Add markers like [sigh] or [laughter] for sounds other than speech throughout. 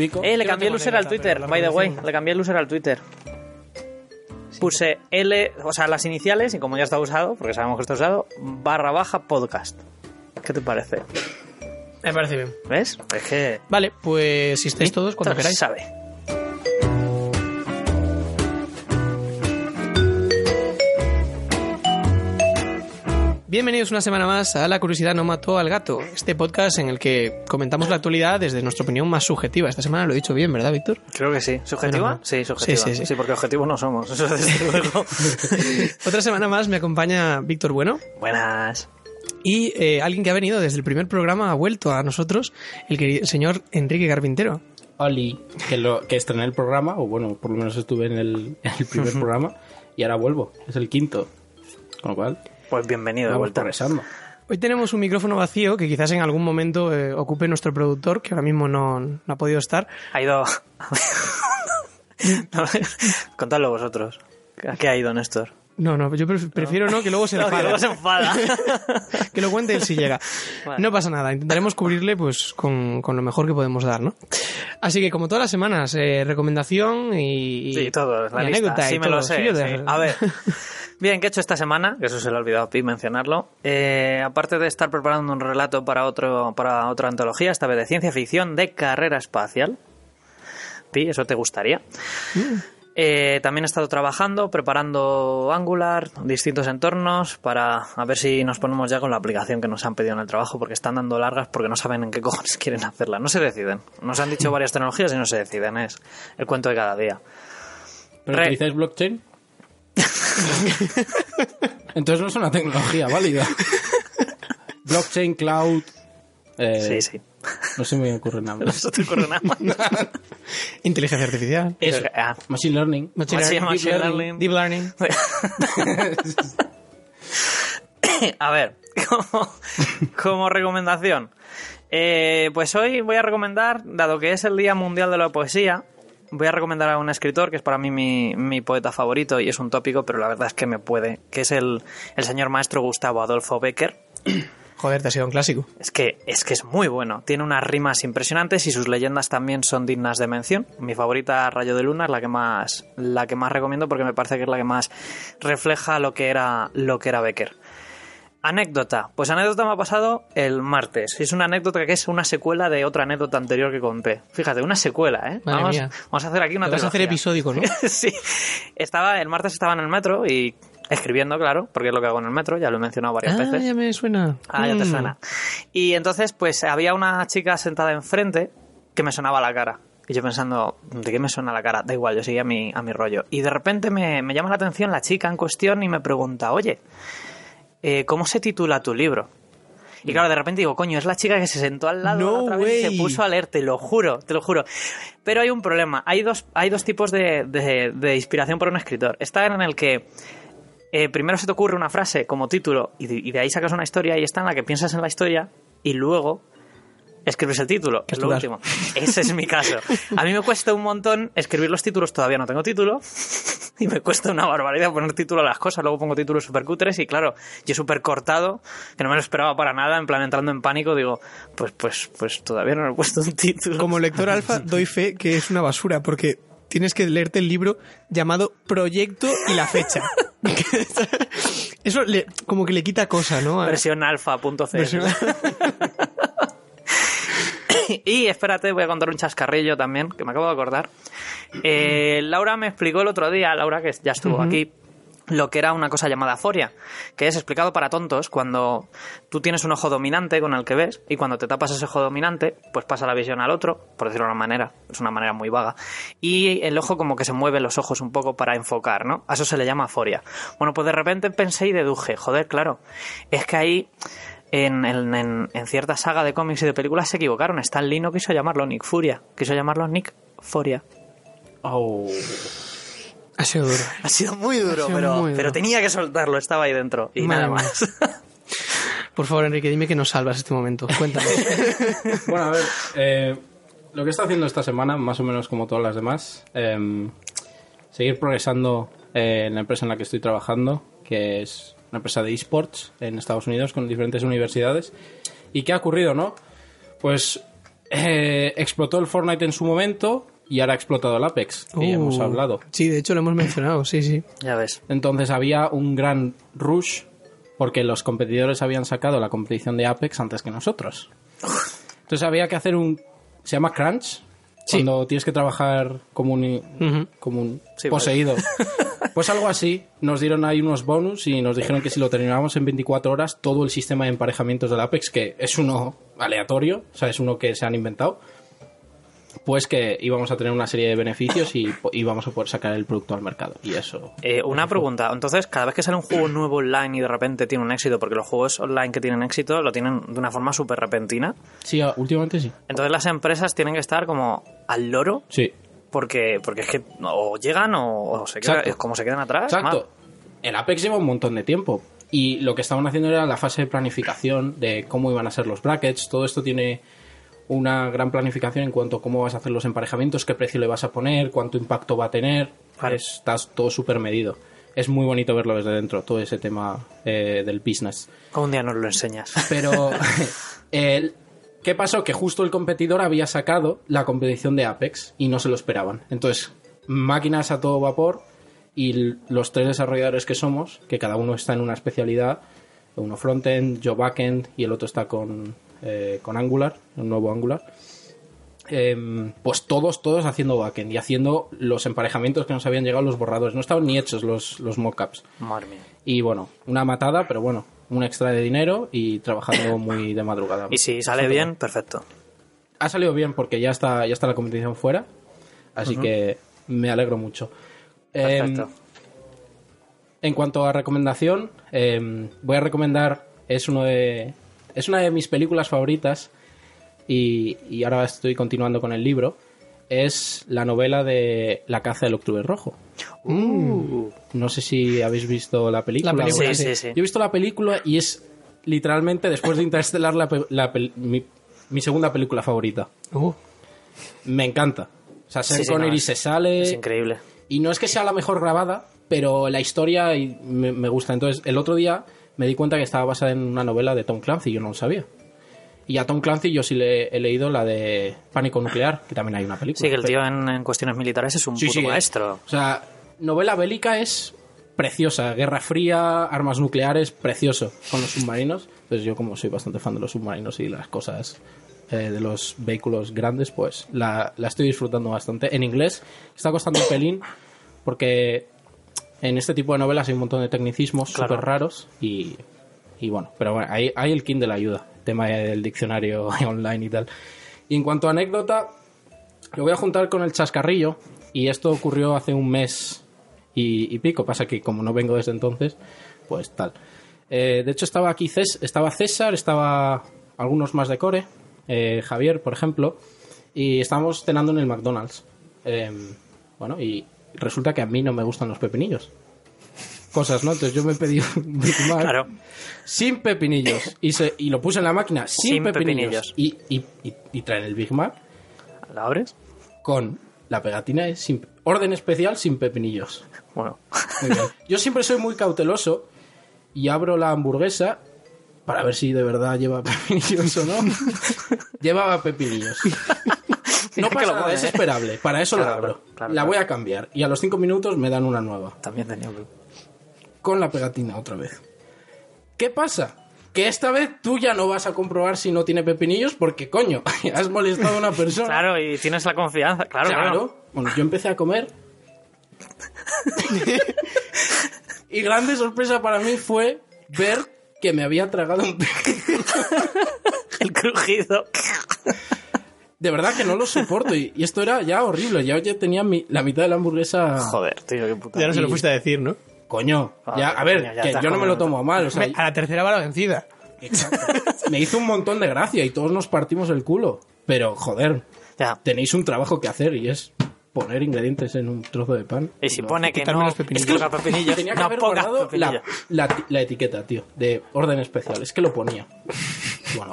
pico. Eh, le cambié el user al Twitter, by the way. Le cambié el user al Twitter. Puse L, o sea, las iniciales, y como ya está usado, porque sabemos que está usado, barra baja podcast. ¿Qué te parece? Me parece bien. ¿Ves? Es que. Vale, pues si estáis todos cuando queráis. sabe. Bienvenidos una semana más a La curiosidad no mató al gato, este podcast en el que comentamos la actualidad desde nuestra opinión más subjetiva. Esta semana lo he dicho bien, ¿verdad, Víctor? Creo que sí. ¿Subjetiva? Bueno, sí, subjetiva. sí, sí, sí. porque objetivos no somos. Eso desde [laughs] luego. [laughs] Otra semana más me acompaña Víctor Bueno Buenas. y eh, alguien que ha venido desde el primer programa ha vuelto a nosotros, el, querido, señor Enrique Carpintero. Oli, que, lo, que estrené el programa, o bueno, por lo menos estuve en el, en el primer [laughs] programa, y ahora vuelvo. Es el quinto. Con lo cual, Pues bienvenido de vuelta. Hoy tenemos un micrófono vacío que quizás en algún momento eh, ocupe nuestro productor, que ahora mismo no, no ha podido estar. Ha ido. No, [laughs] Contadlo vosotros. ¿A qué ha ido Néstor? No, no, yo pref- prefiero no, que luego se [laughs] No, que enfada. luego se enfada. [laughs] que lo cuente él si llega. Vale. No pasa nada, intentaremos cubrirle pues con, con lo mejor que podemos dar, ¿no? Así que como todas las semanas, eh, recomendación y, Sí, todo, la y lista. anécdota Sí, y me todo. lo sé. Sí, sí. A ver. Bien, ¿qué he hecho esta semana? Que eso se le ha olvidado a Pi mencionarlo. Eh, aparte de estar preparando un relato para otro para otra antología, esta vez de ciencia ficción de carrera espacial. Pi, ¿eso te gustaría? Eh, también he estado trabajando, preparando Angular, distintos entornos, para a ver si nos ponemos ya con la aplicación que nos han pedido en el trabajo, porque están dando largas porque no saben en qué [laughs] cojones quieren hacerla. No se deciden. Nos han dicho [laughs] varias tecnologías y no se deciden. Es el cuento de cada día. ¿Pero Re- utilizáis blockchain? [laughs] Entonces no es una tecnología válida. blockchain, cloud... eh, Sí, sí. No se me ocurre nada. No se te ocurre nada. [laughs] Inteligencia artificial. Eso. Ah, Machine learning. Machine, Machine- learning, machine deep learning. Deep learning. [laughs] A ver, como, como recomendación. eh, pues hoy voy a recomendar, dado que es el Día Mundial de la Poesía, voy a recomendar a un escritor que es para mí mi, mi poeta favorito y es un tópico, pero la verdad es que me puede, que es el, el señor maestro Gustavo Adolfo Becker. [clears throat] Joder, te ha sido un clásico. Es que, es que es muy bueno. Tiene unas rimas impresionantes y sus leyendas también son dignas de mención. Mi favorita, Rayo de Luna, es la que más, la que más recomiendo porque me parece que es la que más refleja lo que era, lo que era Becker. Anécdota. Pues anécdota me ha pasado el martes. Es una anécdota que es una secuela de otra anécdota anterior que conté. Fíjate, una secuela, ¿eh? Vamos, vamos a hacer aquí una Te vas a hacer episódico, ¿no? [laughs] sí. Estaba, el martes estaba en el metro y escribiendo, claro, porque es lo que hago en el metro, ya lo he mencionado varias Ah, veces. ya me suena. Ah, ya te Mm. suena. Y entonces, pues había una chica sentada enfrente que me sonaba la cara. Y yo pensando, ¿de qué me suena la cara? Da igual, yo seguía a mi, a mi rollo. Y de repente me, me llama la atención la chica en cuestión y me pregunta, oye, eh, ¿cómo se titula tu libro? Y claro, de repente digo, coño, es la chica que se sentó al lado No otra vez y se puso a leer, te lo juro, te lo juro. Pero hay un problema, hay dos, hay dos tipos de, de- de inspiración por un escritor. Está en el que eh, primero se te ocurre una frase como título y de, y de ahí sacas una historia y está en la que piensas en la historia y luego escribes el título. Es lo último. Ese es mi caso. A mí me cuesta un montón escribir los títulos, todavía no tengo título. Y me cuesta una barbaridad poner título a las cosas. Luego pongo títulos súper cutres y claro, yo súper cortado, que no me lo esperaba para nada, en plan entrando en pánico, digo, pues, pues, pues todavía no he puesto un título. Como lector alfa, doy fe que es una basura, porque tienes que leerte el libro llamado Proyecto y la fecha. [laughs] Eso le- como que le quita cosa, ¿no? Versión. Versión- [laughs] [laughs] Y espérate, voy a contar un chascarrillo también, que me acabo de acordar. Eh, Laura me explicó el otro día, Laura, que ya estuvo aquí, lo que era una cosa llamada foria, que es explicado para tontos cuando tú tienes un ojo dominante con el que ves y cuando te tapas ese ojo dominante, pues pasa la visión al otro, por decirlo de una manera, es una manera muy vaga, y el ojo como que se mueve los ojos un poco para enfocar, ¿no? A eso se le llama foria. Bueno, pues de repente pensé y deduje, joder, claro, es que ahí en, en, en- en cierta saga de cómics y de películas se equivocaron. Stan Lee no quiso llamarlo Nick Furia, quiso llamarlo Nick Foria. Oh. Ha sido duro. Ha sido muy duro, sido pero, muy duro. pero tenía que soltarlo, estaba ahí dentro. Y Madre nada más. [laughs] Por favor, Enrique, dime que nos salvas este momento. Cuéntame. [laughs] Bueno, a ver, eh, lo que está haciendo esta semana, más o menos como todas las demás, em, seguir progresando eh, en la empresa en la que estoy trabajando, que es una empresa de esports en Estados Unidos con diferentes universidades. ¿Y qué ha ocurrido, no? Pues eh, explotó el Fortnite en su momento y ahora ha explotado el Apex, que ya Uh, hemos hablado. Sí, de hecho lo hemos mencionado, sí, sí. Ya ves. Entonces había un gran rush porque los competidores habían sacado la competición de Apex antes que nosotros. Entonces había que hacer un... Se llama crunch. Sí. Cuando tienes que trabajar como un, Ujú. como un Sí, poseído. [laughs] Pues algo así. Nos dieron ahí unos bonus y nos dijeron que si lo terminábamos en 24 horas, todo el sistema de emparejamientos del Apex, que es uno aleatorio, o sea, es uno que se han inventado, pues que íbamos a tener una serie de beneficios y íbamos a poder sacar el producto al mercado. Y eso... Eh, una pregunta. Entonces, cada vez que sale un juego nuevo online y de repente tiene un éxito, porque los juegos online que tienen éxito lo tienen de una forma súper repentina, Sí, ah, últimamente sí. entonces las empresas tienen que estar como al loro Sí. Porque, porque es que o llegan o, o se quedan, Exacto. como se quedan atrás. Exacto. mal. El Apex lleva un montón de tiempo. Y lo que estaban haciendo era la fase de planificación de cómo iban a ser los brackets. Todo esto tiene una gran planificación en cuanto a cómo vas a hacer los emparejamientos, qué precio le vas a poner, cuánto impacto va a tener. Claro. Está todo súper medido. Es muy bonito verlo desde dentro, todo ese tema eh, del business. Un día nos lo enseñas. Pero, [laughs] [laughs] el- ¿qué pasó? Que justo el competidor había sacado la competición de Apex y no se lo esperaban. Entonces, máquinas a todo vapor y los tres desarrolladores que somos, que cada uno está en una especialidad, uno frontend, yo backend y el otro está con, eh, con Angular, un nuevo Angular. em, pues todos, todos haciendo backend y haciendo los emparejamientos que nos habían llegado los borradores. No estaban ni hechos los, los mockups. Y bueno, una matada, pero bueno, un extra de dinero y trabajando [laughs] muy de madrugada. Y si sale bien, perfecto. Ha salido bien porque ya está, ya está la competición fuera, así que me alegro mucho. Perfecto. Em, en cuanto a recomendación, em, voy a recomendar, es, uno de, es una de mis películas favoritas y, y ahora estoy continuando con el libro. Es la novela de La caza del octubre rojo. No sé si habéis visto la película. La película, sí, sí, sí. Yo he visto la película y es literalmente, después de Interstellar, la la mi, mi segunda película favorita. Uh, Me encanta. O sea, Sean Connery no, se sale. Es increíble. Y no es que sea la mejor grabada, pero la historia y- me, me gusta. Entonces, el otro día me di cuenta que estaba basada en una novela de Tom Clancy, yo no lo sabía. Y a Tom Clancy yo sí le he leído la de Pánico Nuclear, que también hay una película. Sí, que el tío en, en cuestiones militares es un Sí, puto sí, maestro. O sea, novela bélica es preciosa. Guerra Fría, armas nucleares, precioso. Con los submarinos. Entonces yo como soy bastante fan de los submarinos y las cosas eh, de los vehículos grandes, pues la, la estoy disfrutando bastante. En inglés está costando un pelín porque en este tipo de novelas hay un montón de tecnicismos Claro. súper raros y, y bueno, pero bueno, ahí, ahí el Kindle ayuda. Tema del diccionario [laughs] online y tal. Y en cuanto a anécdota, lo voy a juntar con el chascarrillo. Y esto ocurrió hace un mes y, y pico. Pasa que como no vengo desde entonces, pues tal. Eh, de hecho, estaba aquí Cés- estaba César, estaba algunos más de Core, eh, Javier, por ejemplo, y estábamos cenando en el McDonald's. Eh, bueno, y resulta que a mí no me gustan los pepinillos. Cosas, ¿no? Entonces yo me pedí [laughs] un Big Mac Claro. sin pepinillos y, se, y lo puse en la máquina sin, Sin pepinillos. pepinillos. Y, y, y- y traen el Big Mac ¿La abres? con la pegatina de sin, orden especial sin pepinillos. Bueno. Muy bien. Yo siempre soy muy cauteloso y abro la hamburguesa para ver si de verdad lleva pepinillos o no. [laughs] Llevaba pepinillos. No pasa lo nada, pone, es ¿eh? esperable. Para eso Claro, la abro. claro, la voy a cambiar y a los cinco minutos me dan una nueva. También tenía... Con la pegatina otra vez. ¿Qué pasa? Que esta vez tú ya no vas a comprobar si no tiene pepinillos porque, coño, [laughs] has molestado a una persona. Claro, y tienes la confianza. Claro, Claro. claro. Bueno, yo empecé a comer. [laughs] y grande sorpresa para mí fue ver que me había tragado un. [laughs] El crujido. De verdad que no lo soporto. Y, y esto era ya horrible. Ya, ya tenía mi- la mitad de la hamburguesa. Joder, tío, qué puta. ya no se lo fuiste a decir, ¿no? Coño, Ah, ya, a ver, coño, ya que yo no me lo tomo a mal. O sea, A la tercera va la vencida. exacto. [laughs] me hizo un montón de gracia y todos nos partimos el culo. Pero, joder, Ya. tenéis un trabajo que hacer y es poner ingredientes en un trozo de pan. Y si Lo- pone que no, es que los pepinillos, Tenía que no haber pongas guardado la, la- la etiqueta, tío, de orden especial. Es que lo ponía. Bueno,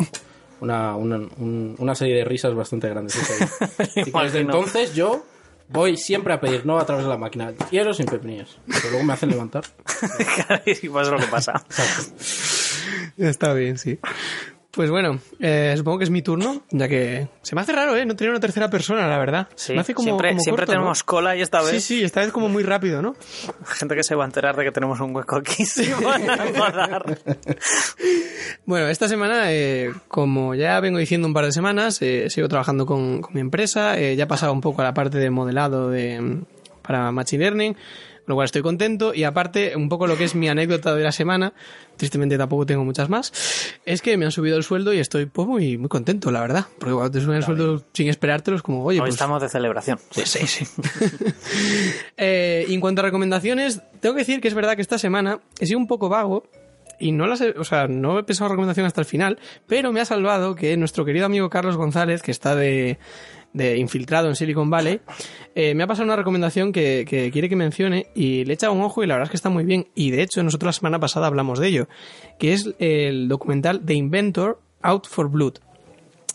una, una, un- una serie de risas bastante grandes. [laughs] que desde entonces yo voy siempre a pedir, no a través de la máquina. Quiero sin pepinillos. Pero luego me hacen levantar. y pues es lo que pasa. Está bien, sí. Pues bueno, eh, supongo que es mi turno, ya que se me hace raro, ¿eh? No tener una tercera persona, la verdad. Sí, me hace como, siempre, como siempre corto, ¿no? tenemos cola y esta Sí, vez sí, esta vez como muy rápido, ¿no? [laughs] gente que se va a enterar de que tenemos un hueco aquí. Enfadar. [laughs] Bueno, esta semana, eh, como ya vengo diciendo un par de semanas, eh, sigo trabajando con, con mi empresa. eh, ya he pasado un poco a la parte de modelado de, para Machine Learning, lo cual estoy contento. Y aparte, un poco lo que es mi anécdota de la semana, tristemente tampoco tengo muchas más, es que me han subido el sueldo y estoy pues, muy, muy contento, la verdad. Porque cuando te suben el sueldo sin esperártelo, es como, oye, Hoy pues estamos de celebración. Sí, sí, sí. [laughs] Eh, y en cuanto a recomendaciones, tengo que decir que es verdad que esta semana he sido un poco vago y no las he, o sea, no he pensado recomendación hasta el final, pero me ha salvado que nuestro querido amigo Carlos González, que está de, de infiltrado en Silicon Valley, eh, me ha pasado una recomendación que, que quiere que mencione y le he echado un ojo y la verdad es que está muy bien. Y de hecho, nosotros la semana pasada hablamos de ello, que es el documental The Inventor Out for Blood.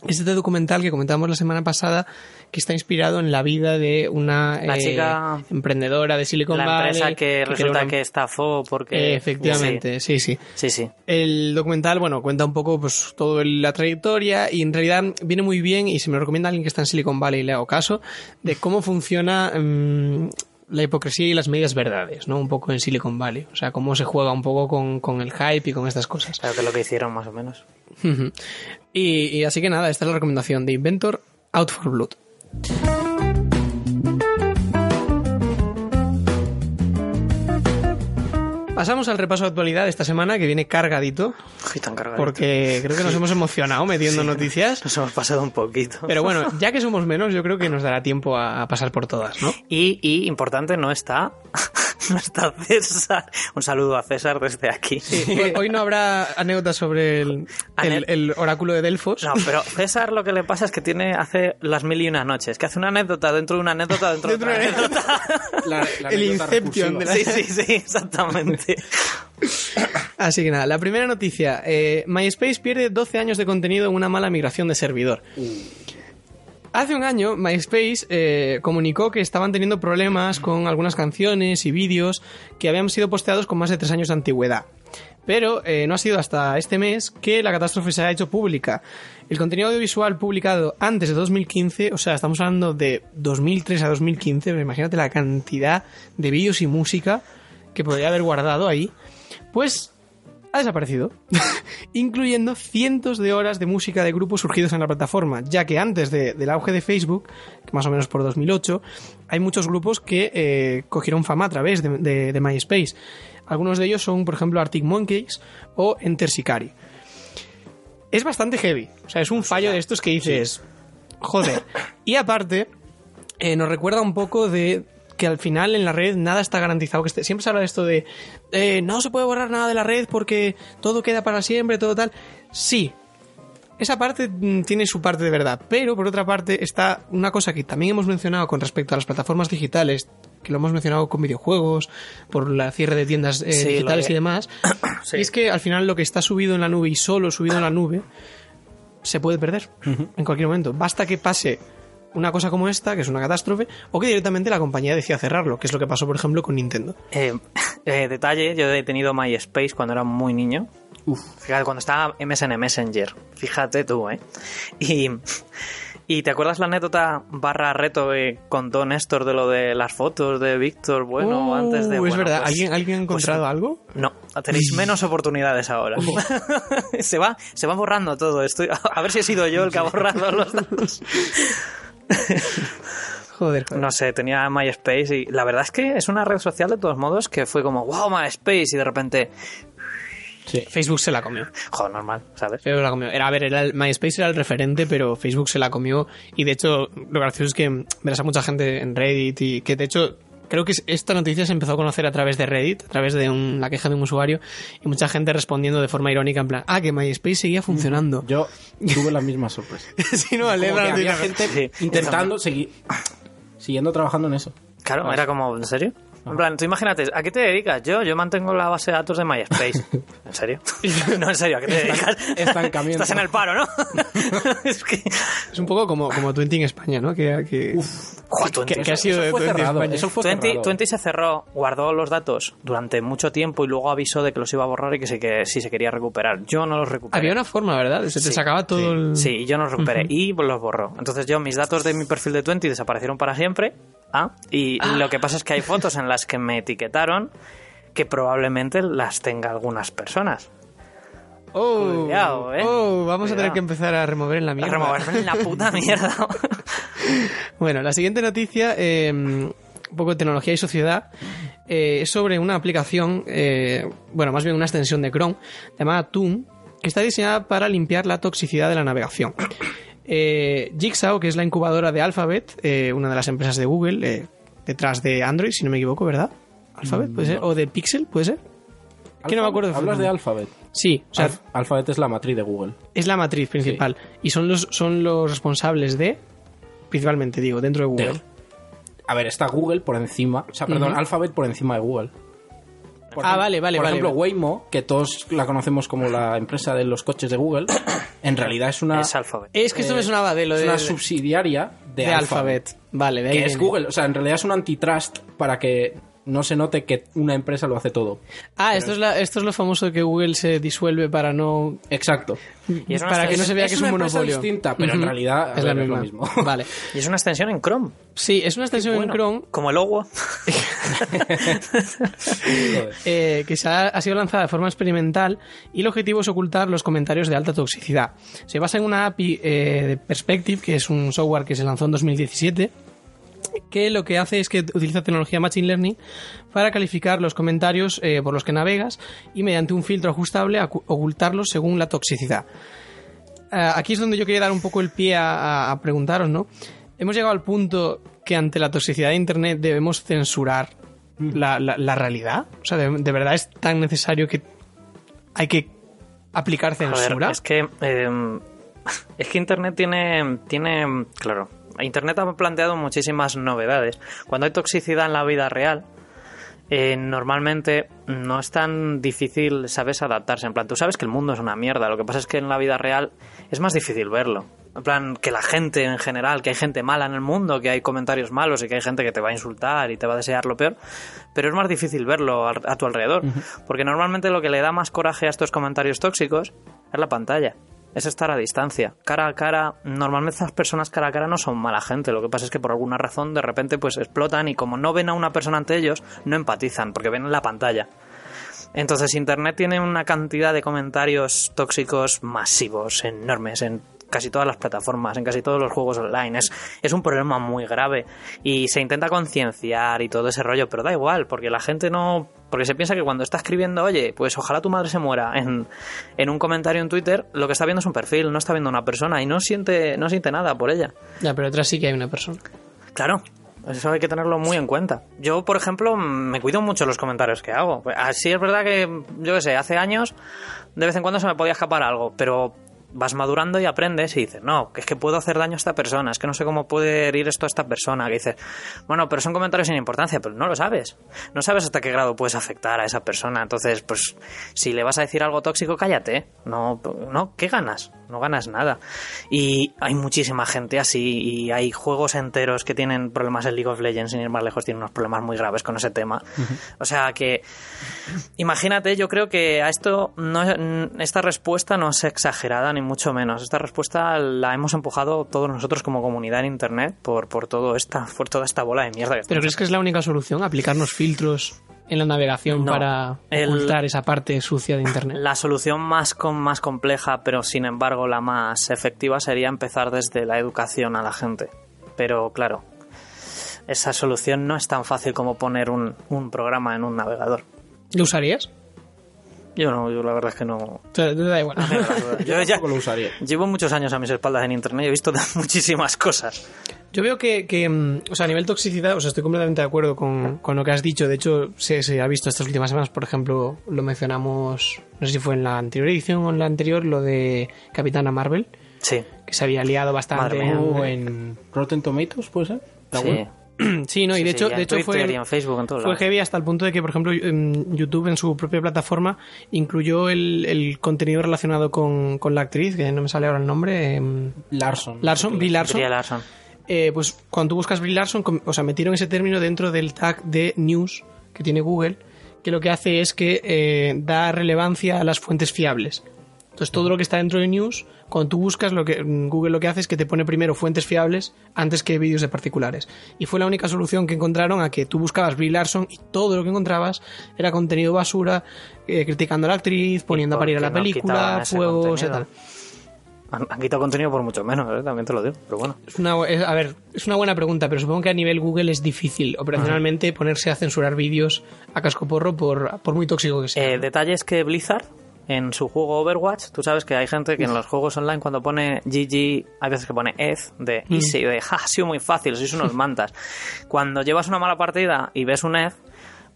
Es este documental que comentamos la semana pasada que está inspirado en la vida de una La eh, chica- emprendedora de Silicon La Valley. empresa que resulta una- que estafó porque... Eh, efectivamente, sí, sí. Sí, sí. El documental, bueno, cuenta un poco pues todo el- la trayectoria y en realidad viene muy bien y se me lo recomienda alguien que está en Silicon Valley y le hago caso de cómo funciona mm, la hipocresía y las medias verdades, ¿no? Un poco en Silicon Valley. O sea, cómo se juega un poco con, con el hype y con estas cosas. Claro que es lo que hicieron más o menos. Y, y así que nada, esta es la recomendación de Inventor Out for Blood. Pasamos al repaso de actualidad de esta semana que viene cargadito Uy, tan cargadito. porque creo que nos hemos emocionado metiendo noticias. Nos hemos pasado un poquito. Pero bueno, ya que somos menos, yo creo que nos dará tiempo a, a pasar por todas, ¿no? Y, y, importante, no está, [laughs] no está César. Un saludo a César desde aquí. Hoy, hoy no habrá anécdotas sobre el, el- el oráculo de Delfos. No, pero César lo que le pasa es que tiene hace las mil y una noches, que hace una anécdota dentro de una anécdota dentro de Dentro otra de una anécdota. La- la El anécdota Inception de la- Sí, sí, sí, exactamente. [coughs] Así que nada, la primera noticia. eh, MySpace pierde 12 años de contenido en una mala migración de servidor. Hace un año, MySpace eh, comunicó que estaban teniendo problemas con algunas canciones y vídeos que habían sido posteados con más de tres años de antigüedad. Pero eh, no ha sido hasta este mes que la catástrofe se ha hecho pública. El contenido audiovisual publicado antes de 2015, o sea, estamos hablando de 2003 a 2015, pero imagínate la cantidad de vídeos y música que podría haber guardado ahí, pues ha desaparecido, [laughs] incluyendo cientos de horas de música de grupos surgidos en la plataforma, ya que antes de- del auge de Facebook, más o menos por 2008, hay muchos grupos que eh, cogieron fama a través de, de- de MySpace. Algunos de ellos son, por ejemplo, Arctic Monkeys o Enter Shikari. Es bastante heavy, o sea, es un fallo de estos que dices, joder. Y aparte, eh, nos recuerda un poco de que al final en la red nada está garantizado que esté. Siempre se habla de esto de eh, no se puede borrar nada de la red porque todo queda para siempre, todo tal. Sí, esa parte mm, tiene su parte de verdad, pero por otra parte está una cosa que también hemos mencionado con respecto a las plataformas digitales, que lo hemos mencionado con videojuegos, por la cierre de tiendas eh, Sí, digitales y demás, [coughs] Sí. y es que al final lo que está subido en la nube y solo subido en la nube se puede perder en cualquier momento. Basta que pase una cosa como esta, que es una catástrofe, o que directamente la compañía decida cerrarlo, que es lo que pasó, por ejemplo, con Nintendo. Eh, [laughs] eh, detalle, yo he tenido MySpace cuando era muy niño. Fíjate, cuando estaba MSN Messenger. Fíjate tú, ¿eh? Y, y ¿te acuerdas la anécdota barra reto que contó Néstor de lo de las fotos de Víctor? Bueno, Uh, antes de... es bueno, verdad. pues- ¿Alguien, ¿Alguien ha encontrado pues- algo? No, tenéis menos oportunidades ahora. [laughs] se, va, se va borrando todo. Estoy, [laughs] a ver si he sido yo el que ha borrado los datos. [laughs] Joder, joder. No sé, tenía MySpace y la verdad es que es una red social de todos modos que fue como, wow, MySpace y de repente, Sí. Facebook se la comió. joder, normal, ¿sabes? Facebook se la comió. Era, a ver, era el- MySpace era el referente, pero Facebook se la comió. Y de hecho, lo gracioso es que verás a mucha gente en Reddit y que de hecho creo que esta noticia se empezó a conocer a través de Reddit, a través de un- la queja de un usuario, y mucha gente respondiendo de forma irónica en plan, ah, que MySpace seguía funcionando. Yo [laughs] tuve la misma sorpresa. [laughs] sí, no, había gente Sí. intentando seguir, siguiendo trabajando en eso. Claro, era como, ¿en serio? En plan, tú imagínate, ¿a qué te dedicas? Yo, yo mantengo la base de datos de MySpace. [laughs] ¿En serio? [laughs] no, en serio, ¿a qué te dedicas? estancamiento. Estás en el paro, ¿no? [laughs] es que... Es un poco como, como Twenty en España, ¿no? Que, que, Joder, Twenty, que ha sido Eso de fue cerrado, España. eso fue 20, cerrado. 20 se cerró, guardó los datos durante mucho tiempo y luego avisó de que los iba a borrar y que, se, que si se quería recuperar. Yo no los recuperé. Había una forma, ¿verdad? Se te Sí, sacaba todo el... Sí, yo no los recuperé y los borró. Entonces yo, mis datos de mi perfil de Twenty desaparecieron para siempre. Ah, y lo que pasa es que hay fotos en las que me etiquetaron que probablemente las tenga algunas personas. Oh, Cuidado, ¿eh? oh, vamos a tener que empezar a remover en la A mierda. removerme en la puta [laughs] mierda. Bueno, la siguiente noticia, eh, un poco de tecnología y sociedad, eh, es sobre una aplicación, eh, bueno, más bien una extensión de Chrome, llamada Toon, que está diseñada para limpiar la toxicidad de la navegación. Eh, Jigsaw, que es la incubadora de Alphabet, eh, una de las empresas de Google, eh, detrás de Android, si no me equivoco, ¿verdad? Alphabet, puede ser, o de Pixel, puede ser. Que no me acuerdo Hablas de. Alphabet. Sí, o sea, Alf- Alphabet es la matriz de Google. es la matriz principal y son los son los responsables de, principalmente digo, dentro de Google. De- A ver, está Google por encima. O sea, perdón. Alphabet por encima de Google. Por Ah, ejemplo- vale, vale, Por vale. ejemplo, Waymo, que todos la conocemos como la empresa de los coches de Google, [coughs] en realidad es una, es Alphabet. Es que esto eh, me sonaba de lo es de, una de- subsidiaria de, de Alphabet. Alphabet. Vale, de ahí Que es. Google. O sea, en realidad es un antitrust para que no se note que una empresa lo hace todo. Ah, esto es, la- esto es lo famoso de que Google se disuelve para no Exacto. Y es para que no se vea es que es una un monopolio. distinta, pero en realidad, es la es lo misma. mismo. [laughs] Vale. Y es una extensión en Chrome. Sí, es una extensión Bueno, en Chrome Como el logo. Joder. [laughs] eh, que se ha, ha sido lanzada de forma experimental y el objetivo es ocultar los comentarios de alta toxicidad. Se basa en una API eh, de Perspective, que es un software que se lanzó en 2017, que lo que hace es que utiliza tecnología Machine Learning para calificar los comentarios eh, por los que navegas y mediante un filtro ajustable ocultarlos según la toxicidad. Eh, aquí es donde yo quería dar un poco el pie a, preguntaros, ¿no? Hemos llegado al punto que ante la toxicidad de Internet debemos censurar la, la- la realidad. O sea, de, de verdad es tan necesario que hay que aplicar Joder, censura. es que eh, [laughs] es que Internet tiene tiene claro, Internet ha planteado muchísimas novedades. Cuando hay toxicidad en la vida real, eh, normalmente no es tan difícil, sabes, adaptarse. En plan, tú sabes que el mundo es una mierda. Lo que pasa es que en la vida real es más difícil verlo. En plan, que la gente en general, que hay gente mala en el mundo, que hay comentarios malos y que hay gente que te va a insultar y te va a desear lo peor, pero es más difícil verlo a tu alrededor. Porque normalmente lo que le da más coraje a estos comentarios tóxicos es la pantalla. Es estar a distancia. Cara a cara, normalmente estas personas cara a cara no son mala gente. Lo que pasa es que por alguna razón de repente pues explotan y como no ven a una persona ante ellos, no empatizan porque ven la pantalla. Entonces Internet tiene una cantidad de comentarios tóxicos masivos, enormes, en casi todas las plataformas, en casi todos los juegos online. Es, es un problema muy grave y se intenta concienciar y todo ese rollo, pero da igual, porque la gente no... Porque se piensa que cuando está escribiendo, oye, pues ojalá tu madre se muera en, en un comentario en Twitter, lo que está viendo es un perfil, no está viendo una persona y no siente, no siente nada por ella. Ya, pero detrás sí que hay una persona. Claro, eso hay que tenerlo muy en cuenta. Yo, por ejemplo, me cuido mucho los comentarios que hago. Así es verdad que, yo qué sé, hace años de vez en cuando se me podía escapar algo, pero vas madurando y aprendes y dices, no, es que puedo hacer daño a esta persona, es que no sé cómo puede herir esto a esta persona. Que dices, bueno, pero son comentarios sin importancia, pero no lo sabes. No sabes hasta qué grado puedes afectar a esa persona. Entonces, pues, si le vas a decir algo tóxico, cállate. No, no, ¿qué ganas? No ganas nada. Y hay muchísima gente así y hay juegos enteros que tienen problemas en League of Legends, sin ir más lejos, tienen unos problemas muy graves con ese tema. O sea que, imagínate, yo creo que a esto, no, esta respuesta no es exagerada ni mucho menos. Esta respuesta la hemos empujado todos nosotros como comunidad en Internet por, por, todo esta, por toda esta bola de mierda que ¿Pero crees que es la única solución? ¿Aplicarnos filtros en la navegación No. para El- ocultar esa parte sucia de Internet? La solución más, con, más compleja, pero sin embargo la más efectiva, sería empezar desde la educación a la gente. Pero claro, esa solución no es tan fácil como poner un, un programa en un navegador. ¿Lo usarías? Yo no, yo la verdad es que no. O sea, te da igual. [laughs] Yo ya Tampoco lo usaría. llevo muchos años a mis espaldas en internet y he visto [laughs] muchísimas cosas. Yo veo que, que, mm, o sea, a nivel toxicidad, o sea, estoy completamente de acuerdo con, con lo que has dicho. De hecho, se, se ha visto estas últimas semanas, por ejemplo, lo mencionamos, no sé si fue en la anterior edición o en la anterior, lo de Capitana Marvel, Sí. que se había liado bastante en, en- Rotten Tomatoes, ¿puede ser? ¿De Sí. [clears throat] Sí, no, y de sí, hecho, de hecho Twitter fue, y en Facebook, en todos fue heavy hasta el punto de que, por ejemplo, YouTube en su propia plataforma incluyó el, el contenido relacionado con, con la actriz, que no me sale ahora el nombre, em, Larson. Larson, Brie Larson. Larson. Eh, pues cuando tú buscas Brie Larson, o sea, metieron ese término dentro del tag de news que tiene Google, que lo que hace es que eh, da relevancia a las fuentes fiables. Entonces todo lo que está dentro de news, cuando tú buscas, lo que mm, Google lo que hace es que te pone primero fuentes fiables antes que vídeos de particulares. Y fue la única solución que encontraron a que tú buscabas Brie Larson y todo lo que encontrabas era contenido basura, eh, criticando a la actriz, poniendo a parir a la no película, fuegos tal. Han, han quitado contenido por mucho menos, ¿eh? también te lo digo, pero bueno. Es una, es- a ver, es una buena pregunta, pero supongo que a nivel Google es difícil operacionalmente ponerse a censurar vídeos a cascoporro por, por muy tóxico que sea. Eh, detalles que Blizzard, en su juego Overwatch, tú sabes que hay gente que en los juegos online cuando pone GG, hay veces que pone EZ de easy, de ja, ha sido muy fácil, sois unos mantas. Cuando llevas una mala partida y ves un EZ,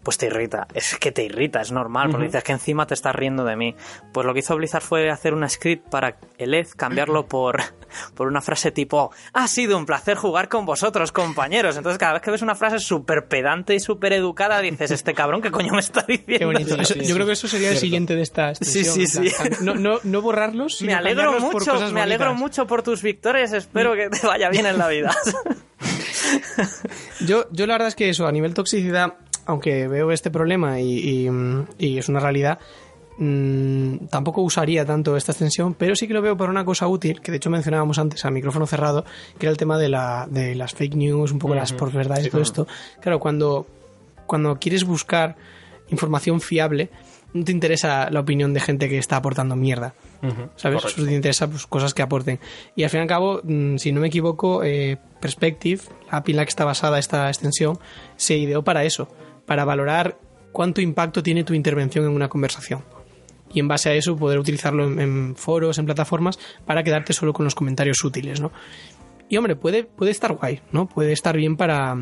pues te irrita. Es que te irrita, es normal, porque dices que encima te estás riendo de mí. Pues lo que hizo Blizzard fue hacer una script para el EZ, cambiarlo por, [laughs] por una frase tipo, ha sido un placer jugar con vosotros, compañeros. Entonces cada vez que ves una frase súper pedante y súper educada, dices, este cabrón, ¿qué coño me está diciendo? Qué bonito. sí, Eso- sí, yo sí. creo que eso sería el siguiente de esta Sí, sí, sí. [laughs] No, no, no borrarlos, sino Me alegro por mucho, cosas me alegro bonitas. mucho por tus victorias, espero que te vaya bien en la vida. [laughs] Yo, yo la verdad es que eso, a nivel toxicidad, aunque veo este problema y, y, mm, y es una realidad, mm, tampoco usaría tanto esta extensión, pero sí que lo veo para una cosa útil, que de hecho mencionábamos antes a micrófono cerrado, que era el tema de, la, de las fake news, un poco las por verdades y todo esto. Claro, cuando, cuando quieres buscar información fiable, no te interesa la opinión de gente que está aportando mierda. ¿Sabes? correcto. Solo te interesa pues, cosas que aporten. Y al fin y al cabo, mm, si no me equivoco, eh, Perspective, la API en la que está basada esta extensión, se ideó para eso, para valorar cuánto impacto tiene tu intervención en una conversación. Y en base a eso poder utilizarlo en, en foros, en plataformas, para quedarte solo con los comentarios útiles, ¿no? Y hombre, puede, puede estar guay, ¿no? Puede estar bien para,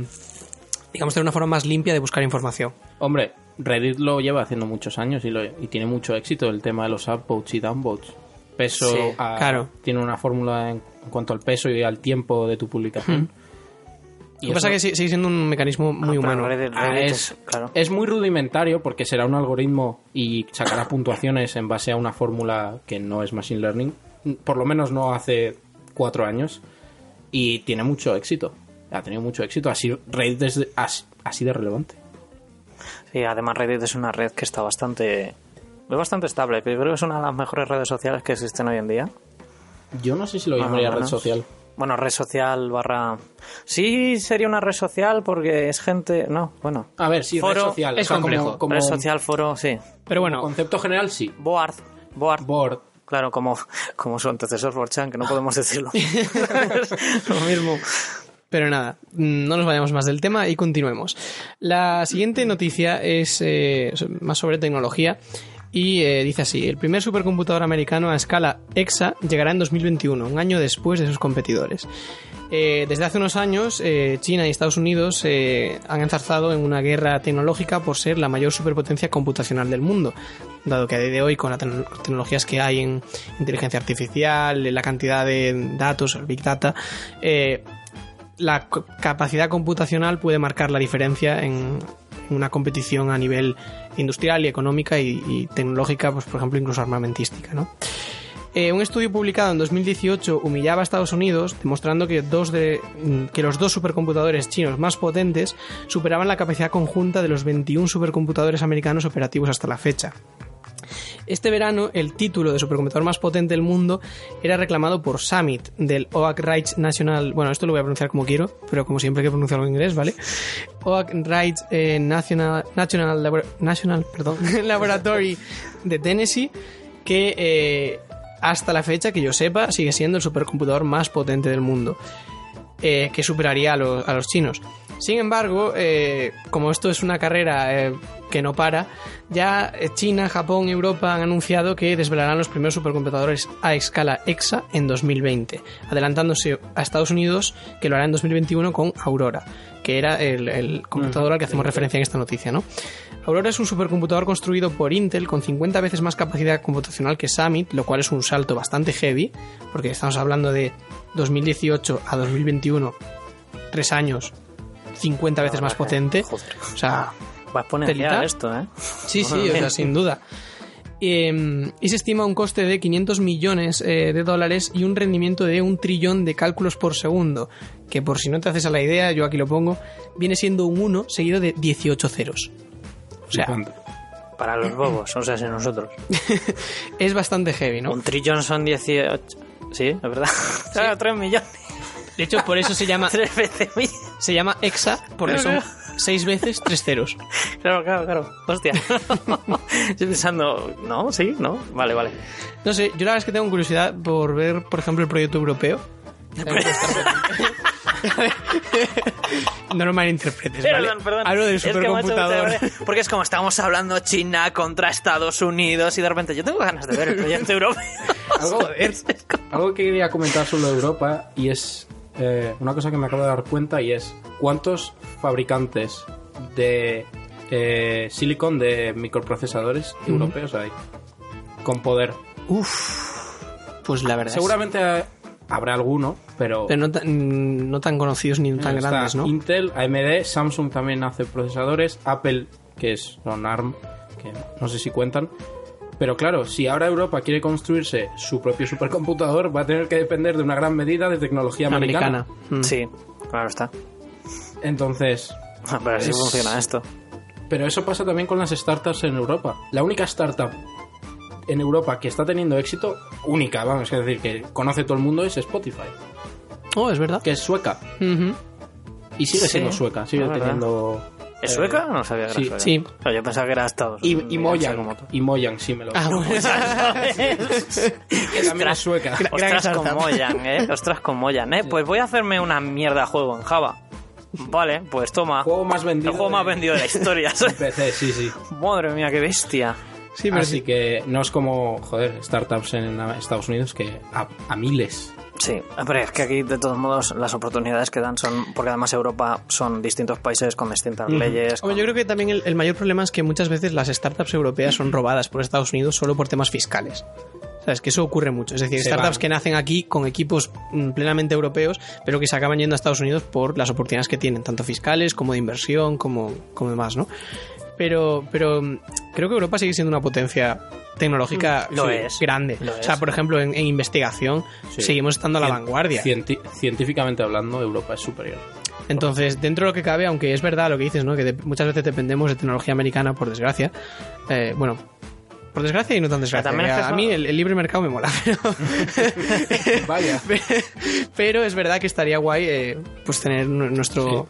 digamos, tener una forma más limpia de buscar información. Hombre, Reddit lo lleva haciendo muchos años y, lo, y tiene mucho éxito el tema de los upvotes y downvotes. Peso Sí, a- claro. tiene una fórmula en, en cuanto al peso y al tiempo de tu publicación. Lo que pasa es que sigue siendo un mecanismo muy Ah, humano. Reddit- Ah, Reddit es, es- claro. es muy rudimentario porque será un algoritmo y sacará puntuaciones en base a una fórmula que no es Machine Learning, por lo menos no hace cuatro años, y tiene mucho éxito. Ha tenido mucho éxito, así Reddit es de- así, así de relevante. Sí, además Reddit es una red que está bastante... Es bastante estable, yo creo que es una de las mejores redes sociales que existen hoy en día. Yo no sé si lo llamaría red menos. social. Bueno, red social barra... Sí, sería una red social porque es gente... No, bueno. A ver, sí, Foro red social. es o sea, como- complejo. Como, Red social, foro, sí. Pero bueno, concepto general, sí. Board. Board. Board. Claro, como, como su antecesor Forchan, que no podemos [laughs] decirlo. [laughs] Lo mismo. Pero nada, mm, no nos vayamos más del tema y continuemos. La siguiente noticia es eh, más sobre tecnología y eh, dice así, el primer supercomputador americano a escala EXA llegará en 2021, un año después de sus competidores. Eh, desde hace unos años, eh, China y Estados Unidos han enzarzado en una guerra tecnológica por ser la mayor superpotencia computacional del mundo, dado que a día de hoy, con las tecno- tecnologías que hay en inteligencia artificial, la cantidad de datos, Big Data, la capacidad computacional puede marcar la diferencia en en una competición a nivel industrial y económica y, tecnológica, pues por ejemplo incluso armamentística, ¿no? Eh, un estudio publicado en 2018 humillaba a Estados Unidos, demostrando que, dos de, mm, que los dos supercomputadores chinos más potentes superaban la capacidad conjunta de los 21 supercomputadores americanos operativos hasta la fecha. Este verano, el título de supercomputador más potente del mundo era reclamado por Summit del Oak Ridge National. Bueno, esto lo voy a pronunciar como quiero, pero como siempre hay que pronunciarlo en inglés, ¿vale? Oak Ridge eh, National, National, National perdón, [laughs] Laboratory de Tennessee, que eh, hasta la fecha, que yo sepa, sigue siendo el supercomputador más potente del mundo, eh, que superaría a los, a los chinos. Sin embargo, eh, como esto es una carrera eh, que no para, ya eh, China, Japón y Europa han anunciado que desvelarán los primeros supercomputadores a escala EXA en 2020, adelantándose a Estados Unidos que lo hará en 2021 con Aurora, que era el, el computador al que hacemos referencia en esta noticia, ¿no? Aurora es un supercomputador construido por Intel con 50 veces más capacidad computacional que Summit, lo cual es un salto bastante heavy, porque estamos hablando de 2018 a 2021, tres años 50 veces más potente. O sea, Va a esto, ¿eh? Sí, sí, o sea, sin duda. Eh, y se estima un coste de 500 millones eh, de dólares y un rendimiento de un trillón de cálculos por segundo, que por si no te haces a la idea, yo aquí lo pongo, viene siendo un 1 seguido de 18 ceros. O sea. Para los bobos, o sea, si nosotros. [laughs] es bastante heavy, ¿no? Un trillón son 18. Sí, es verdad. Claro, [laughs] 3 millones. De hecho, por eso se llama, [laughs] 3 veces mil. Se llama hexa, porque son 6 veces 3 ceros. Claro, claro, claro. Hostia. [laughs] Estoy pensando, ¿no? ¿Sí? ¿No? Vale, vale. No sé, yo la verdad es que tengo curiosidad por ver, por ejemplo, el proyecto europeo. [laughs] no lo malinterpretes, ¿vale? Perdón, perdón. Hablo del Es que, macho, supercomputador. Porque es como estábamos hablando China contra Estados Unidos y de repente yo tengo ganas de ver el proyecto europeo. Algo, [laughs] algo que quería comentar sobre Europa y es eh, una cosa que me acabo de dar cuenta y es cuántos fabricantes de eh, silicon de microprocesadores europeos hay con poder. Pues la verdad. Seguramente habrá alguno, pero, Pero no tan, no tan conocidos ni tan está grandes, ¿no? Intel, AMD, Samsung también hace procesadores, Apple, que es son ARM, que no sé si cuentan. Pero claro, si ahora Europa quiere construirse su propio supercomputador, va a tener que depender de una gran medida de tecnología americana. Americana. Mm. Sí, claro está. Entonces, Pero así Es- funciona esto. pero eso pasa también con las startups en Europa. La única startup en Europa que está teniendo éxito, única, vamos, es decir, que conoce todo el mundo, es Spotify, Oh, es verdad. que es sueca. Y sigue Sí, siendo sueca, sigue verdad. teniendo... ¿Es sueca? No sabía que era sí, sueca. sí. O sea, yo pensaba que era Estados Y, Unidos. y Mojang, y Mojang, sí me lo Ah, bueno. [laughs] [laughs] que también es sueca. Ostras con. Mojang, ¿eh? [laughs] Ostras con Mojang, ¿eh? Pues voy a hacerme una mierda de juego en Java. Vale, pues toma. Juego más vendido El juego más de- vendido de la historia. ¿sabes? PC, sí, sí. Madre mía, qué bestia. Sí, pero Así sí. que no es como, joder, startups en Estados Unidos que a, a miles. Sí, pero es que aquí de todos modos las oportunidades que dan son, porque además Europa son distintos países con distintas leyes. Hombre, yo creo que también el, el mayor problema es que muchas veces las startups europeas son robadas por Estados Unidos solo por temas fiscales. ¿Sabes? Que eso ocurre mucho. Es decir, Se startups van. que nacen aquí con equipos mm, plenamente europeos, pero que se acaban yendo a Estados Unidos por las oportunidades que tienen, tanto fiscales como de inversión, como, como demás, ¿no? Pero, pero mm, creo que Europa sigue siendo una potencia tecnológica Lo sí, es, grande. lo o sea, es. por ejemplo, en, en investigación Sí. seguimos estando a la Cien- vanguardia. cienti- científicamente hablando, Europa es superior. Entonces, dentro de lo que cabe, aunque es verdad lo que dices, ¿no? Que de- muchas veces dependemos de tecnología americana, por desgracia. eh, bueno, por desgracia y no tan desgracia. también es que que a mí el, el libre mercado me mola, [laughs] pero. Vaya. [laughs] pero es verdad que estaría guay, eh, pues tener nu- nuestro.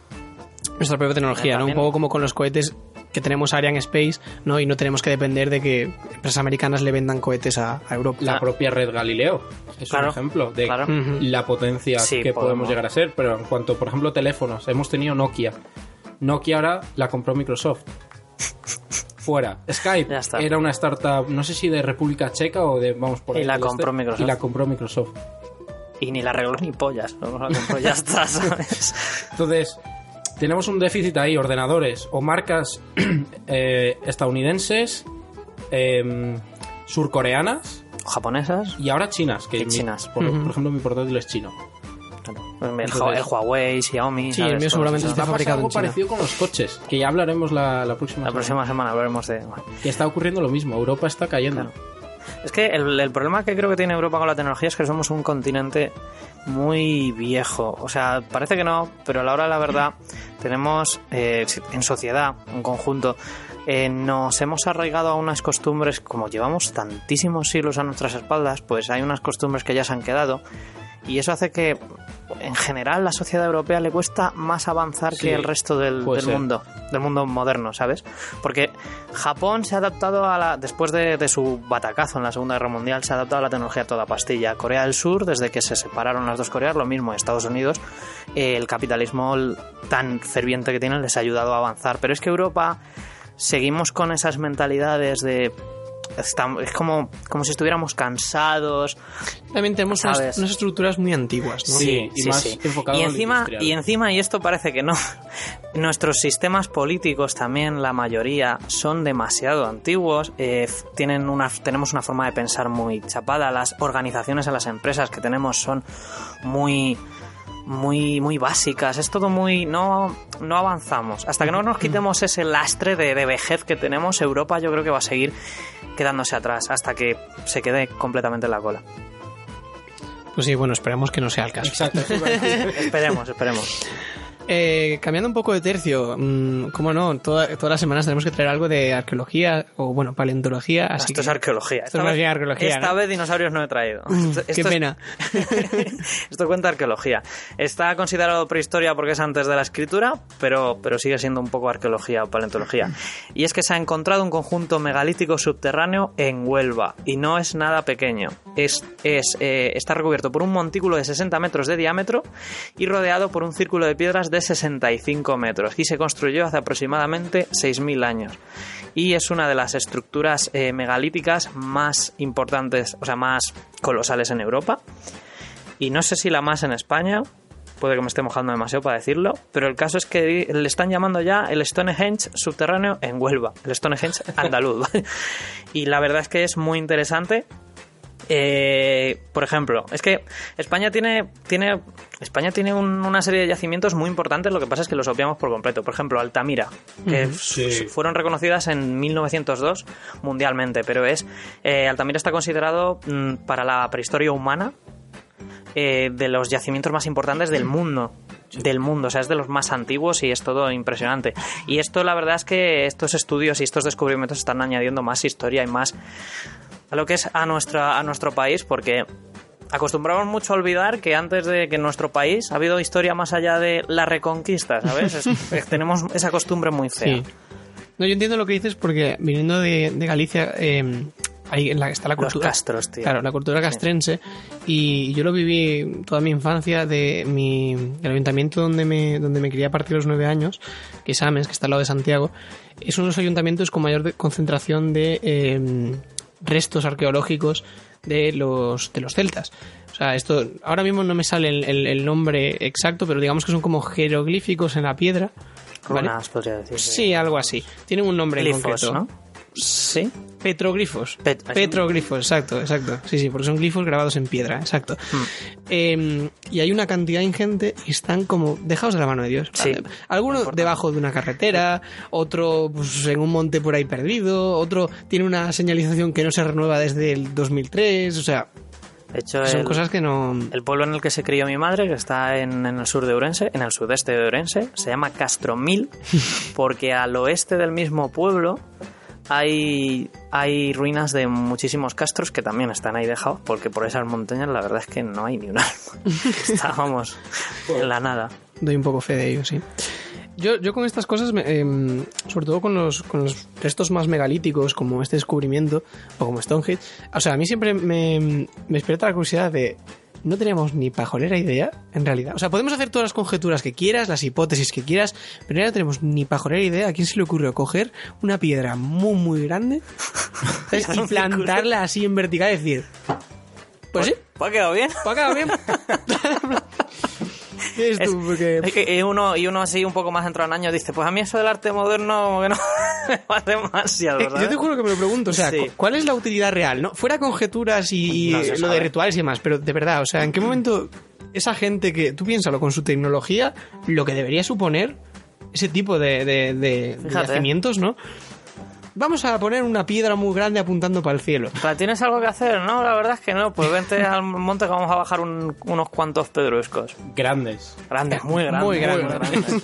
Nuestra propia tecnología, ¿no? Un poco como con los cohetes que tenemos Ariane Space, ¿no? Y no tenemos que depender de que empresas americanas le vendan cohetes a, a Europa. La propia red Galileo es Claro, un ejemplo de claro. La potencia Sí, que podemos. podemos. llegar a ser. Pero en cuanto, por ejemplo, teléfonos, hemos tenido Nokia. Nokia ahora la compró Microsoft. Fuera. Skype era una startup, no sé si de República Checa o de, vamos por Y ahí la del compró este, Microsoft. Y la compró Microsoft. Y ni la arregló ni pollas. Vamos a comprar, ya está, ¿sabes? [laughs] Entonces, tenemos un déficit ahí, ordenadores o marcas [clears throat] eh, estadounidenses, em, surcoreanas Japonesas. y ahora chinas. Que Y mi- chinas. por, por ejemplo, mi portátil es chino. Claro. El, Entonces- el Huawei, Xiaomi. Sí, ¿sabes? el mío seguramente está fabricado algo en China. parecido con los coches, que ya hablaremos la, la próxima La semana. próxima semana hablaremos de. Que está ocurriendo lo mismo, Europa está cayendo. Es que el, problema que creo que tiene Europa con la tecnología es que somos un continente muy viejo. O sea, parece que no, pero a la hora de la verdad tenemos eh, en sociedad, en conjunto, eh, nos hemos arraigado a unas costumbres, como llevamos tantísimos siglos a nuestras espaldas, pues hay unas costumbres que ya se han quedado. Y eso hace que, en general, la sociedad europea le cuesta más avanzar Sí, que el resto del, mundo, del mundo moderno, ¿sabes? Porque Japón se ha adaptado a la, después de, de su batacazo en la Segunda Guerra Mundial, se ha adaptado a la tecnología a toda pastilla. Corea del Sur, desde que se separaron las dos Coreas, lo mismo Estados Unidos, eh, el capitalismo tan ferviente que tienen les ha ayudado a avanzar. Pero es que Europa seguimos con esas mentalidades de es como, como si estuviéramos cansados, También tenemos unas, estructuras muy antiguas, ¿no? Sí, y más enfocado y encima y encima y esto parece que no [laughs] nuestros sistemas políticos también la mayoría son demasiado antiguos eh, tienen una tenemos una forma de pensar muy chapada las organizaciones en las empresas que tenemos son muy muy, muy básicas. Es todo muy. No, no avanzamos. Hasta que no nos quitemos ese lastre de, de vejez que tenemos, Europa yo creo que va a seguir quedándose atrás hasta que se quede completamente en la cola. Pues sí, bueno, esperemos que no sea el caso. Exacto. [laughs] esperemos, esperemos. Eh, cambiando un poco de tercio, mmm, cómo no, toda- todas las semanas tenemos que traer algo de arqueología o, bueno, paleontología. Así Esto que- es arqueología. Esto es más bien arqueología, esta ¿no? vez dinosaurios no he traído. Mm, Esto- qué esto es- pena. [laughs] Esto cuenta arqueología. Está considerado prehistoria porque es antes de la escritura, pero, pero sigue siendo un poco arqueología o paleontología. Y es que se ha encontrado un conjunto megalítico subterráneo en Huelva y no es nada pequeño. Es, es, eh, está recubierto por un montículo de 60 metros de diámetro y rodeado por un círculo de piedras de 65 metros y se construyó hace aproximadamente 6.000 años. Y es una de las estructuras eh, megalíticas más importantes, o sea, más colosales en Europa y no sé si la más en España, puede que me esté mojando demasiado para decirlo, pero el caso es que le están llamando ya el Stonehenge subterráneo en Huelva, el Stonehenge andaluz. [laughs] y la verdad es que es muy interesante. Eh, por ejemplo, es que España tiene, tiene, España tiene un- una serie de yacimientos muy importantes, lo que pasa es que los obviamos por completo. Por ejemplo, Altamira, que Sí. fueron reconocidas en 1902 mundialmente, pero es eh, Altamira está considerado mm, para la prehistoria humana eh, de los yacimientos más importantes del mundo. Del mundo, o sea, es de los más antiguos y es todo impresionante. Y esto, la verdad es que estos estudios y estos descubrimientos están añadiendo más historia y más a lo que es a, nuestra, a nuestro país, porque acostumbramos mucho a olvidar que antes de que en nuestro país ha habido historia más allá de la reconquista, ¿sabes? Es- [laughs] es- tenemos esa costumbre muy fea. Sí. No, yo entiendo lo que dices porque viniendo de, de Galicia, eh, ahí en la, está la Los cultura. castros, tío. Claro, la cultura castrense. Y yo lo viví toda mi infancia de mi del ayuntamiento donde me, donde me crié a partir de los nueve años, que es Ames, que está al lado de Santiago. Es uno de los ayuntamientos con mayor de- concentración de eh, restos arqueológicos de los, de los celtas. O sea, esto ahora mismo no me sale el, el- el nombre exacto, pero digamos que son como jeroglíficos en la piedra. ¿vale? Runas, podría decir. Sí, algo así. Tienen un nombre en Glifos, concreto. ¿no? Sí. Petroglifos. Pet- Petroglifos, exacto, exacto. Sí, sí, porque son glifos grabados en piedra, exacto. Hmm. Eh, y hay una cantidad ingente y están como dejados de la mano de Dios. Sí. Alguno debajo de una carretera, otro pues, en un monte por ahí perdido, otro tiene una señalización que no se renueva desde el 2003, o sea, De hecho, son el- cosas que no... El pueblo en el que se crió mi madre, que está en, en el sur de Orense, en el sudeste de Orense, se llama Castromil, [laughs] porque al oeste del mismo pueblo hay, hay ruinas de muchísimos castros que también están ahí dejados, porque por esas montañas la verdad es que no hay ni un alma. [laughs] Estábamos en la nada. Doy un poco fe de ello, sí. Yo, yo con estas cosas, me- em, sobre todo con los, con los restos más megalíticos, como este descubrimiento, o como Stonehenge, o sea, a mí siempre me, me despierta la curiosidad de... No tenemos ni pajolera idea, en realidad. O sea, podemos hacer todas las conjeturas que quieras, las hipótesis que quieras, pero ya no tenemos ni pajolera idea a quién se le ocurrió coger una piedra muy, muy grande [laughs] ¿sabes? y plantarla así en vertical y decir... Pues sí, ¿Pues ha quedado bien? pues ha quedado bien. [laughs] ¿Qué es tú? Porque... Es que y uno, y uno así un poco más entrado en año dice, pues a mí eso del arte moderno como que no [laughs] me hace demasiado, Eh, Yo te juro que me lo pregunto, o sea, Sí. ¿cuál es la utilidad real? No, fuera conjeturas y, No lo de rituales y demás, pero de verdad, o sea, ¿en qué momento esa gente que, tú piénsalo, con su tecnología, lo que debería suponer ese tipo de, de, de- de yacimientos, ¿no? Vamos a poner una piedra muy grande apuntando para el cielo. Pero ¿Tienes algo que hacer? No, la verdad es que no. Pues vente al monte que vamos a bajar un- unos cuantos pedruscos. Grandes. Grandes, muy grandes. Muy grandes.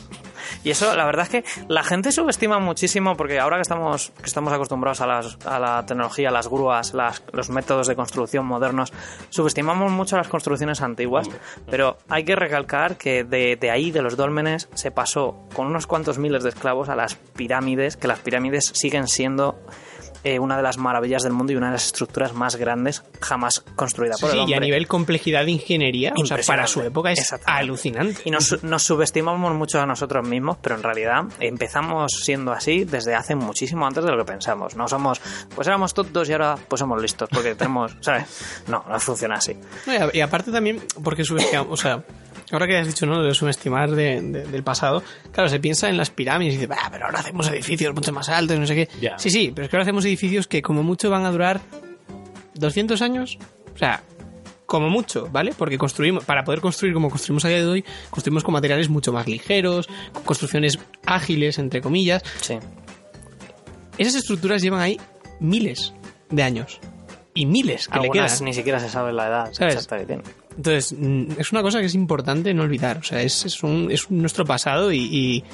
Y eso, la verdad es que la gente subestima muchísimo porque ahora que estamos, que estamos acostumbrados a, las- a la tecnología, las grúas, las- los métodos de construcción modernos, subestimamos mucho las construcciones antiguas, pero hay que recalcar que de, de ahí, de los dólmenes, se pasó con unos cuantos miles de esclavos a las pirámides, que las pirámides siguen siendo eh, una de las maravillas del mundo y una de las estructuras más grandes jamás construida por Sí, el y hombre. a nivel complejidad de ingeniería, o sea, para su época es alucinante. Y nos, nos subestimamos mucho a nosotros mismos, pero en realidad empezamos siendo así desde hace muchísimo antes de lo que pensamos. No somos, pues éramos tontos y ahora pues somos listos porque tenemos, [laughs] ¿sabes? No, no funciona así. No, y, y aparte también, porque subestimamos, o sea, ahora que has dicho, ¿no? De subestimar de- de- del pasado, claro, se piensa en las pirámides y dice, "Bah, pero ahora hacemos edificios mucho más altos, no sé qué. Sí, sí, pero es que ahora hacemos edificios que como mucho van a durar 200 años, o sea, como mucho, ¿vale? Porque construimos, para poder construir como construimos a día de hoy, construimos con materiales mucho más ligeros, con construcciones ágiles, entre comillas. Sí. Esas estructuras llevan ahí miles de años. Y miles que le Algunas quedan. ni siquiera se sabe la edad ¿Sabes? exacta que tienen. Entonces, mm, es una cosa que es importante no olvidar. O sea, es, es, un- es nuestro pasado y, y-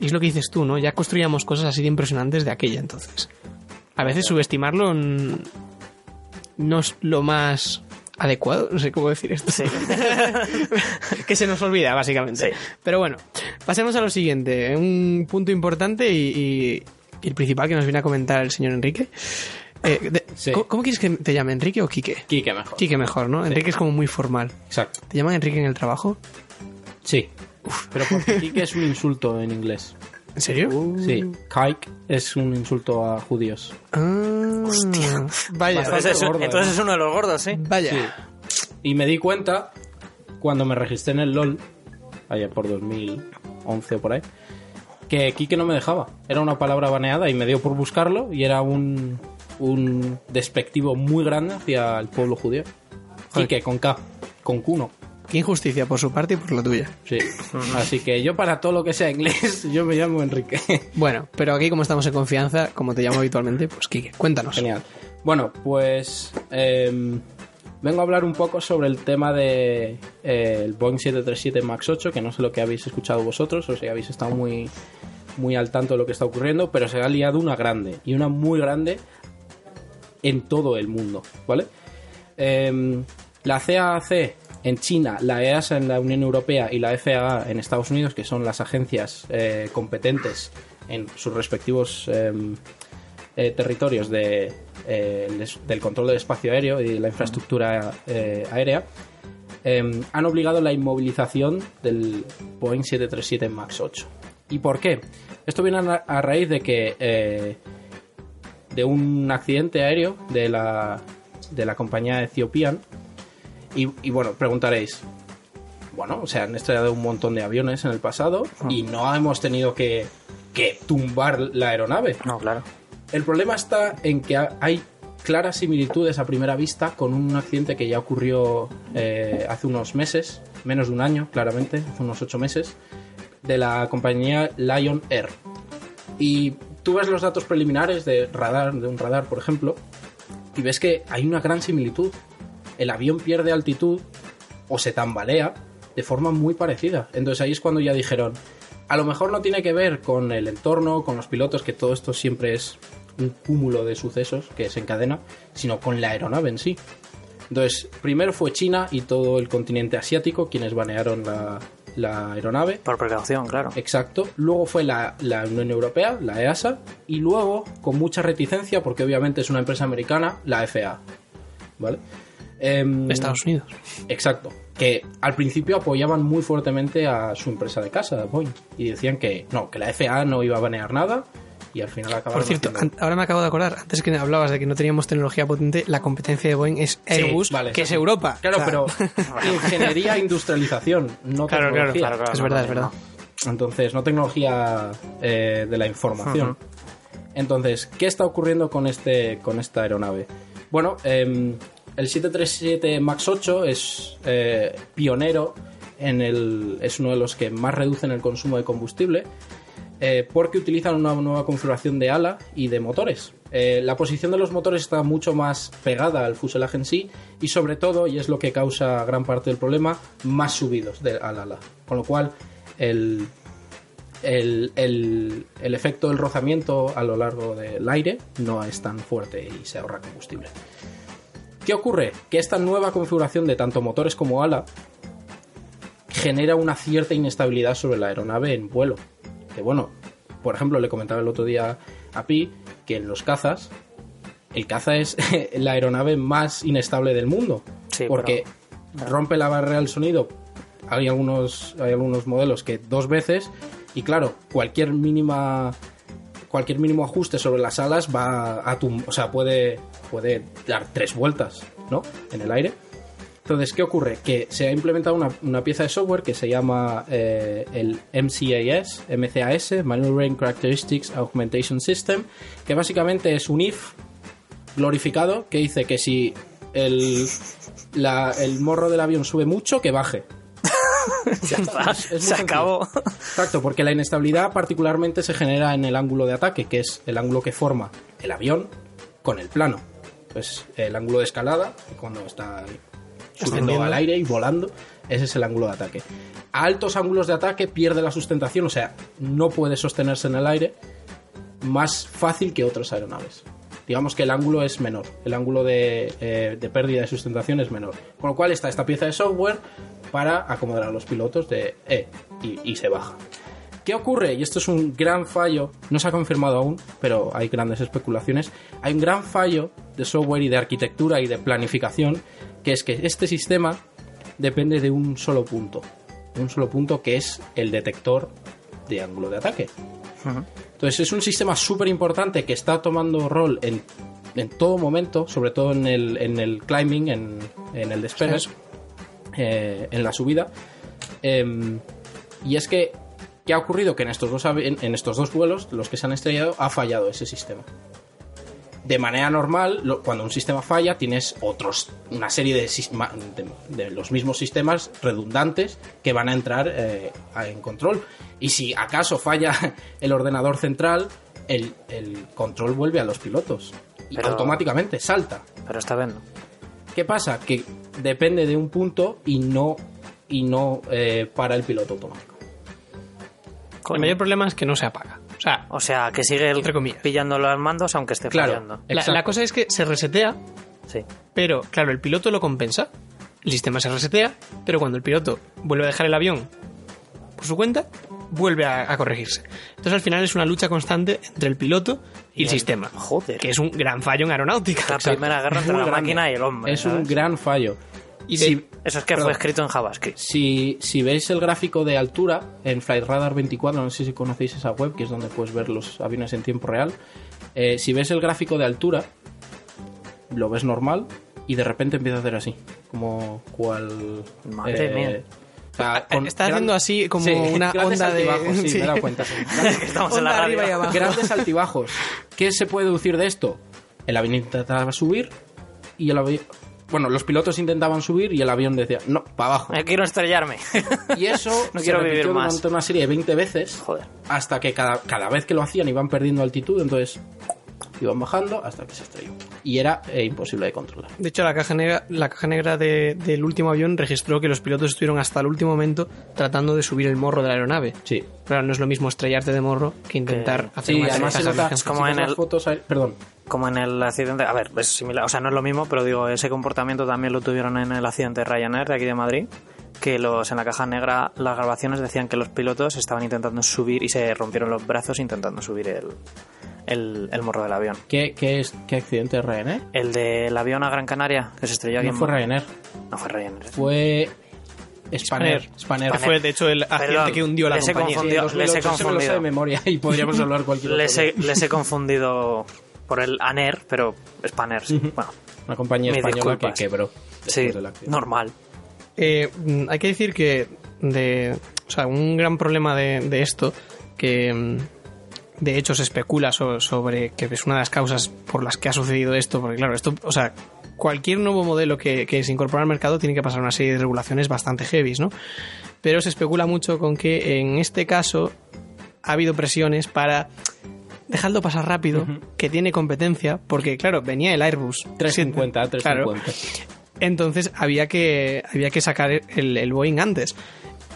y es lo que dices tú, ¿no? Ya construíamos cosas así de impresionantes de aquella entonces. A veces subestimarlo no es lo más adecuado, no sé cómo decir esto. Sí. [laughs] que se nos olvida, básicamente. Sí. Pero bueno, pasemos a lo siguiente. Un punto importante y, el principal que nos viene a comentar el señor Enrique. Eh, Sí. ¿cómo, cómo quieres que te llame? ¿Enrique o Quique? Quique mejor. Quique mejor, ¿no? Enrique es como muy formal. Exacto. ¿Te llaman Enrique en el trabajo? Sí. Pero porque Quique es un insulto en inglés. ¿En serio? Sí. Kike es un insulto a judíos. Ah, Vaya, Bastante Entonces, es- gordo, entonces ¿eh? es uno de los gordos, ¿sí? vaya. Y me di cuenta cuando me registré en el LOL, allá por 2011 o por ahí, que Kike no me dejaba. Era una palabra baneada y me dio por buscarlo y era un, un despectivo muy grande hacia el pueblo judío. Joder. Kike con K, con Q no. Qué injusticia por su parte y por la tuya. Sí. Así que yo para todo lo que sea inglés, [laughs] yo me llamo Enrique. Bueno, pero aquí como estamos en confianza, como te llamo habitualmente, pues Quique, cuéntanos. Genial. Bueno, pues em, vengo a hablar un poco sobre el tema de eh, el Boeing 737 MAX 8, que no sé lo que habéis escuchado vosotros, o si habéis estado muy, muy al tanto de lo que está ocurriendo, pero se ha liado una grande, y una muy grande en todo el mundo, ¿vale? Em, la CAAC en China, la EASA en la Unión Europea y la FAA en Estados Unidos, que son las agencias eh, competentes en sus respectivos em, eh, territorios de, eh, del control del espacio aéreo y de la infraestructura aérea, em, han obligado la inmovilización del Boeing 737 MAX 8. ¿Y por qué? Esto viene a, raíz de que de un accidente aéreo de la, de la compañía Ethiopian. Y, y bueno, preguntaréis, bueno, o sea, han estrellado un montón de aviones en el pasado y no hemos tenido que, que tumbar la aeronave. No, claro. El problema está en que ha- hay claras similitudes a primera vista con un accidente que ya ocurrió eh, hace unos meses, menos de un año, claramente, hace unos ocho meses, de la compañía Lion Air. Y tú ves los datos preliminares de radar, de un radar, por ejemplo, y ves que hay una gran similitud. El avión pierde altitud o se tambalea de forma muy parecida. Entonces ahí es cuando ya dijeron, a lo mejor no tiene que ver con el entorno, con los pilotos, que todo esto siempre es un cúmulo de sucesos que se encadena, sino con la aeronave en sí. Entonces, primero fue China y todo el continente asiático quienes banearon la, la aeronave. Por precaución, claro. Exacto. Luego fue la, la Unión Europea, la EASA, y luego, con mucha reticencia, porque obviamente es una empresa americana, la FAA. ¿Vale? Em, Estados Unidos. Exacto. Que al principio apoyaban muy fuertemente a su empresa de casa, Boeing. Y decían que no, que la FAA no iba a banear nada. Y al final acabaron Por cierto, ahora me acabo de acordar, antes que hablabas de que no teníamos tecnología potente, la competencia de Boeing es Airbus, vale, que es Europa. Claro, O sea, pero [laughs] ingeniería e industrialización, no Claro, claro, tecnología. Claro, claro. Es no, verdad, es verdad. Entonces, no tecnología eh, de la información. Entonces, ¿qué está ocurriendo con, este, con esta aeronave? Bueno, em, el 737 MAX 8 es eh, pionero, en el, es uno de los que más reducen el consumo de combustible, eh, porque utilizan una nueva configuración de ala y de motores. Eh, la posición de los motores está mucho más pegada al fuselaje en sí y sobre todo, y es lo que causa gran parte del problema, más subidos de- al ala. Con lo cual, el, el, el- el efecto del rozamiento a lo largo del aire no es tan fuerte y se ahorra combustible. ¿Qué ocurre? Que esta nueva configuración de tanto motores como ala genera una cierta inestabilidad sobre la aeronave en vuelo. Bueno, por ejemplo, le comentaba el otro día a Pi que en los cazas el caza es [laughs] la aeronave más inestable del mundo. Sí, porque rompe la barrera del sonido. Hay algunos, hay algunos modelos que dos veces. Y claro, cualquier mínima. Cualquier mínimo ajuste sobre las alas va a tum o sea, puede, puede dar tres vueltas, ¿no? En el aire. Entonces, ¿qué ocurre? Que se ha implementado una, una pieza de software que se llama eh, el MCAS, MCAS, Maneuvering Characteristics Augmentation System, que básicamente es un if glorificado que dice que si el, la- el morro del avión sube mucho, que baje. [laughs] Ya está, Es muy se acabó. Exacto, porque la inestabilidad particularmente se genera en el ángulo de ataque, que es el ángulo que forma el avión con el plano. Pues el ángulo de escalada, cuando está subiendo al aire y volando, ese es el ángulo de ataque. A altos ángulos de ataque pierde la sustentación, o sea, no puede sostenerse en el aire más fácil que otras aeronaves. Digamos que el ángulo es menor, el ángulo de, eh, de pérdida de sustentación es menor. Con lo cual está esta pieza de software para acomodar a los pilotos de E y, y se baja. ¿Qué ocurre? Y esto es un gran fallo, no se ha confirmado aún, pero hay grandes especulaciones. Hay un gran fallo de software y de arquitectura y de planificación, que es que este sistema depende de un solo punto. De un solo punto que es el detector de ángulo de ataque. Entonces es un sistema súper importante que está tomando rol en, en todo momento, sobre todo en el, en el climbing, en, en el despegue, eh, en la subida. Em, y es que, ¿qué ha ocurrido? Que en estos, dos, en estos dos vuelos, los que se han estrellado, ha fallado ese sistema. De manera normal, lo- cuando un sistema falla, tienes otros, una serie de, sisma- de- de los mismos sistemas redundantes que van a entrar eh, en control. Y si acaso falla [laughs] el ordenador central, el, el control vuelve a los pilotos. Y Pero- automáticamente salta. Pero está bien. ¿Qué pasa? Que depende de un punto y no, y no eh, para el piloto automático. El mayor problema es que no se apaga. O sea, O sea, que sigue el- Entre comillas. pillando los mandos aunque esté Claro. fallando. la, la cosa es que se resetea, Sí. pero claro, el piloto lo compensa. El sistema se resetea, pero cuando el piloto vuelve a dejar el avión por su cuenta, vuelve a, a corregirse. Entonces al final es una lucha constante entre el piloto y, el sistema. Joder. Que es un gran fallo en aeronáutica. La primera guerra entre la grande. máquina y el hombre. Es un gran fallo. Y de- Si- Eso es que Perdón. fue escrito en JavaScript. Si, si veis el gráfico de altura en Flight Radar 24, no sé si conocéis esa web, que es donde puedes ver los aviones en tiempo real. eh, si ves el gráfico de altura, lo ves normal y de repente empieza a hacer así, como cual. Madre mía. o sea, con Está gran- haciendo así como Sí, una grandes onda de- altibajos, Sí, [laughs] sí. me he dado cuenta. [laughs] Estamos en la radio. arriba y abajo. Grandes altibajos. ¿Qué se puede deducir de esto? El avión intentaba subir y el avión. Bueno, los pilotos intentaban subir y el avión decía, no, para abajo. Me quiero estrellarme. [laughs] Y eso [laughs] No se quiero vivir más. durante una serie de 20 veces Joder. hasta que cada, cada vez que lo hacían iban perdiendo altitud, entonces iban bajando hasta que se estrelló. Y era eh, imposible de controlar. De hecho, la caja negra, la caja negra de- del último avión registró que los pilotos estuvieron hasta el último momento tratando de subir el morro de la aeronave. Sí. Claro, no es lo mismo estrellarte de morro que intentar hacer Sí, una además se caja nota como en el- fotos, hay- perdón. Como en el accidente. A ver, es similar. O sea, no es lo mismo, pero digo, ese comportamiento también lo tuvieron en el accidente de Ryanair de aquí de Madrid. Que los en la caja negra, las grabaciones decían que los pilotos estaban intentando subir y se rompieron los brazos intentando subir el, el, el morro del avión. ¿Qué, qué, es, qué accidente de Ryanair? El del avión a Gran Canaria, que se estrelló aquí No en fue Ryanair, No fue Ryanair. fue Spanair. Spanair. Que fue, de hecho, el accidente Perdón, que hundió la les he compañía. confundido. Sí, les he 2008 se me lo sé de confundido. memoria y podríamos [laughs] hablar cualquier Les he, les he confundido por el ANER, pero Spanair, sí. Bueno, Una compañía española que disculpas. quebró sí, normal. Eh, mm, hay que decir que de, o sea, un gran problema de, de esto que mm, de hecho se especula so- sobre que es una de las causas por las que ha sucedido esto, porque claro, esto, o sea, cualquier nuevo modelo que, que se incorpora al mercado tiene que pasar una serie de regulaciones bastante heavies, ¿no? Pero se especula mucho con que en este caso ha habido presiones para dejarlo pasar rápido, que tiene competencia, porque claro, venía el Airbus 350, [laughs] Claro. 350. entonces había que, había que sacar el, el Boeing antes.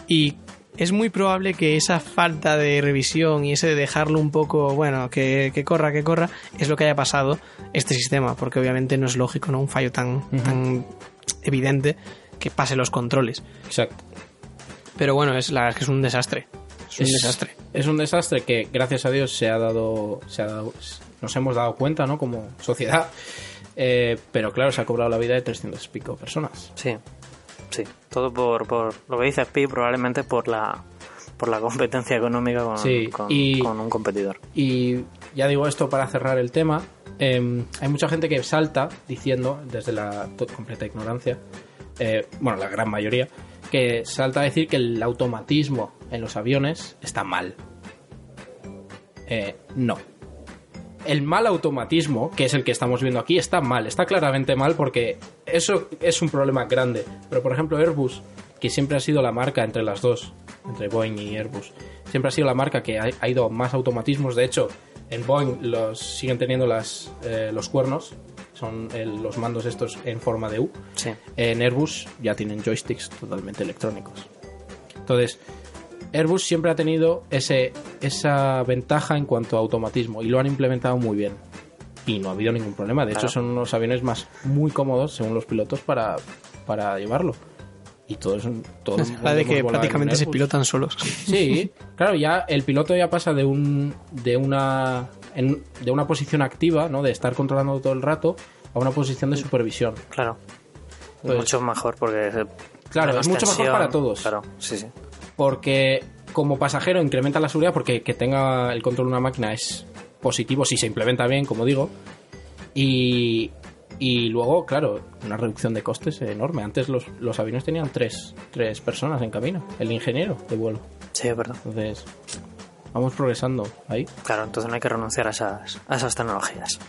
Y es muy probable que esa falta de revisión y ese de dejarlo un poco, bueno, que, que corra, que corra, es lo que haya pasado este sistema, porque obviamente no es lógico, ¿no? Un fallo tan, tan evidente que pase los controles. Exacto. Pero bueno, es la verdad es que es un desastre. Es un es, desastre. Es un desastre que, gracias a Dios, se ha dado, se ha dado, nos hemos dado cuenta, ¿no? Como sociedad. Eh, pero claro, se ha cobrado la vida de 300 y pico personas. Sí, sí. Todo por, por lo que dice Pi, probablemente por la por la competencia económica con, Sí, con, y- con un competidor. Y ya digo esto para cerrar el tema. eh, hay mucha gente que salta diciendo, desde la completa ignorancia, eh, bueno, la gran mayoría, que salta a decir que el automatismo en los aviones está mal. Eh, no. El mal automatismo, que es el que estamos viendo aquí, está mal. Está claramente mal porque eso es un problema grande. Pero por ejemplo, Airbus, que siempre ha sido la marca entre las dos, entre Boeing y Airbus, siempre ha sido la marca que ha, ha ido más automatismos. De hecho, en Boeing los siguen teniendo las, eh, los cuernos, son el- los mandos estos en forma de U. Sí. En Airbus ya tienen joysticks totalmente electrónicos. Entonces, Airbus siempre ha tenido ese, esa ventaja en cuanto a automatismo y lo han implementado muy bien. Y no ha habido ningún problema. De Claro. hecho, son unos aviones más muy cómodos, según los pilotos, para, para llevarlo. Y todo es un. Todo La de que prácticamente se pilotan solos. Sí, [laughs] claro, ya el piloto ya pasa de un de una en- de una posición activa, ¿no? De estar controlando todo el rato a una posición de supervisión. Claro. Pues- mucho mejor porque... Claro, es mucho mejor para todos. Claro, sí, sí. Porque como pasajero incrementa la seguridad porque que tenga el control de una máquina es positivo si se implementa bien, como digo. Y, y luego, claro, una reducción de costes enorme. Antes los, los aviones tenían tres, tres personas en cabina, el ingeniero de vuelo. Sí, es verdad. Entonces, vamos progresando ahí. Claro, entonces no hay que renunciar a esas, a esas tecnologías.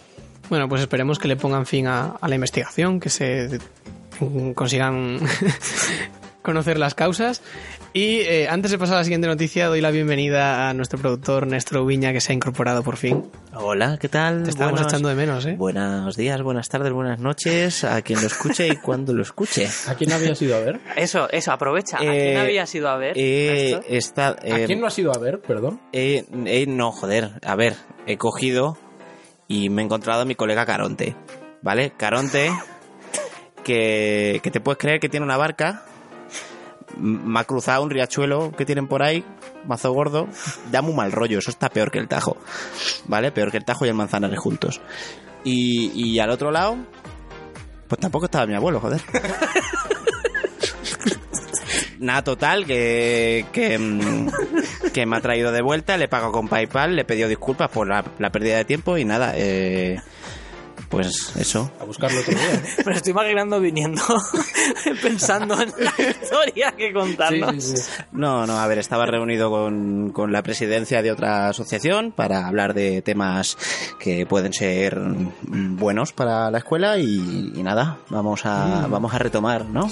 Bueno, pues esperemos que le pongan fin a, a la investigación, que se consigan conocer las causas. Y eh, antes de pasar a la siguiente noticia, doy la bienvenida a nuestro productor Néstor Viña, que se ha incorporado por fin. Hola, ¿qué tal? Te estábamos Buenos- echando de menos, ¿eh? Buenos días, buenas tardes, buenas noches a quien lo escuche y cuando lo escuche. ¿A quién habías ido a ver? Eso, eso, aprovecha. ¿A quién Eh, habías ido a ver? Eh, está, ¿A eh, quién no has ido a ver? Perdón. eh, eh, no, joder, a ver, he cogido y me he encontrado a mi colega Caronte, ¿vale? Caronte, que, que te puedes creer que tiene una barca, me ha cruzado un riachuelo que tienen por ahí, mazo gordo, da muy mal rollo, eso está peor que el Tajo, ¿vale? Peor que el Tajo y el Manzanares juntos. Y, y al otro lado, pues tampoco estaba mi abuelo, joder. [laughs] Nada, total, que, que, mm, que me ha traído de vuelta, le he pagado con PayPal, le he pedido disculpas por la, la pérdida de tiempo y nada, eh, pues eso. A buscarlo otro día. ¿eh? [laughs] Me estoy imaginando viniendo, [laughs] pensando en la [laughs] historia que contarnos. Sí, sí, sí. No, no, a ver, estaba reunido con, con la presidencia de otra asociación para hablar de temas que pueden ser mm, buenos para la escuela y, y nada, vamos a, vamos a retomar, ¿no?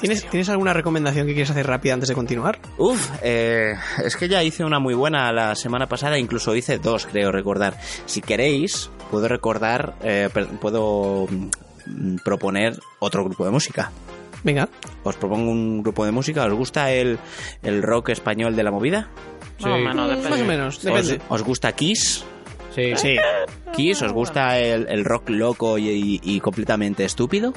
¿Tienes, ¿Tienes alguna recomendación que quieres hacer rápida antes de continuar? Uf, eh, es que ya hice una muy buena la semana pasada, incluso hice dos, creo recordar. Si queréis, puedo recordar, eh, puedo mm, proponer otro grupo de música. Venga. Os propongo un grupo de música. ¿Os gusta el, el rock español de la movida? Más o Sí. menos, depende. Más o menos, ¿Os, depende. os gusta Kiss? Sí. Sí. ¿Kiss? ¿Os gusta el, el rock loco y, y- y completamente estúpido?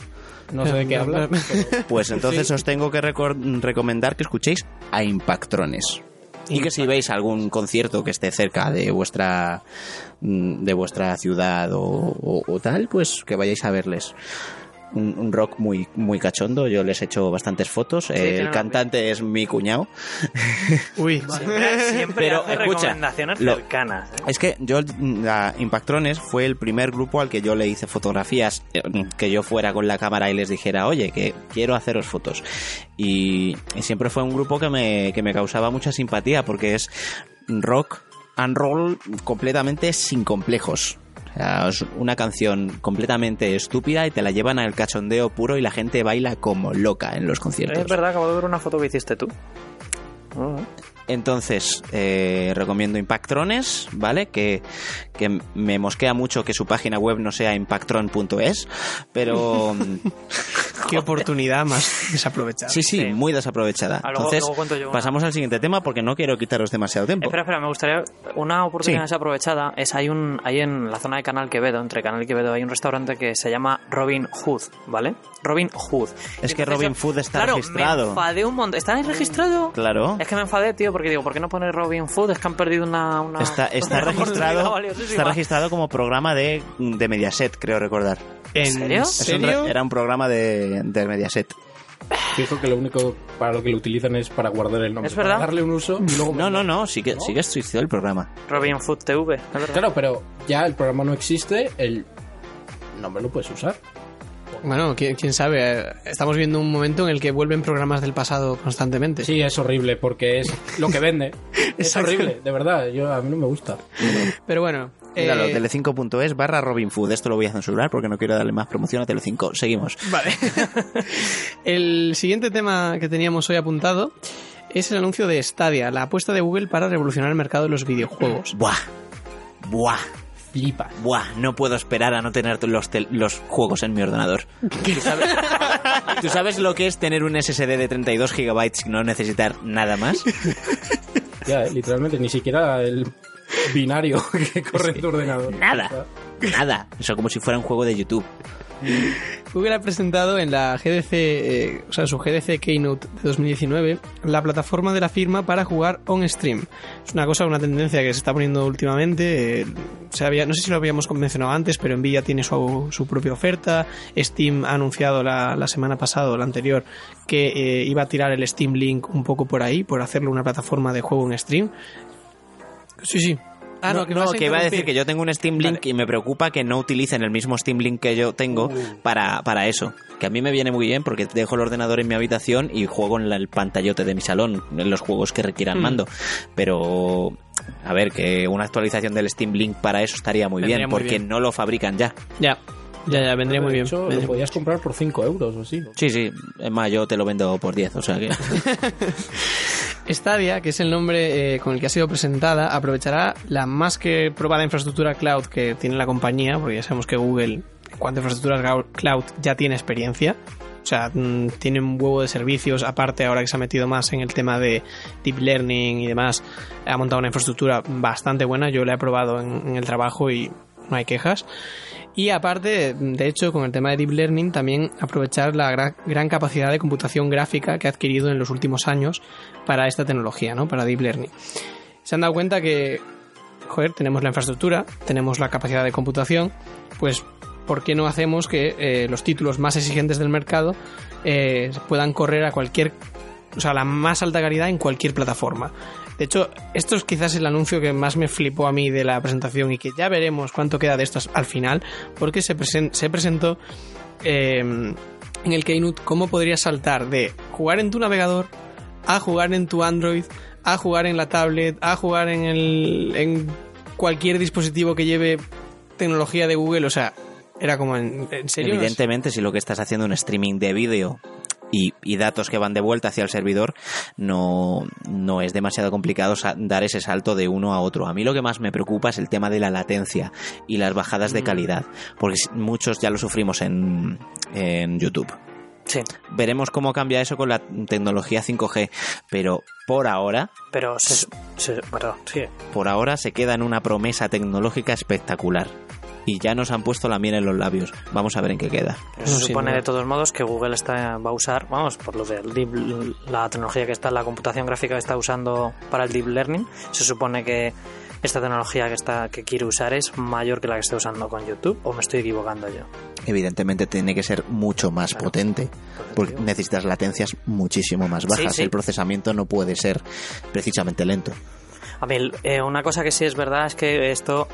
No sé de qué habla. [laughs] Pues entonces Sí. os tengo que recor- recomendar que escuchéis a Impactrones. Y que si veis algún concierto que esté cerca de vuestra mm, de vuestra ciudad o, o- o tal, pues que vayáis a verles. Un, un rock muy muy cachondo, yo les he hecho bastantes fotos. Eh, el cantante es mi cuñado. [laughs] Uy. Siempre, siempre Pero, hace escucha, recomendaciones lo- cercanas. ¿eh? Es que yo, la Impactrones fue el primer grupo al que yo le hice fotografías, eh, que yo fuera con la cámara y les dijera, oye, que quiero haceros fotos. Y, y siempre fue un grupo que me, que me causaba mucha simpatía porque es rock and roll completamente sin complejos. Es una canción completamente estúpida y te la llevan al cachondeo puro y la gente baila como loca en los conciertos. Es verdad, acabo de ver una foto que hiciste tú. Ah, Entonces, eh, recomiendo Impactrones, ¿vale? Que, que me mosquea mucho que su página web no sea impactron.es, pero [laughs] Qué oportunidad más desaprovechada. sí, sí, Sí. muy desaprovechada. Luego- Entonces, luego cuento yo una. pasamos al siguiente tema porque no quiero quitaros demasiado tiempo. Espera, espera, me gustaría. Una oportunidad Sí. desaprovechada es hay un hay en la zona de Canal Quevedo, entre Canal y Quevedo, hay un restaurante que se llama Robin Hood, ¿vale? Robin Hood. Es Y que Robin Hood está claro, registrado. Me enfadé un montón. ¿Está registrado? Claro. Es que me enfadé, tío, porque digo, ¿por qué no pone Robin Hood? Es que han perdido una. una Está, [laughs] está registrado está registrado como programa de, de Mediaset, creo recordar. ¿En serio? Un serio? era un programa de, de Mediaset. Fijo que lo único para lo que lo utilizan es para guardar el nombre. Es verdad. Para darle un uso y luego... No, no, no, sí que, sí que existió el programa. Robin Hood TV. Claro, pero ya el programa no existe, el nombre lo puedes usar. Bueno, quién, quién sabe. eh, Estamos viendo un momento en el que vuelven programas del pasado constantemente. Sí, es horrible porque es lo que vende. [laughs] es horrible, de verdad. Yo, a mí no me gusta. Pero bueno, Míralo, Eh, tele5.es barra Robin Food. Esto lo voy a censurar porque no quiero darle más promoción a Tele5. Seguimos. Vale. [laughs] el siguiente tema que teníamos hoy apuntado es el anuncio de Stadia, la apuesta de Google para revolucionar el mercado de los videojuegos. Buah. Buah. Flipa. Buah. No puedo esperar a no tener los, los juegos en mi ordenador. ¿Tú sabes, tú sabes lo que es tener un SSD de 32 gigabytes y no necesitar nada más? Ya, eh, literalmente, ni siquiera el binario [laughs] que corre en tu ordenador. Nada. Nada. Eso como si fuera un juego de YouTube. [laughs] Google ha presentado en la GDC, eh, o sea, su GDC Keynote de 2019, la plataforma de la firma para jugar on stream. Es una cosa, una tendencia que se está poniendo últimamente. eh, no sé si lo habíamos mencionado antes, pero Nvidia tiene su, su propia oferta. Steam ha anunciado la, la semana pasada la anterior que eh, iba a tirar el Steam Link un poco por ahí, por hacerle una plataforma de juego en stream. Sí, sí. Ah, no, que, me vas a que iba a decir que yo tengo un Steam Link y me preocupa que no utilicen el mismo Steam Link que yo tengo para, para eso. Que a mí me viene muy bien porque dejo el ordenador en mi habitación y juego en la- el pantallote de mi salón, en los juegos que requieran Mm. mando. Pero, a ver, que una actualización del Steam Link para eso estaría muy Vendría bien muy porque bien. no lo fabrican ya. Ya, ya, ya, vendría muy De bien. hecho, vendría- lo podías comprar por 5 euros o así. Sí, sí, es más, yo te lo vendo por 10, o sea que... [laughs] Stadia, que es el nombre eh, con el que ha sido presentada, aprovechará la más que probada infraestructura cloud que tiene la compañía, porque ya sabemos que Google, en cuanto a infraestructuras gau- cloud, ya tiene experiencia. O sea, mm, tiene un huevo de servicios, aparte ahora que se ha metido más en el tema de deep learning y demás, ha montado una infraestructura bastante buena, yo la he probado en, en el trabajo y no hay quejas. Y aparte, de hecho, con el tema de Deep Learning, también aprovechar la gra- gran capacidad de computación gráfica que ha adquirido en los últimos años para esta tecnología, ¿no? Para Deep Learning. Se han dado cuenta que, joder, tenemos la infraestructura, tenemos la capacidad de computación, pues, ¿por qué no hacemos que eh, los títulos más exigentes del mercado eh, puedan correr a cualquier, o sea, la más alta calidad en cualquier plataforma? De hecho, esto es quizás el anuncio que más me flipó a mí de la presentación y que ya veremos cuánto queda de estos al final, porque se, presen- se presentó eh, en el Keynote cómo podrías saltar de jugar en tu navegador a jugar en tu Android, a jugar en la tablet, a jugar en, el, en cualquier dispositivo que lleve tecnología de Google. O sea, era como ¿en serio. Evidentemente, si lo que estás haciendo es un streaming de vídeo y, y datos que van de vuelta hacia el servidor, no, no es demasiado complicado dar ese salto de uno a otro. A mí lo que más me preocupa es el tema de la latencia y las bajadas de calidad, porque muchos ya lo sufrimos en, en YouTube. Sí, Veremos cómo cambia eso con la tecnología 5G, pero por ahora, pero se, se- perdón, sí. por ahora se queda en una promesa tecnológica espectacular. Y ya nos han puesto la miel en los labios. Vamos a ver en qué queda. Se No, supone de todos modos que Google está, va a usar, vamos, por lo de deep- la tecnología que está, la computación gráfica que está usando para el deep learning, se supone que esta tecnología que está que quiere usar es mayor que la que está usando con YouTube, o me estoy equivocando yo. evidentemente tiene que ser mucho más Claro. potente porque necesitas latencias muchísimo más bajas sí. el procesamiento no puede ser precisamente lento A mí, eh, una cosa que sí es verdad es que esto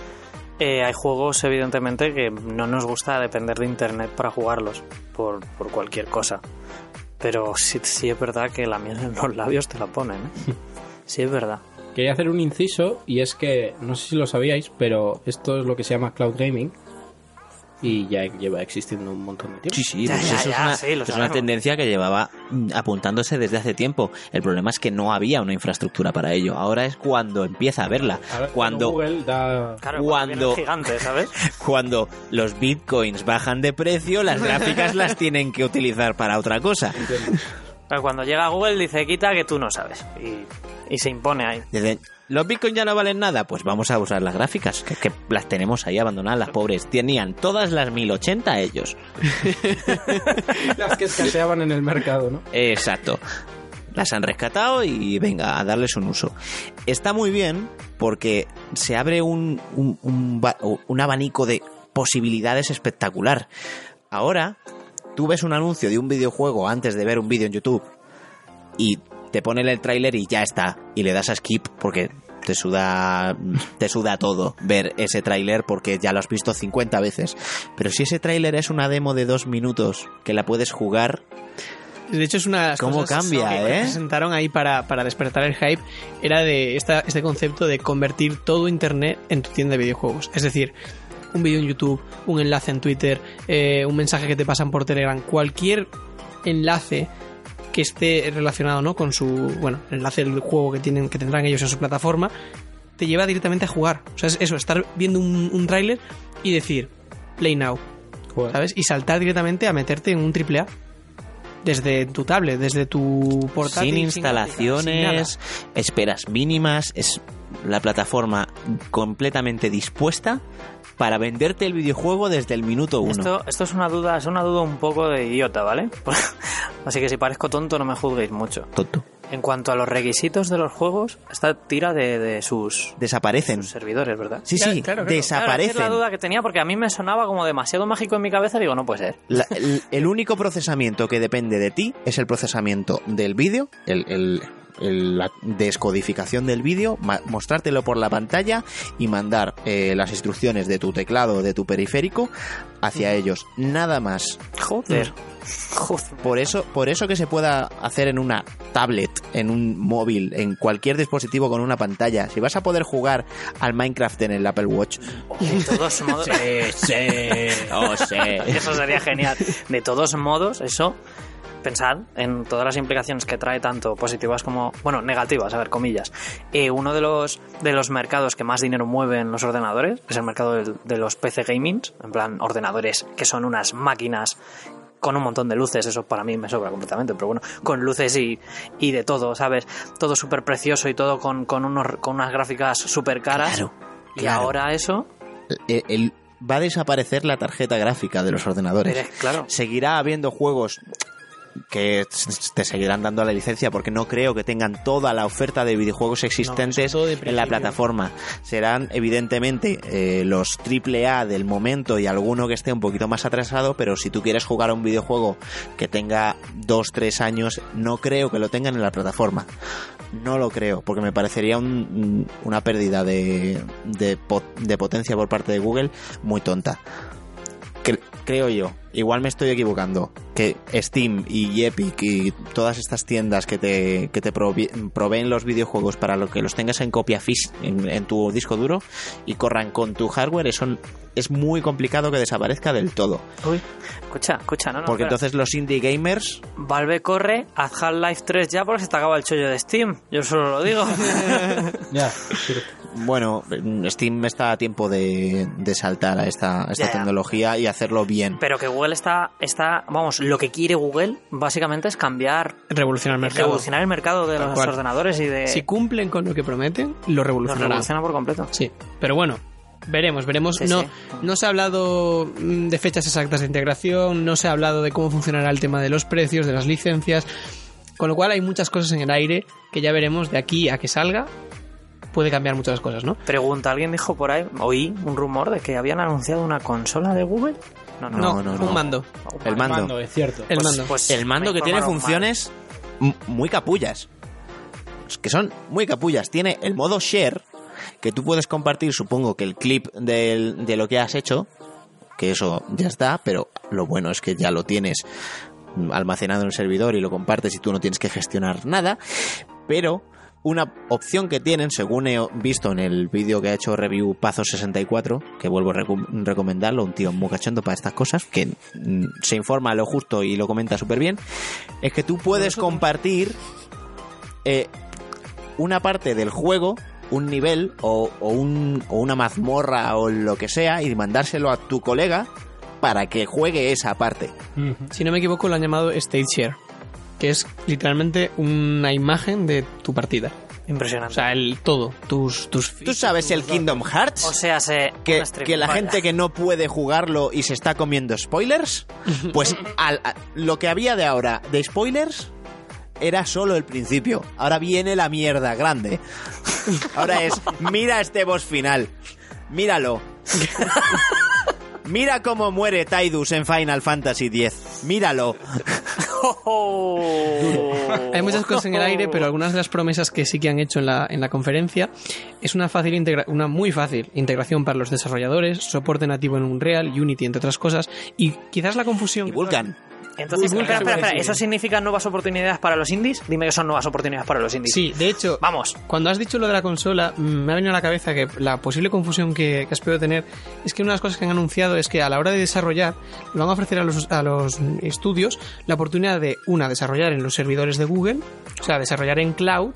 eh, hay juegos evidentemente que no nos gusta depender de internet para jugarlos por, por cualquier cosa. Pero sí, sí es verdad que la miel en los labios te la ponen. ¿eh? [laughs] Sí es verdad. Quería hacer un inciso y es que, no sé si lo sabíais, pero esto es lo que se llama cloud gaming y ya lleva existiendo un montón de tiempo. sí sí Ya, pues ya, eso ya, es una, sí, lo es una sabemos. tendencia que llevaba mm, apuntándose desde hace tiempo el problema es que no había una infraestructura para ello ahora es cuando empieza a verla Ahora, cuando Google da... Claro, Cuando- gigante, ¿sabes? [laughs] cuando los bitcoins bajan de precio las gráficas las [laughs] tienen que utilizar para otra cosa Pero cuando llega Google dice quita que tú no sabes. Y, y se impone ahí. Los bitcoins ya no valen nada, pues vamos a usar las gráficas, que, que las tenemos ahí abandonadas, las pobres. Tenían todas las 1080 ellos. [laughs] las que escaseaban en el mercado, ¿no? Exacto. Las han rescatado y venga, a darles un uso. Está muy bien porque se abre un, un, un ba- un abanico de posibilidades espectacular. Ahora, tú ves un anuncio de un videojuego antes de ver un vídeo en YouTube y te ponen el tráiler y ya está. Y le das a skip porque te suda, te suda todo ver ese tráiler porque ya lo has visto 50 veces. Pero si ese tráiler es una demo de dos minutos que la puedes jugar, De hecho, es una de las ¿Cómo cosas cambia, que eh? presentaron ahí para, para despertar el hype. Era de esta, este concepto de convertir todo Internet en tu tienda de videojuegos. Es decir, un vídeo en YouTube, un enlace en Twitter, eh, un mensaje que te pasan por Telegram, cualquier enlace que esté relacionado ¿no? con su bueno el enlace del juego que tienen que tendrán ellos en su plataforma te lleva directamente a jugar o sea es eso estar viendo un, un tráiler y decir play now Joder. ¿sabes? Y saltar directamente a meterte en un triple A. Desde tu tablet, desde tu portátil. sin instalaciones, esperas mínimas, es la plataforma completamente dispuesta para venderte el videojuego desde el minuto uno. Esto, esto es una duda, es una duda un poco de idiota, ¿vale? [laughs] Así que si parezco tonto no me juzguéis mucho. Tonto. En cuanto a los requisitos de los juegos, esta tira de, de sus, Desaparecen. sus servidores, ¿verdad? Sí, sí, claro, claro. Claro, desaparecen. esa es la duda que tenía porque a mí me sonaba como demasiado mágico en mi cabeza. Digo, no puede ser. La- [laughs] el, el único procesamiento que depende de ti es el procesamiento del vídeo, el, el- el- la descodificación del vídeo, mostrártelo por la pantalla y mandar eh, las instrucciones de tu teclado o de tu periférico hacia ellos. Nada más. Joder. Joder. Por eso, por eso que se pueda hacer en una tablet, en un móvil, en cualquier dispositivo con una pantalla. Si vas a poder jugar al Minecraft en el Apple Watch, De todos [laughs] modos. oh, sí. [laughs] Eso sería genial. De todos modos, eso, pensad en todas las implicaciones que trae, tanto positivas como, bueno, negativas, a ver, comillas. Eh, uno de los, de los mercados que más dinero mueven los ordenadores es el mercado de, los PC gaming, en plan, ordenadores que son unas máquinas con un montón de luces, eso para mí me sobra completamente, pero bueno, con luces y, y de todo, ¿sabes? Todo súper precioso y todo con, con, unos, con unas gráficas súper caras. Claro, y claro. ahora eso, el- el- va a desaparecer la tarjeta gráfica de los ordenadores. Claro. Seguirá habiendo juegos que te seguirán dando la licencia porque no creo que tengan toda la oferta de videojuegos existentes en la plataforma. Serán evidentemente eh, los AAA del momento y alguno que esté un poquito más atrasado, pero si tú quieres jugar a un videojuego que tenga 2-3 años, no creo que lo tengan en la plataforma. No lo creo, porque me parecería un- una pérdida de, de, po- de potencia por parte de Google muy tonta. Cre- creo yo, igual me estoy equivocando, que Steam y Epic y todas estas tiendas que te, que te proveen los videojuegos para lo que los tengas en copia fis en, en tu disco duro y corran con tu hardware, eso es muy complicado que desaparezca del todo. Uy, escucha, escucha, no, no. Porque espera. entonces los indie gamers Valve corre, haz Half-Life 3 ya porque se te acaba el chollo de Steam. Yo solo lo digo. [laughs] Ya. Bueno, Steam está a tiempo de, de saltar a esta, a esta Ya, ya. tecnología y hacerlo bien. Pero que Google está, está, vamos, lo que quiere Google básicamente es cambiar, Revolucionar el mercado. revolucionar el mercado de Tal los cual. ordenadores y de... Si cumplen con lo que prometen, lo revolucionarán. revoluciona por completo. Sí, pero bueno, veremos, veremos. Sí, no, sí. no se ha hablado mm, de fechas exactas de integración, no se ha hablado de cómo funcionará el tema de los precios, de las licencias, con lo cual hay muchas cosas en el aire que ya veremos de aquí a que salga. Puede cambiar muchas cosas, ¿no? Pregunta, ¿alguien dijo por ahí, oí un rumor de que habían anunciado una consola de Google? No, no. No, no, un no. mando. El mando. es cierto. El Pues- mando. pues el mando que tiene funciones muy capullas. Que son muy capullas. Tiene el modo share, que tú puedes compartir, supongo que el clip del- de lo que has hecho, que eso ya está, pero lo bueno es que ya lo tienes almacenado en el servidor y lo compartes y tú no tienes que gestionar nada. Pero una opción que tienen, según he visto en el vídeo que ha hecho review Pazo64, que vuelvo a recomendarlo, un tío muy cachondo para estas cosas, que mm, se informa lo justo y lo comenta súper bien, es que tú puedes compartir eh, una parte del juego, un nivel o, o un- o una mazmorra o lo que sea y mandárselo a tu colega para que juegue esa parte. Si no me equivoco, lo han llamado State Share, que es literalmente una imagen de tu partida. Impresionante. O sea, el todo, tus tus ¿Tú sabes el Kingdom Hearts? O sea, se... que, que la vaya. gente que no puede jugarlo y se está comiendo spoilers, [laughs] pues al- a- lo que había de ahora de spoilers era solo el principio. Ahora viene la mierda grande. [laughs] Ahora es, mira este boss final. Míralo. [laughs] Mira cómo muere Tidus en Final Fantasy X. Míralo. Hay muchas cosas en el aire, pero algunas de las promesas que sí que han hecho en la, en la conferencia es una fácil integra- una muy fácil integración para los desarrolladores, soporte nativo en Unreal, Unity, entre otras cosas, y quizás la confusión. Y Vulkan. Entonces, espera, espera, espera. ¿Eso significa nuevas oportunidades para los indies? Dime que son nuevas oportunidades para los indies. Sí, de hecho, Vamos. Cuando has dicho lo de la consola, mm, me ha venido a la cabeza que la posible confusión que, que has podido tener es que una de las cosas que han anunciado es que a la hora de desarrollar, le van a ofrecer a los, a los estudios la oportunidad de, una, desarrollar en los servidores de Google, o sea, desarrollar en cloud,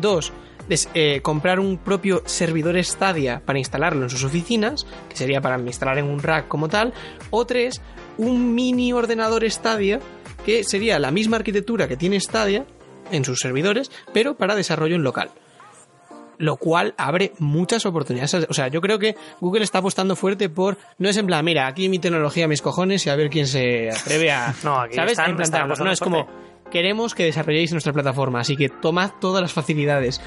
dos, des- eh, comprar un propio servidor Stadia para instalarlo en sus oficinas, que sería para instalar en un rack como tal, o tres, un mini ordenador Stadia, que sería la misma arquitectura que tiene Stadia en sus servidores, pero para desarrollo en local. Lo cual abre muchas oportunidades. O sea, yo creo que Google está apostando fuerte por. No es en plan, mira, aquí mi tecnología, mis cojones y a ver quién se atreve a. [laughs] No, aquí ¿Sabes? están- están No, es como. Queremos que desarrolléis nuestra plataforma, así que tomad todas las facilidades,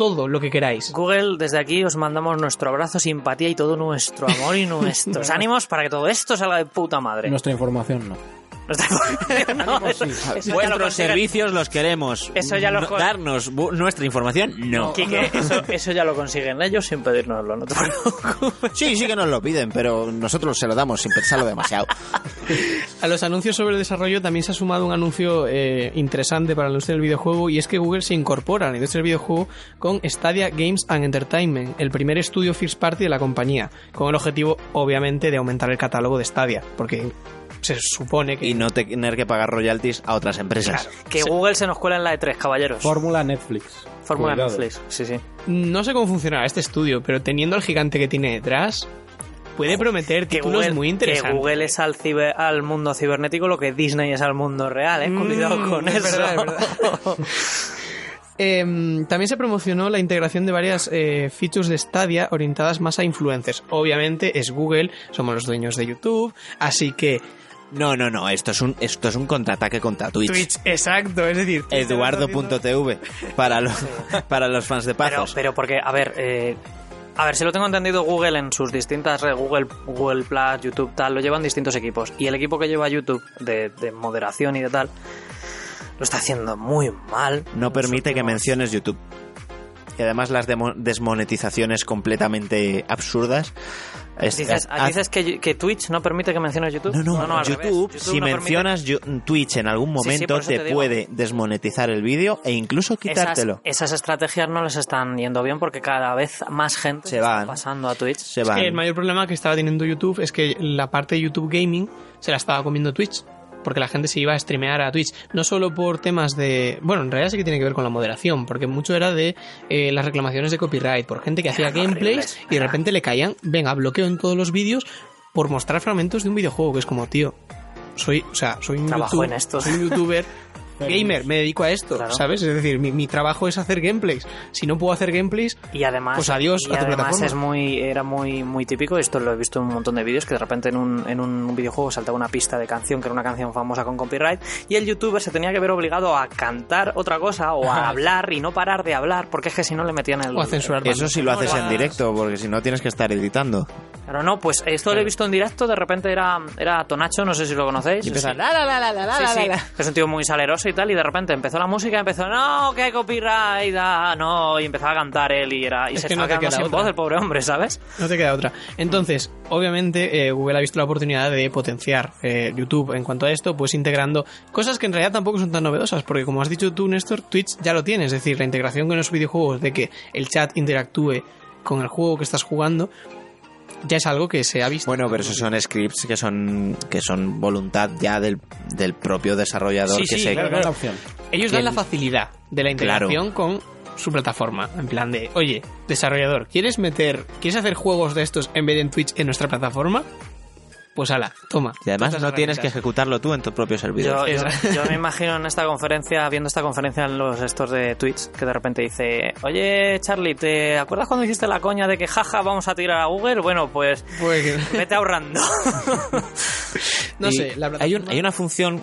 todo lo que queráis. Google, desde aquí os mandamos nuestro abrazo, simpatía y todo nuestro amor y [laughs] nuestros ánimos para que todo esto salga de puta madre. Nuestra información no. [laughs] No, eso- eso Vuestros servicios los queremos. Eso ya lo No- con- Darnos nuestra información, no. Quique, eso, eso ya lo consiguen ellos sin pedírnoslo, no te preocupes. Sí, sí que nos lo piden, pero nosotros se lo damos sin pensarlo demasiado. A los anuncios sobre el desarrollo también se ha sumado un anuncio eh, interesante para la industria del videojuego y es que Google se incorpora a la industria del videojuego con Stadia Games and Entertainment, el primer estudio first party de la compañía, con el objetivo obviamente de aumentar el catálogo de Stadia, porque se supone que Y no tener que pagar royalties a otras empresas. Que Google se nos cuela en la E3, caballeros. Fórmula Netflix. Fórmula Cuidado. Netflix, sí, sí. no sé cómo funcionará este estudio, pero teniendo al gigante que tiene detrás, puede prometer Que títulos Google, muy que interesantes. Google es al, ciber- al mundo cibernético lo que Disney es al mundo real, ¿eh? Cuidado Mm, con es eso. verdad, es verdad. [laughs] Em, también se promocionó la integración de varias eh, features de Stadia orientadas más a influencers. Obviamente es Google, somos los dueños de YouTube, así que No, no, no, esto es un, esto es un contraataque contra Twitch. Twitch, exacto, es decir, Eduardo.tv para los, para los fans de Pero, Pazos. pero porque, a ver, eh, a ver, si lo tengo entendido, Google en sus distintas redes, Google, Google Plus, YouTube, tal, lo llevan distintos equipos. Y el equipo que lleva YouTube de, de moderación y de tal, lo está haciendo muy mal. no permite que menciones YouTube. Y además las desmonetizaciones completamente absurdas. Es- Dices, haz- dices que, que Twitch no permite que menciones YouTube. No, no, al revés. YouTube, si no mencionas Twitch en algún Sí, sí, momento, te, puede desmonetizar el vídeo e incluso quitártelo. Esas, esas estrategias no les están yendo bien porque cada vez más gente Se está van. pasando a Twitch. Se Es van. que el mayor problema que estaba teniendo YouTube es que la parte de YouTube Gaming se la estaba comiendo Twitch. Porque la gente se iba a streamear a Twitch. No solo por temas de. Bueno, en realidad sí que tiene que ver con la moderación. Porque mucho era de eh, las reclamaciones de copyright. Por gente que hacía gameplays y de repente le caían. Venga, bloqueo en todos los vídeos por mostrar fragmentos de un videojuego. Que es como, tío. Soy, o sea, soy un, en soy un youtuber [laughs] gamer, me dedico a esto, Claro. ¿sabes? Es decir, mi, mi trabajo es hacer gameplays. Si no puedo hacer gameplays, Y además, Pues adiós y a tu además plataforma. es muy, era muy, muy típico, esto lo he visto en un montón de vídeos, que de repente en un, en un videojuego saltaba una pista de canción que era una canción famosa con copyright, y el youtuber se tenía que ver obligado a cantar otra cosa o a [laughs] hablar y no parar de hablar, porque es que si no le metían el... o a censurar. Eso si lo haces en directo, porque si no tienes que estar editando. Pero no, pues esto lo he visto en directo, de repente era, era Tonacho, no sé si lo conocéis. Y Sí. la, la, la, la, la, Sí, la, sí, la. que es un tío muy saleroso y tal, y de repente empezó la música, empezó, no, que hay copyright, ah, no, y empezaba a cantar él y era y Es se que no estaba te quedando queda sin otra. voz el pobre hombre, ¿sabes? No te queda otra. Entonces, obviamente, eh, Google ha visto la oportunidad de potenciar eh, YouTube en cuanto a esto, pues integrando cosas que en realidad tampoco son tan novedosas, porque como has dicho tú, Néstor, Twitch ya lo tiene, es decir, la integración con los videojuegos, de que el chat interactúe con el juego que estás jugando, ya es algo que se ha visto. Bueno, pero esos son scripts que son que son voluntad ya del, del propio desarrollador Sí, que sí, se claro, opción. Ellos dan la facilidad de la Claro. integración con su plataforma, en plan de, oye, desarrollador, ¿quieres meter, quieres hacer juegos de estos en vez de en Twitch en nuestra plataforma? Pues ala, toma. y además no tienes que ejecutarlo tú en tu propio servidor. Yo, yo, Esa. yo me imagino en esta conferencia, viendo esta conferencia en los estos de Twitch, que de repente dice, oye Charlie, ¿te acuerdas cuando hiciste la coña de que jaja vamos a tirar a Google? Bueno, pues Pues vete ahorrando. no Y sé, la hay, un- hay una función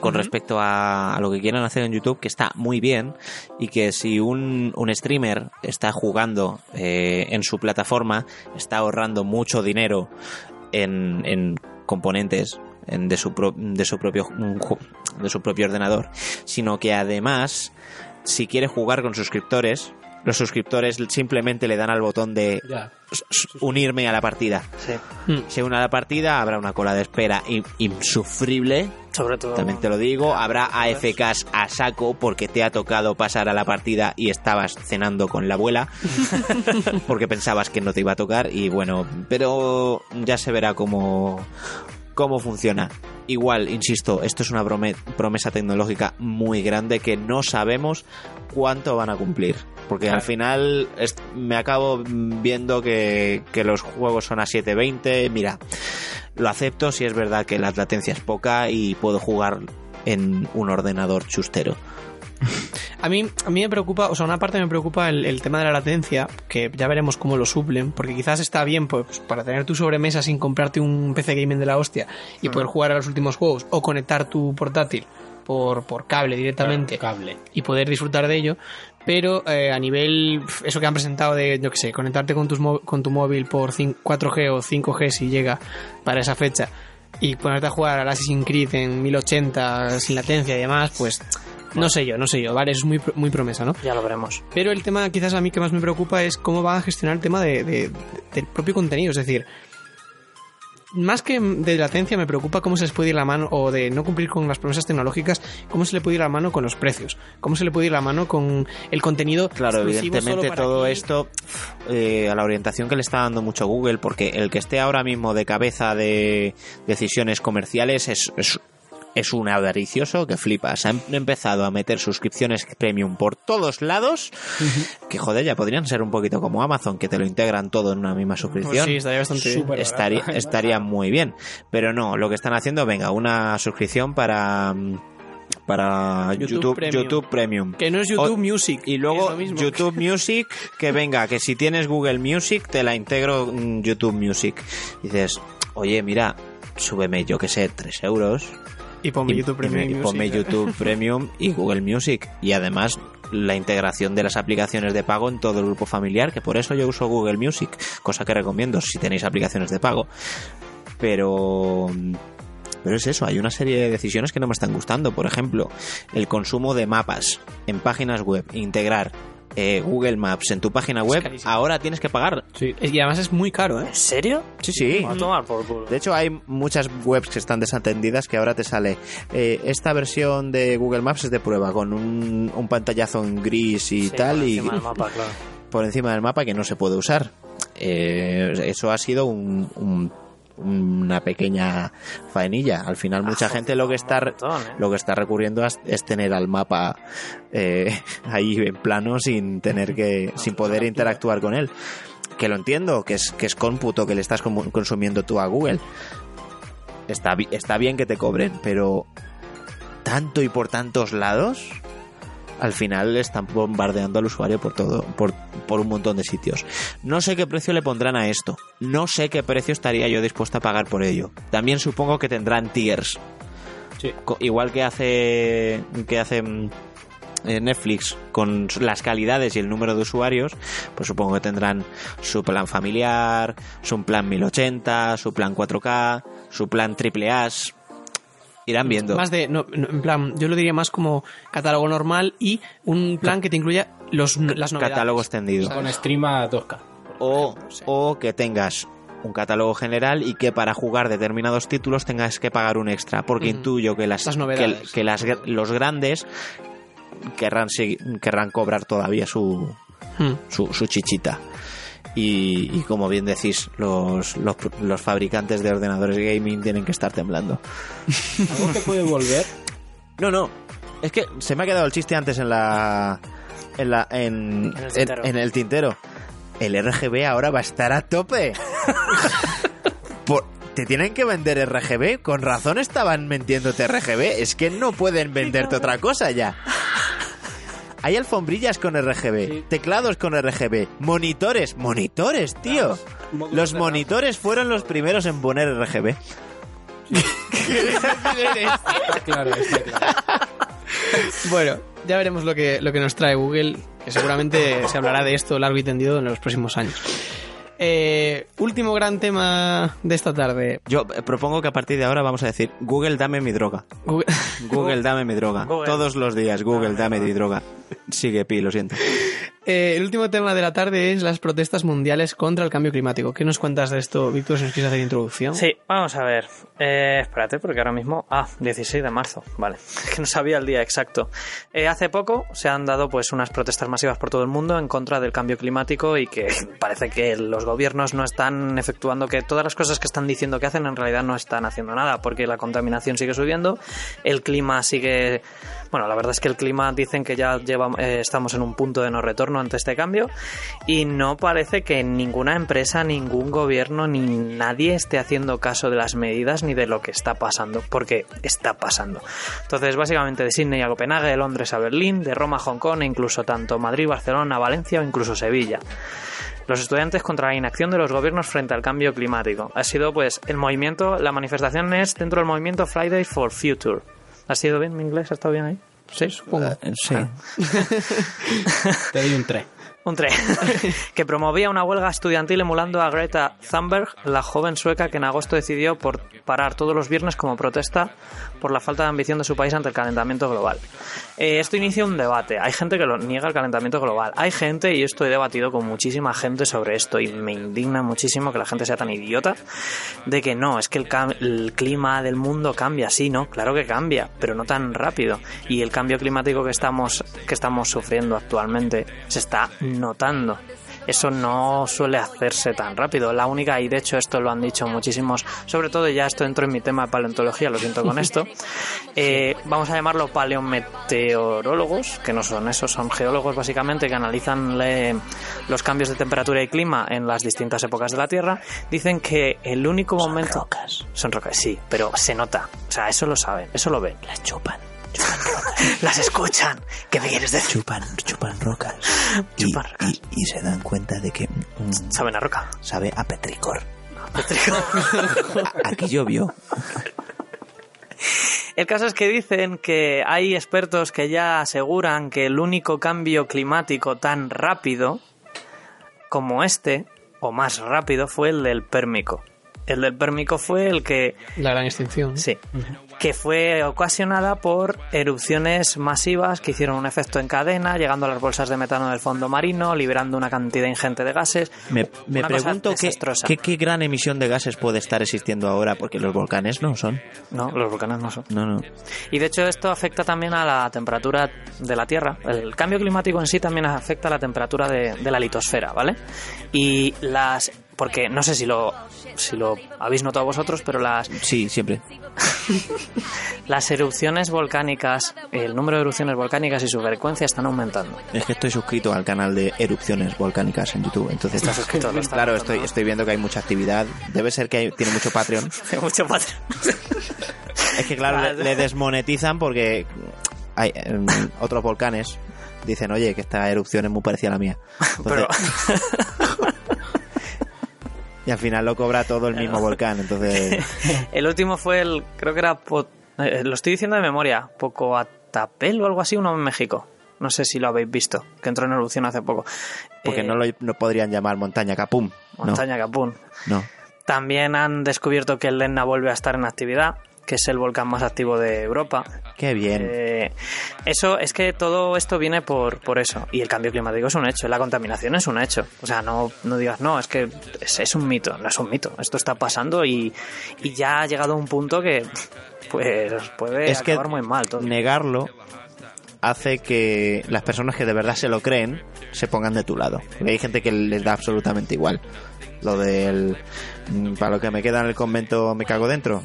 con respecto a, a lo que quieran hacer en YouTube que está muy bien y que si un, un streamer está jugando eh, en su plataforma, está ahorrando mucho dinero en, en componentes en- de, su de, su propio, de su propio ordenador, sino que además, si quiere jugar con suscriptores, Los suscriptores simplemente le dan al botón de Ya. unirme a la partida. Sí. Se une a la partida, habrá una cola de espera in- insufrible. Sobre todo. También te lo digo, habrá AFKs a saco porque te ha tocado pasar a la partida y estabas cenando con la abuela [laughs] porque pensabas que no te iba a tocar y bueno, pero ya se verá cómo, cómo funciona. Igual, insisto, esto es una promesa tecnológica muy grande que no sabemos cuánto van a cumplir. Porque al final es- me acabo viendo que, que los juegos son a 720. Mira, lo acepto si es verdad que la latencia es poca y puedo jugar en un ordenador chustero. [laughs] A mí, a mí me preocupa, o sea, una parte me preocupa el, el tema de la latencia, que ya veremos cómo lo suplen, porque quizás está bien pues, para tener tu sobremesa sin comprarte un PC gaming de la hostia y poder jugar a los últimos juegos o conectar tu portátil por, por cable directamente Cable. y poder disfrutar de ello. Pero eh, a nivel, eso que han presentado de, yo que sé, conectarte con, tus con tu móvil por cin- 4G o 5G si llega para esa fecha y ponerte a jugar al Assassin's Creed en 1080 sin latencia y demás, pues no sé yo, no sé yo, vale, es muy, muy promesa, ¿no? Ya lo veremos. Pero el tema quizás a mí que más me preocupa es cómo van a gestionar el tema de, de- del propio contenido. Es decir, más que de latencia me preocupa cómo se les puede ir la mano o de no cumplir con las promesas tecnológicas, cómo se le puede ir la mano con los precios, cómo se le puede ir la mano con el contenido. Claro, evidentemente todo aquí. esto eh, a la orientación que le está dando mucho Google, porque el que esté ahora mismo de cabeza de decisiones comerciales es, es, es un avaricioso que flipas. Han empezado a meter suscripciones premium por todos lados, que joder, ya podrían ser un poquito como Amazon, que te lo integran todo en una misma Pues suscripción. sí, estaría bastante bien. Estaría, muy bien. Pero no, lo que están haciendo, venga, una suscripción para para YouTube YouTube, Premium. YouTube Premium. Que no es YouTube O- Music. Y luego lo mismo. YouTube Music, que venga, que si tienes Google Music, te la integro en YouTube Music. Dices, oye, mira, súbeme, yo que sé, 3 euros. Y ponme y- YouTube Premium. y ponme YouTube Premium y Google Music. Y además la integración de las aplicaciones de pago en todo el grupo familiar, que por eso yo uso Google Music, cosa que recomiendo si tenéis aplicaciones de pago. Pero pero es eso, hay una serie de decisiones que no me están gustando. Por ejemplo, el consumo de mapas en páginas web, integrar eh, Google Maps en tu página web, ahora tienes que pagar. Sí. Y además es muy caro, ¿eh? ¿En serio? Sí, sí. Va a tomar por culo. De hecho, hay muchas webs que están desatendidas que ahora te sale eh, esta versión de Google Maps es de prueba con un, un pantallazo en gris y Sí, tal por y encima del mapa, claro. por encima del mapa que no se puede usar. Eh, eso ha sido un- un- una pequeña faenilla. Al final mucha gente lo que está montón, ¿eh? lo que está recurriendo es, es tener al mapa eh, [laughs] ahí en plano sin tener que [laughs] sin poder interactuar con él. Que lo entiendo, que es que es cómputo que le estás consumiendo tú a Google. Está, está bien que te cobren, pero tanto y por tantos lados, al final están bombardeando al usuario por todo, por, por un montón de sitios. No sé qué precio le pondrán a esto. No sé qué precio estaría yo dispuesto a pagar por ello. También supongo que tendrán tiers. Sí. Igual que hace que hace mm, eh, Netflix con las calidades y el número de usuarios, pues supongo que tendrán su plan familiar, su plan 1080, su plan 4K, su plan triple A. Irán viendo. Más de, no, no, en plan, yo lo diría más como catálogo normal y un plan que te incluya los, las novedades. catálogo extendido. Con stream a 2K. o, o que tengas un catálogo general y que para jugar determinados títulos tengas que pagar un extra, porque intuyo que las Las que, novedades. que las, los grandes querrán querrán cobrar todavía su, Hmm. su, su chichita. Y, y como bien decís, los, los, los fabricantes de ordenadores gaming tienen que estar temblando. Algo que puede volver. No, no. Es que se me ha quedado el chiste antes en la. En, la, en, En el en- tintero. en el tintero. El RGB ahora va a estar a tope. [laughs] Por- te tienen que vender RGB. Con razón estaban vendiéndote RGB. Es que no pueden venderte otra cosa ya. Hay alfombrillas con RGB, Sí. teclados con RGB, monitores, monitores, tío. Los monitores fueron los primeros en poner RGB. Está claro, está claro. [laughs] Bueno, ya veremos lo que, lo que nos trae Google, que seguramente se hablará de esto largo y tendido en los próximos años. Eh, último gran tema de esta tarde. Yo eh, propongo que a partir de ahora vamos a decir Google dame mi droga. Google- Google, dame mi droga. Google. Todos los días, Google, dame mi droga. Sigue, Pi, lo siento. eh, el último tema de la tarde es las protestas mundiales contra el cambio climático. ¿Qué nos cuentas de esto, Víctor, si nos quieres hacer introducción? Sí, vamos a ver. Eh, espérate, porque ahora mismo. Ah, 16 de marzo. Vale. [laughs] Es que no sabía el día exacto. Eh, hace poco se han dado pues unas protestas masivas por todo el mundo en contra del cambio climático y que [laughs] parece que los gobiernos no están efectuando que todas las cosas que están diciendo que hacen en realidad no están haciendo nada porque la contaminación sigue subiendo, el clima sigue. Bueno, la verdad es que el clima dicen que ya lleva, eh, estamos en un punto de no retorno ante este cambio y no parece que ninguna empresa, ningún gobierno ni nadie esté haciendo caso de las medidas ni de lo que está pasando, porque está pasando. Entonces, básicamente de Sydney a Copenhague, de Londres a Berlín, de Roma a Hong Kong e incluso tanto Madrid, Barcelona, Valencia o incluso Sevilla. Los estudiantes contra la inacción de los gobiernos frente al cambio climático. Ha sido pues el movimiento, la manifestación es dentro del movimiento Fridays for Future. ¿Ha sido bien mi inglés? ¿Ha estado bien ahí? Sí, supongo. Eh, sí. [laughs] Te doy un 3. Un tren [laughs] que promovía una huelga estudiantil emulando a Greta Thunberg, la joven sueca que en agosto decidió por parar todos los viernes como protesta por la falta de ambición de su país ante el calentamiento global. Eh, esto inicia un debate. Hay gente que lo niega el calentamiento global. Hay gente, y esto he debatido con muchísima gente sobre esto, y me indigna muchísimo que la gente sea tan idiota, de que no, es que el, el clima del mundo cambia, sí, ¿no? Claro que cambia, pero no tan rápido. Y el cambio climático que estamos, que estamos sufriendo actualmente se está notando. Eso no suele hacerse tan rápido. La única, y de hecho esto lo han dicho muchísimos, sobre todo ya esto entro en mi tema de paleontología, lo siento con [laughs] esto, eh, vamos a llamarlo paleometeorólogos, que no son esos, son geólogos básicamente que analizan le- los cambios de temperatura y clima en las distintas épocas de la Tierra, dicen que el único momento... Son rocas. Son rocas, sí, pero se nota. O sea, eso lo saben, eso lo ven. Las chupan. Las escuchan. ¿Qué me quieres decir? Chupan, chupan rocas. Y, Chupan rocas. y- y se dan cuenta de que mm, Saben a roca. sabe a petricor. A- [laughs] Aquí llovió. El caso es que dicen que hay expertos que ya aseguran que el único cambio climático tan rápido como este, o más rápido, fue el del Pérmico. El del Pérmico fue el que La gran extinción. Sí. Que fue ocasionada por erupciones masivas que hicieron un efecto en cadena, llegando a las bolsas de metano del fondo marino, liberando una cantidad ingente de gases. Me, me pregunto qué, desastrosa. qué, qué gran emisión de gases puede estar existiendo ahora, porque los volcanes no son. No, los volcanes no son. No, no. Y de hecho esto afecta también a la temperatura de la Tierra. El cambio climático en sí también afecta a la temperatura de, de la litosfera, ¿vale? Y las... Porque no sé si lo, si lo habéis notado vosotros, pero las, Sí, siempre. [laughs] las erupciones volcánicas, el número de erupciones volcánicas y su frecuencia están aumentando. Es que estoy suscrito al canal de erupciones volcánicas en YouTube. Entonces, Estás suscrito, lo [laughs] estás claro, notando, estoy, ¿no? estoy viendo que hay mucha actividad. Debe ser que hay- tiene mucho Patreon. [laughs] Mucho padre. Es que, claro, le, Vale. le desmonetizan porque hay em, otros volcanes dicen, oye, que esta erupción es muy parecida a la mía. Entonces- Pero y al final lo cobra todo el mismo volcán. Entonces, [laughs] el último fue el, creo que era, eh, lo estoy diciendo de memoria, Pocoatapel o algo así, uno en México. No sé si lo habéis visto, que entró en erupción hace poco. porque Eh, no lo no podrían llamar montaña Capum. No, Montaña Capún. no. También han descubierto que el Letna vuelve a estar en actividad, que es el volcán más activo de Europa. Qué bien. Eh, eso es que todo esto viene por, por eso. Y el cambio climático es un hecho, la contaminación es un hecho. O sea, no, no digas, no, es que es, es un mito, no es un mito. Esto está pasando y, y ya ha llegado a un punto que pues puede es que acabar muy mal todo. negarlo hace que las personas que de verdad se lo creen se pongan de tu lado. Porque hay gente que les da absolutamente igual. Lo del mm, para lo que me queda en el convento me cago dentro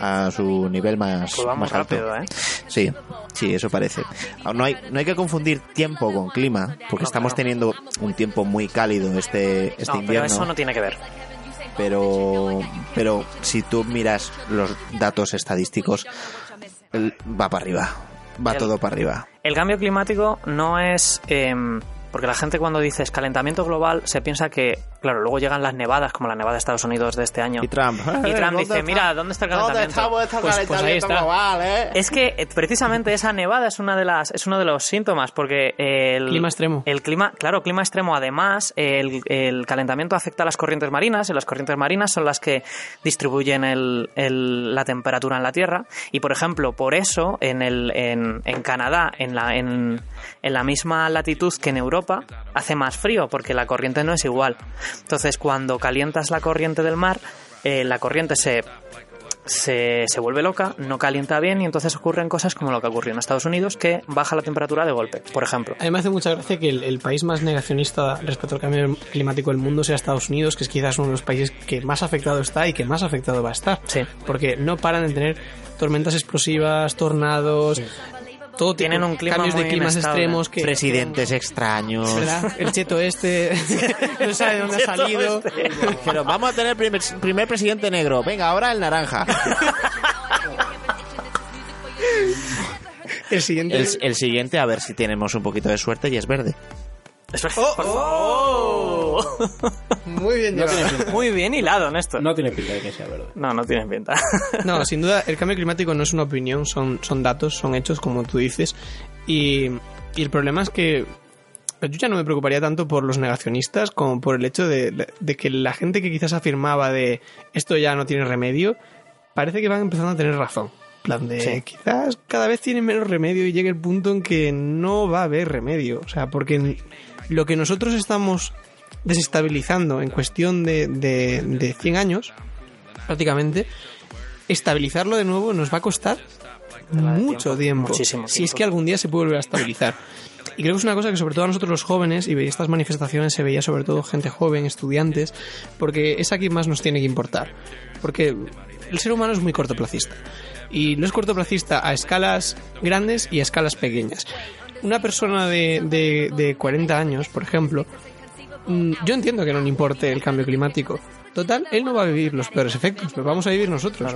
a su nivel más, Pues más alto. rápido, ¿eh? Sí, sí, eso parece. Ah, No hay, no hay que confundir tiempo con clima, porque No, estamos claro. teniendo un tiempo muy cálido este, este No, pero invierno. eso no tiene que ver. pero pero si tú miras los datos estadísticos va para arriba va El- todo para arriba El cambio climático no es... em, porque la gente cuando dice escalentamiento global se piensa que Claro, luego llegan las nevadas, como la nevada de Estados Unidos de este año. Y Trump. Y Trump [laughs] dice, mira, ¿dónde está el calentamiento? Pues- pues ahí está. eh? Es que eh, precisamente esa nevada es una de las es uno de los síntomas porque el Clima extremo. El clima, claro, clima extremo. Además, el, el calentamiento afecta a las corrientes marinas y las corrientes marinas son las que distribuyen el- el- la temperatura en la Tierra. Y por ejemplo, por eso en el en, en Canadá, en la en, en la misma latitud que en Europa, hace más frío porque la corriente no es igual. Entonces, cuando calientas la corriente del mar, eh, la corriente se se, se vuelve loca, no calienta bien y entonces ocurren cosas como lo que ocurrió en Estados Unidos, que baja la temperatura de golpe, por ejemplo. A mí me hace mucha gracia que el, el país más negacionista respecto al cambio climático del mundo sea Estados Unidos, que es quizás uno de los países que más afectado está y que más afectado va a estar. Sí. Porque no paran de tener tormentas explosivas, tornados, todo tipo, Tienen un clima cambios de climas inestable. extremos que Presidentes extraños. ¿verdad? El cheto este [laughs] no sabe de dónde ha salido. Pero vamos a tener primer, primer presidente negro. Venga, ahora el naranja. [laughs] El siguiente El, el siguiente, a ver si tenemos un poquito de suerte y es verde. Es por favor. Muy bien No llevado. tiene pinta. Muy bien hilado, Néstor. No tiene pinta de que sea verde. No, no tienes pinta. [laughs] No, sin duda, el cambio climático no es una opinión, son, son datos, son hechos, como tú dices. Y, y el problema es que yo ya no me preocuparía tanto por los negacionistas como por el hecho de, de que la gente que quizás afirmaba de esto ya no tiene remedio, parece que van empezando a tener razón. Plan de quizás cada vez tiene menos remedio y llegue el punto en que no va a haber remedio. O sea, porque lo que nosotros estamos desestabilizando en cuestión de, de, de 100 años, prácticamente, estabilizarlo de nuevo nos va a costar mucho tiempo. Si es que algún día se puede volver a estabilizar. Y creo que es una cosa que sobre todo a nosotros los jóvenes, y veía estas manifestaciones se veía sobre todo gente joven, estudiantes, porque es a quien más nos tiene que importar. Porque el ser humano es muy cortoplacista. Y no es cortoplacista a escalas grandes y a escalas pequeñas. Una persona de, de, de 40 años, por ejemplo, yo entiendo que no le importe el cambio climático. Total, él no va a vivir los peores efectos, los vamos a vivir nosotros.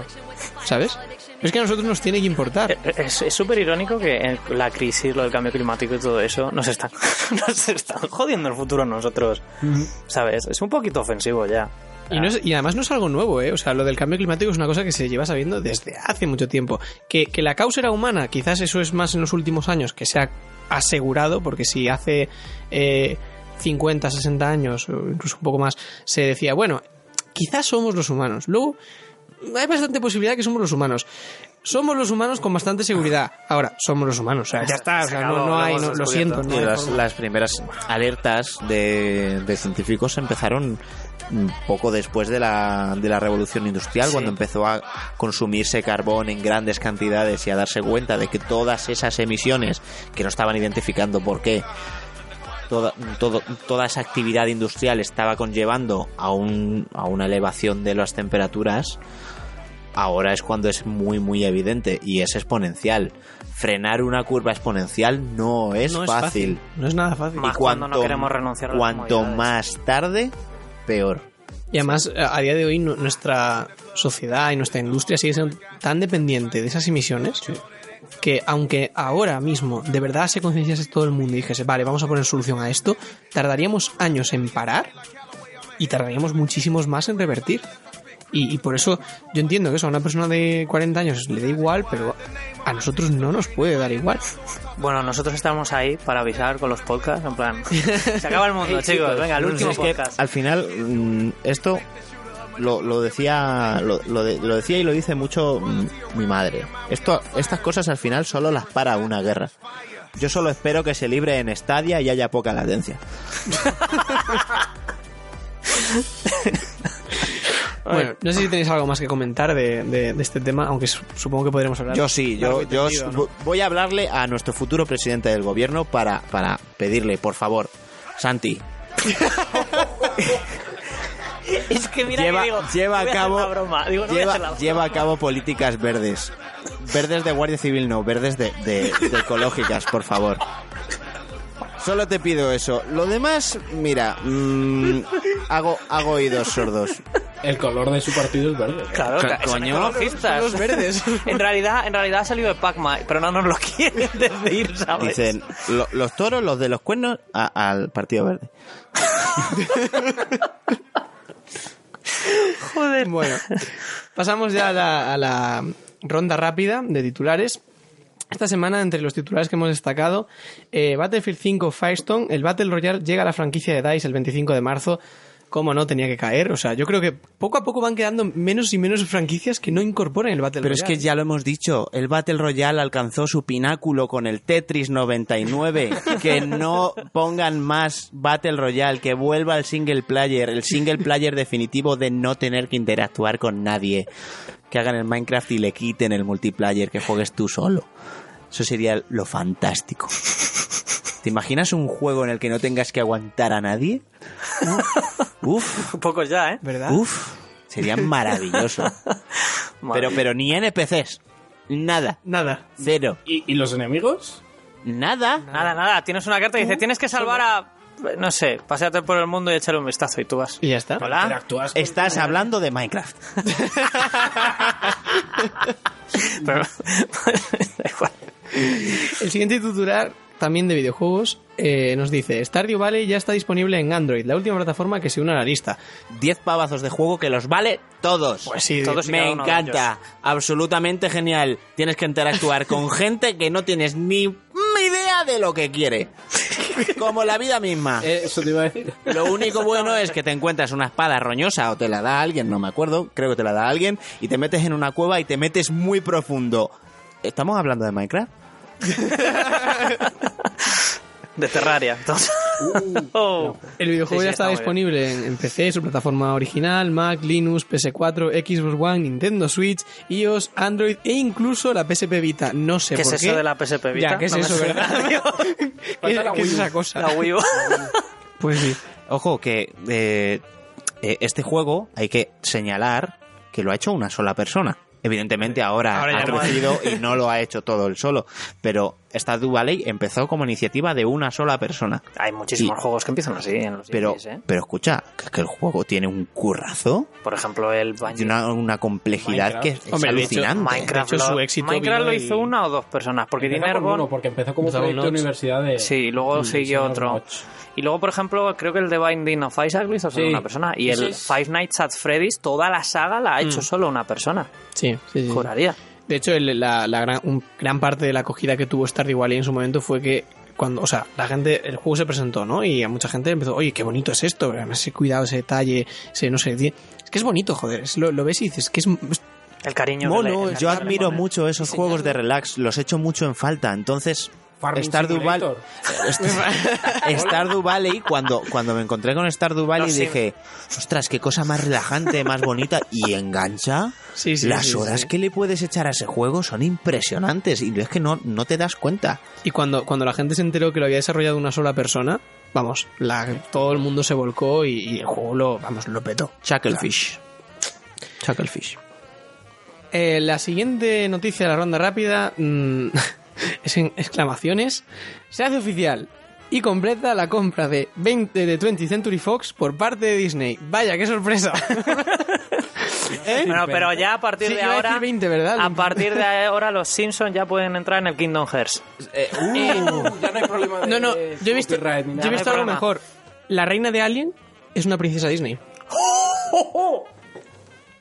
¿Sabes? Es que a nosotros nos tiene que importar. Es es súper irónico que en la crisis, lo del cambio climático y todo eso, nos están, [laughs] nos están jodiendo el futuro a nosotros. ¿Sabes? Es un poquito ofensivo ya. Y, no es- y además no es algo nuevo, ¿eh? O sea, lo del cambio climático es una cosa que se lleva sabiendo desde hace mucho tiempo. Que, que la causa era humana, quizás eso es más en los últimos años que se ha asegurado, porque si hace eh, 50, 60 años, o incluso un poco más, se decía, bueno, quizás somos los humanos. Luego, hay bastante posibilidad que somos los humanos. Somos los humanos con bastante seguridad. Ahora, somos los humanos. O sea, ya está. O sea, no, no hay, no- lo siento. no Y hay las, las primeras alertas de, de científicos empezaron poco después de la, de la revolución industrial, cuando empezó a consumirse carbón en grandes cantidades y a darse cuenta de que todas esas emisiones que no estaban identificando por qué toda, todo- toda esa actividad industrial estaba conllevando a, un, a una elevación de las temperaturas, ahora es cuando es muy muy evidente y es exponencial. Frenar una curva exponencial no es, No es fácil. No es nada fácil. Más cuando no queremos renunciar a cuanto más tarde, peor. Y además, a día de hoy, nu- nuestra sociedad y nuestra industria sigue siendo tan dependiente de esas emisiones que, aunque ahora mismo de verdad se concienciase todo el mundo y dijese, vale, vamos a poner solución a esto, tardaríamos años en parar y tardaríamos muchísimos más en revertir. Y, y por eso yo entiendo que eso a una persona de 40 años le da igual, pero a nosotros no nos puede dar igual. Bueno, nosotros estamos ahí para avisar con los podcasts, en plan, [laughs] se acaba el mundo, chicos, venga, el último Es que podcast. al final, mm, esto lo, lo decía lo, lo de- lo decía y lo dice mucho mi madre. Esto, estas cosas al final solo las para una guerra. Yo solo espero que se libre en Stadia y haya poca latencia. [laughs] Bueno, no sé si tenéis algo más que comentar de, de- de este tema, aunque su- supongo que podremos hablar. Yo sí, yo, yo voy a hablarle a nuestro futuro presidente del gobierno para, para pedirle, por favor, Santi, [laughs] [laughs] Es que mira lleva, que digo, lleva a cabo broma. Digo, no voy a lleva, lleva a cabo políticas verdes verdes de guardia civil no verdes de, de- de ecológicas por favor solo te pido eso lo demás mira mm, hago hago oídos sordos El color de su partido es verde. Claro, coño. Los verdes. [laughs] En realidad, en realidad ha salido de Pacma, pero no nos lo [laughs] quieren decir, ¿sabes? Dicen, "Lo- los toros, los de los cuernos, a- al Partido Verde. [laughs] Joder. Bueno, pasamos ya a la, a la ronda rápida de titulares. Esta semana, entre los titulares que hemos destacado, eh, Battlefield 5 Firestone, el Battle Royale llega a la franquicia de DICE el 25 de marzo. Como no tenía que caer, o sea, yo creo que poco a poco van quedando menos y menos franquicias que no incorporan el Battle Pero es Royale. que ya lo hemos dicho, el Battle Royale alcanzó su pináculo con el Tetris 99. [laughs] Que no pongan más Battle Royale, que vuelva el single player, el single player definitivo de no tener que interactuar con nadie. Que hagan el Minecraft y le quiten el multiplayer, que juegues tú solo. Eso sería lo fantástico. ¿Te imaginas un juego en el que no tengas que aguantar a nadie? [laughs] Uf, Pocos ya, ¿eh? ¿Verdad? uf, sería maravilloso. [laughs] Pero, pero ni NPCs. Nada. Nada. Cero. ¿Y, y los enemigos? Nada. Nada, nada. Tienes una carta y dice, tienes que salvar a... No sé, paséate por el mundo y échale un vistazo y tú vas. Y ya está. Hola. Interactúas con- Estás hablando de Minecraft. [laughs] Pero... da igual. El siguiente titular, también de videojuegos, eh, nos dice: Stardew Valley ya está disponible en Android, la última plataforma que se une a la lista. 10 pavazos de juego que los vale todos. Pues sí, Todos Me encanta. Absolutamente genial. Tienes que interactuar [laughs] con gente que no tienes ni idea de lo que quiere. [laughs] Como la vida misma. Eh, Eso te iba a decir. Lo único bueno es que te encuentras una espada roñosa o te la da alguien, no me acuerdo, creo que te la da alguien, y te metes en una cueva y te metes muy profundo. ¿Estamos hablando de Minecraft? [laughs] De Terraria. entonces. Oh. El videojuego Sí, sí, ya está, disponible en, en PC, su plataforma original, Mac, Linux, PS4, Xbox One, Nintendo Switch, iOS, Android e incluso la PSP Vita. No sé ¿Qué por es qué. eso de la PSP Vita? Ya, ¿qué es No eso, verdad? ¿Qué, [laughs] es esa cosa? La Wii U. [laughs] Pues sí. Ojo, que eh, eh, este juego hay que señalar que lo ha hecho una sola persona. Evidentemente ahora, ha crecido y no lo ha hecho todo él solo. Pero Stardew Valley empezó como iniciativa de una sola persona. Hay muchísimos Y- juegos que empiezan así en los Pero, indies, ¿eh? pero escucha, que, que el juego tiene un currazo Por ejemplo, el y Banjo. una, una complejidad que es Hombre, de hecho, alucinante. Minecraft, hecho, lo, su éxito Minecraft vino lo del- hizo una o dos personas, porque tiene Ergon... porque empezó como proyecto de universidad de... Sí, luego Mm, siguió otro. Y luego, por ejemplo, creo que el The Binding of Isaac lo hizo solo Sí. una persona. Y el es- Five Nights at Freddy's, toda la saga la ha hecho solo una persona. Sí, sí, sí. Juraría. De hecho, el- la, la gran, un- gran parte de la acogida que tuvo Stardew Valley en su momento fue que cuando, o sea, la gente, el juego se presentó, ¿no? Y a mucha gente empezó, oye, qué bonito es esto, además ese cuidado, ese detalle, ese no sé, es que es bonito, joder, es- lo, lo ves y dices, que es, es- El cariño. Mono, le- el yo admiro mucho esos juegos de relax, los echo mucho en falta. Entonces, Stardew Valley. Stardew Valley, cuando, cuando me encontré con Stardew Valley Los dije, ostras, qué cosa más relajante, más bonita y engancha. Sí, sí, Las horas que le puedes echar a ese juego son impresionantes y es que no, no te das cuenta. Y cuando, cuando la gente se enteró que lo había desarrollado una sola persona, vamos, la, todo el mundo se volcó y, y el juego lo, vamos, lo petó. Chucklefish. Chucklefish. Eh, la siguiente noticia de la ronda rápida mm, [laughs] [laughs] es en exclamaciones. Se hace oficial y completa la compra de 20 de 20th Century Fox por parte de Disney. Vaya, qué sorpresa. [laughs] ¿Eh? Bueno, pero ya a partir Sí, de a ahora. decir 20, ¿verdad? A partir de ahora, los Simpsons ya pueden entrar en el Kingdom Hearts. Uh, ya no hay problema de No, no, yo he visto, yo he visto No algo problema. mejor. La reina de Alien es una princesa Disney.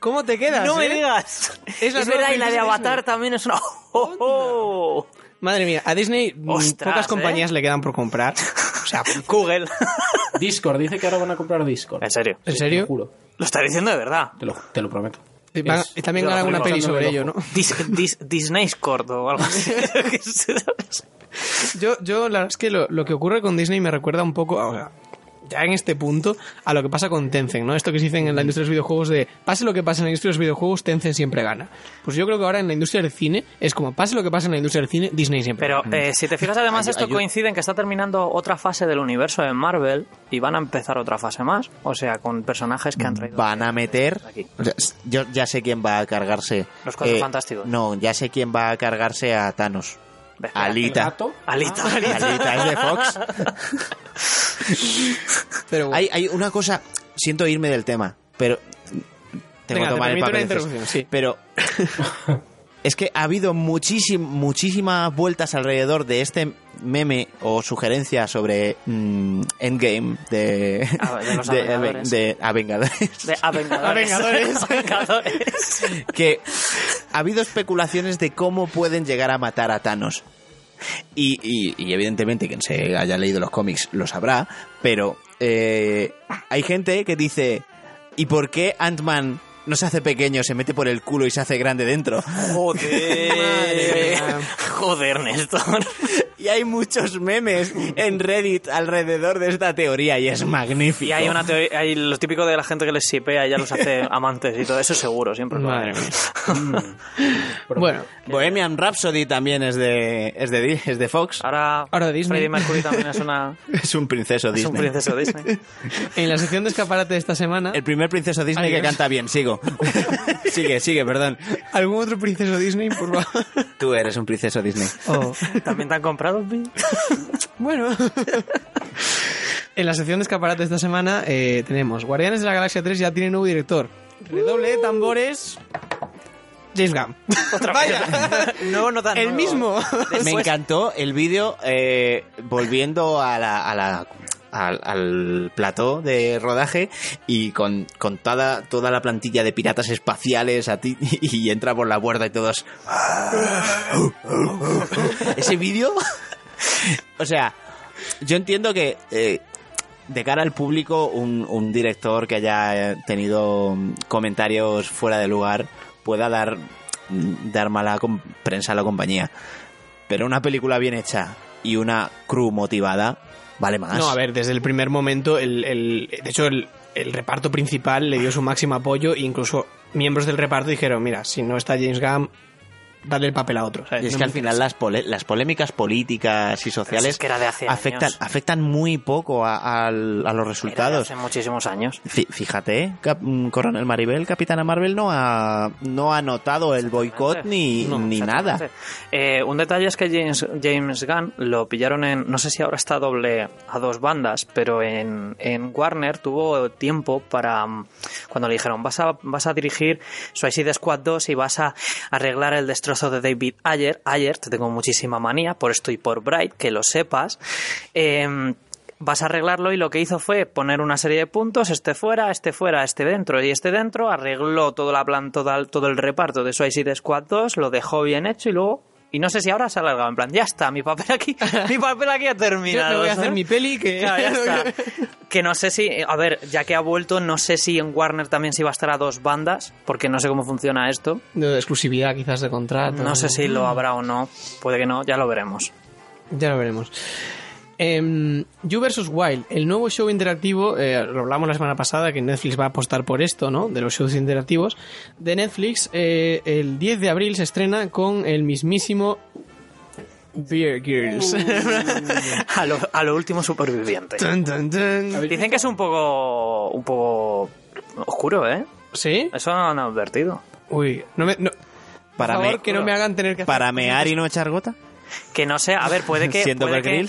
¿Cómo te quedas? ¡No me eh? digas! Es la Es verdad, y la de Avatar Disney. también es una. [laughs] Madre mía, a Disney mm, Ostras, pocas ¿eh? compañías le quedan por comprar. O sea, [laughs] Google. Discord, dice que ahora van a comprar Discord. ¿En serio? ¿en Te serio? lo juro. Lo está diciendo de verdad. Te lo, te lo prometo. Y van- Es- y también yo harán lo una estoy peli sobre el ello, ¿no? Dis, dis, Disney's Court o algo así. [laughs] [laughs] Yo, yo la verdad es que lo, lo que ocurre con Disney me recuerda un poco, a- o sea, ya en este punto, a lo que pasa con Tencent, ¿no? Esto que se dice en la industria de los videojuegos de, pase lo que pase en la industria de los videojuegos, Tencent siempre gana. Pues yo creo que ahora en la industria del cine es como, pase lo que pase en la industria del cine, Disney siempre Pero gana. eh, si te fijas, además, Ay- esto ay- coincide en que está terminando otra fase del universo de Marvel y van a empezar otra fase más. O sea, con personajes que han traído. Van a meter. Aquí. o sea, Yo ya sé quién va a cargarse. eh, Los Cuatro Fantásticos. No, ya sé quién va a cargarse a Thanos. Ve, espera. ¿El Alita. gato? Alita. Alita es de Fox. Pero bueno, Hay, hay una cosa. Siento irme del tema, pero tengo Venga, que te tomar el papel. una sí. Pero es que ha habido muchísim- muchísimas vueltas alrededor de este meme o sugerencia sobre mm, Endgame de, Ah, de los [laughs] de, Avengadores. de Avengadores. De Avengadores. Avengadores. [laughs] Avengadores. que ha habido especulaciones de cómo pueden llegar a matar a Thanos. Y, y- y evidentemente quien se haya leído los cómics lo sabrá, pero eh, hay gente que dice, ¿y por qué Ant-Man no se hace pequeño, se mete por el culo y se hace grande dentro? Joder. [laughs] Joder, Néstor. Y hay muchos memes en Reddit alrededor de esta teoría y es magnífico. Y hay una teoría, hay lo típico de la gente que les sipea y ya los hace [laughs] amantes y todo eso seguro, siempre lo Madre mía. [laughs] bueno, Bohemian Rhapsody también es de, es de, es de Fox. Ahora, Ahora Disney. Freddie Mercury también es, una, [laughs] Es un princeso es Disney. un princeso Disney. en la sección de escaparate de esta semana, El primer princeso Disney que canta bien, sigo. sigue, sigue, perdón. ¿algún otro princeso Disney, por favor? Tú eres un princeso Disney. ¿También te han comprado? [laughs] Bueno. [laughs] en la sección de escaparate de esta semana eh, tenemos Guardianes de la Galaxia 3 ya tiene nuevo director. Redoble de tambores. James Gunn. Vaya. [laughs] No, no tan El nuevo. mismo. Me encantó el vídeo eh, volviendo a la, a la- al, al plató de rodaje y con, con toda, toda la plantilla de piratas espaciales a ti [laughs] y entra por la puerta y todos... [laughs] Ese vídeo... [laughs] o sea, yo entiendo que eh, de cara al público un, un director que haya eh, tenido comentarios fuera de lugar pueda dar, dar mala prensa a la compañía. Pero una película bien hecha y una crew motivada vale más. No, a ver, desde el primer momento, el, el- de hecho, el, el reparto principal le dio su máximo apoyo e incluso miembros del reparto dijeron, mira, si no está James Gunn, dale el papel a otro. ¿sabes? Y es No que al final las, pole- las polémicas políticas y sociales Es que era de hace afectan, años. afectan muy poco a, los Era de resultados. Hace muchísimos años. Fí- Fíjate, Cap- mm, Coronel Maribel, Capitana Marvel no ha, no ha notado el boicot ni, No, ni nada. Eh, un detalle es que James, James Gunn lo pillaron en, no sé si ahora está doble a dos bandas, pero en, en Warner tuvo tiempo para, mm, cuando le dijeron, vas a, vas a dirigir Suicide Squad 2 y vas a arreglar el destrozo de David Ayer. Ayer, te tengo muchísima manía, por esto y por Bright, que lo sepas. Eh, vas a arreglarlo y lo que hizo fue poner una serie de puntos, este fuera, este fuera, este dentro y este dentro, arregló toda la plan, todo el reparto de Suicide Squad 2, lo dejó bien hecho y luego... Y no sé si ahora se ha alargado, en plan, ya está, mi papel aquí, [laughs] mi papel aquí ha Yo terminado. me voy a hacer mi peli que... Claro, ya [laughs] está. Que no sé si, a ver, ya que ha vuelto, no sé si en Warner también se iba a estar a dos bandas, porque no sé cómo funciona esto. de exclusividad quizás de contrato. No sé si lo habrá o no, puede que no, ya lo veremos. Ya lo veremos. Em, you vs. Wild, el nuevo show interactivo, eh, lo hablamos la semana pasada, que Netflix va a apostar por esto, ¿no? De los shows interactivos. De Netflix, eh, el 10 de abril se estrena con el mismísimo Beer Girls. [laughs] A lo, a lo último superviviente. Dun, dun, dun. Dicen que es un poco un poco oscuro, ¿eh? ¿Sí? Eso no han advertido. Uy, no me... No. Para, Por favor, me- que no me hagan tener que hacer... para mear y no echar gota. Que no sé, a ver, puede que Siendo puede que,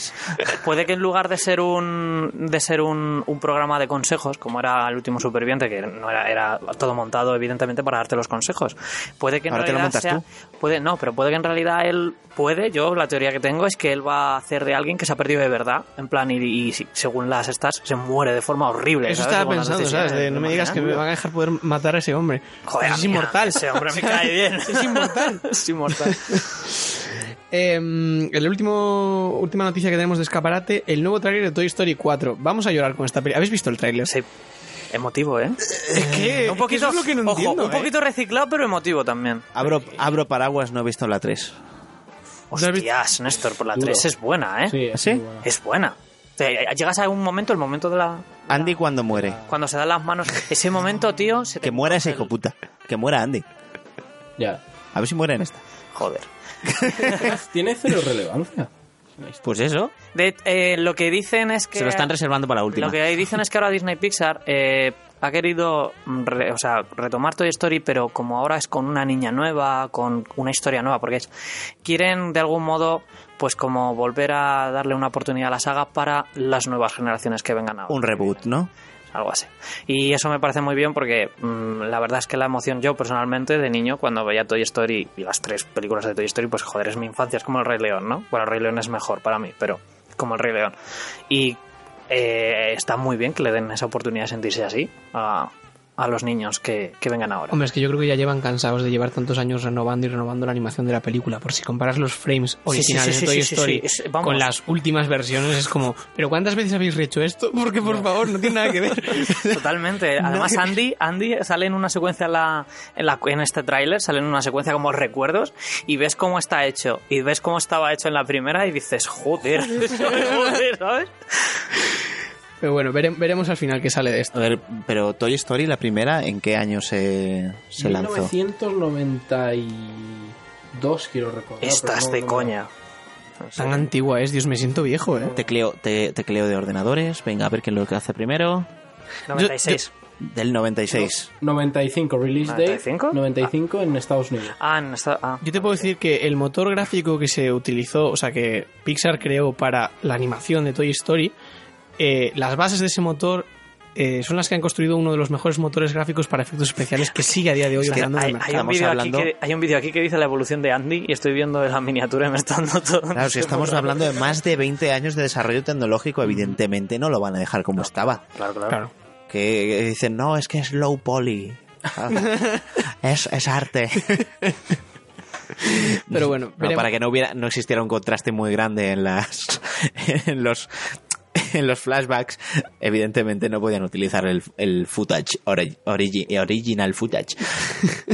puede que en lugar de ser un de ser un, un programa de consejos, como era el último superviviente, que no era, era todo montado evidentemente para darte los consejos, puede que en Ahora te lo realidad sea, puede no, pero puede que en realidad él puede, yo la teoría que tengo es que él va a hacer de alguien que se ha perdido de verdad, en plan y, y si- según las estas se muere de forma horrible. Eso ¿sabes? estaba Según pensando, ¿sabes? De, no me digas que me van a dejar poder matar a ese hombre. Joder, es inmortal. Ese hombre me [laughs] cae bien. Es inmortal. [laughs] es inmortal. [laughs] Eh, el último última noticia que tenemos de escaparate, el nuevo tráiler de Toy Story 4. Vamos a llorar con esta película. ¿Habéis visto el tráiler? Sí. Emotivo, ¿eh? Es que un poquito, es lo que no ojo, entiendo, un ¿eh? poquito reciclado, pero emotivo también. Abro, abro paraguas, no he visto la 3. Hostias, Néstor, por la Duro. 3 es buena, ¿eh? Sí, es buena. Es buena. O sea, Llegas a un momento, el momento de la... Andy cuando muere. Cuando se dan las manos. Ese momento, tío... Se te Que muera ese hijo puta. Que muera Andy. Ya. A ver si muere en esta. Joder. [laughs] Tiene cero relevancia. Pues eso. De, eh, lo que dicen es que... Se lo están reservando para la última. Lo que dicen es que ahora Disney Pixar eh, ha querido mm, re- o sea, retomar Toy Story, pero como ahora es con una niña nueva, con una historia nueva, porque es, quieren de algún modo, pues como volver a darle una oportunidad a la saga para las nuevas generaciones que vengan ahora. Un reboot, ¿no? Algo así. Y eso me parece muy bien porque mm, la verdad es que la emoción, yo personalmente de niño, cuando veía Toy Story y las tres películas de Toy Story, pues joder, es mi infancia, es como el Rey León, ¿no? Bueno, el Rey León es mejor para mí, pero como el Rey León. Y eh, está muy bien que le den esa oportunidad de sentirse así a, a los niños que, que vengan ahora. Hombre, es que yo creo que ya llevan cansados de llevar tantos años renovando y renovando la animación de la película. Por si comparas los frames originales sí, sí, de Toy Story es- con las últimas versiones, es como, ¿pero cuántas veces habéis hecho esto? Porque, por favor, no tiene nada que ver. [laughs] Totalmente. Además, Andy, Andy sale en una secuencia en, la, en, la, en este tráiler, sale en una secuencia como recuerdos y ves cómo está hecho. Y ves cómo estaba hecho en la primera y dices, joder, [laughs] joder, ¿sabes? Pero bueno, vere- veremos al final qué sale de esto. A ver, pero Toy Story, la primera, ¿en qué año se, se lanzó? 1992, quiero recordar. Estás no- de no- coña. Tan antigua es, Dios, me siento viejo, ¿eh? Tecleo, te- tecleo de ordenadores. Venga, a ver quién lo hace primero. 96. Del 96. 95, release date. ¿95? 95 en Estados Unidos. Ah, en esta- ah. Yo te puedo decir que el motor gráfico que se utilizó, o sea, que Pixar creó para la animación de Toy Story, eh, las bases de ese motor eh, son las que han construido uno de los mejores motores gráficos para efectos especiales que sigue a día de hoy O sea, operando en hay, el hay mercado. un Estamos vídeo aquí hablando- que, hay un vídeo aquí que dice la evolución de Andy y estoy viendo la miniatura y me está dando todo. Claro, si estamos hablando de más de 20 años de desarrollo tecnológico, evidentemente no lo van a dejar como estaba. Claro, claro. Claro. Que, que dicen, no, es que es low poly. Ah, [laughs] es, es arte. Pero bueno, No, para que no hubiera, no existiera un contraste muy grande en las, [laughs] en los, [laughs] en los flashbacks, evidentemente no podían utilizar el, el footage, ori- origi- original footage. [laughs]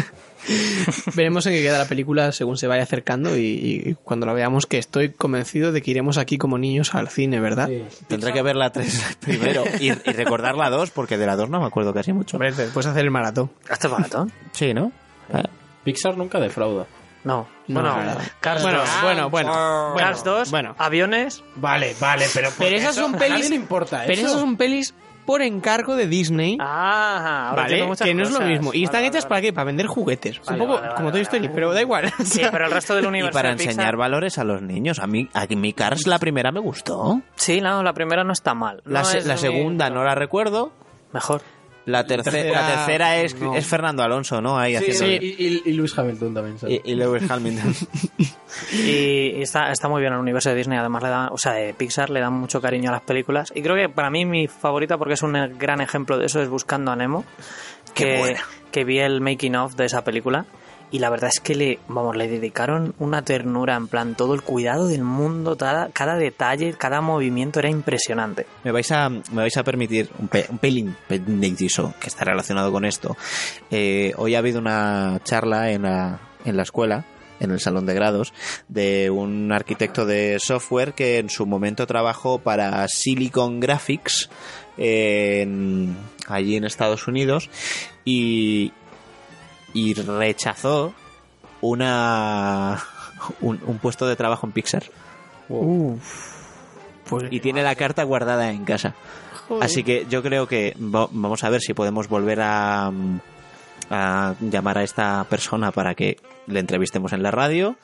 Veremos en qué queda la película según se vaya acercando y, y cuando la veamos que estoy convencido de que iremos aquí como niños al cine, ¿verdad? Sí. Tendré que ver la 3 [laughs] primero y, y recordar la 2, porque de la 2 no me acuerdo casi mucho. Hombre, después hacer el maratón. ¿Esto es barato? Sí, ¿no? Ah, Pixar nunca defrauda. No. No, bueno, no. Cars Bueno, 2. bueno, bueno. Cars 2, bueno. aviones. Vale, vale, pero. Pero esas son pelis. le importa Pero eso. esas son pelis por encargo de Disney. Ah, ahora ¿Vale? Que no es lo mismo. Y están Vale, hechas vale, para qué? Para vender juguetes. un poco como Toy Story, pero da igual. [laughs] O Sí, sea, pero el resto del Y universo para de Pixar- enseñar valores a los niños. A mí, a mí Cars la primera me gustó. Sí, no, la primera no está mal. La, No se- es la muy- segunda no la recuerdo. Mejor. La, tercera, tercera, la tercera es, no. es Fernando Alonso, ¿no? Ahí Sí, haciendo... sí, y, y- y Lewis Hamilton también. ¿sabes? Y, y Lewis Hamilton. Y, [laughs] y está, está muy bien el universo de Disney. Además, le da, o sea, de Pixar le dan mucho cariño a las películas. Y creo que para mí mi favorita, porque es un gran ejemplo de eso, es Buscando a Nemo. Que, que vi el making of de esa película. Y la verdad es que le, vamos, le dedicaron una ternura, en plan, todo el cuidado del mundo, cada, detalle, cada movimiento era impresionante. me, vais a, me vais a permitir un, pe- pelín inciso que está relacionado con esto. Eh, hoy ha habido una charla en la, en la escuela en el salón de grados de un arquitecto de software que en su momento trabajó para Silicon Graphics en- allí en Estados Unidos y, y rechazó una [laughs] un, un puesto de trabajo en Pixar. Pues, y tiene la carta guardada en casa. Así que yo creo que va- vamos a ver si podemos volver a, a llamar a esta persona para que le entrevistemos en la radio,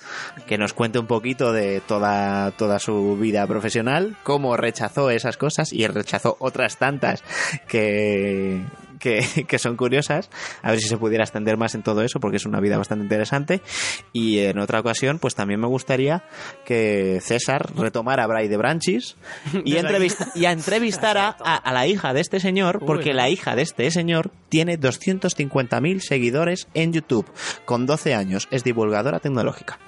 que nos cuente un poquito de toda, toda su vida profesional, cómo rechazó esas cosas y rechazó otras tantas que, que, [laughs] que son curiosas. A ver si se pudiera extender más en todo eso, porque es una vida bastante interesante. Y en otra ocasión, pues también me gustaría que César retomara [laughs] a Bray de Branchis y, y entrevistara [laughs] a, a la hija de este señor, porque la hija de este señor tiene 250.000 seguidores en YouTube, con 12 años, es divulgadora tecnológica.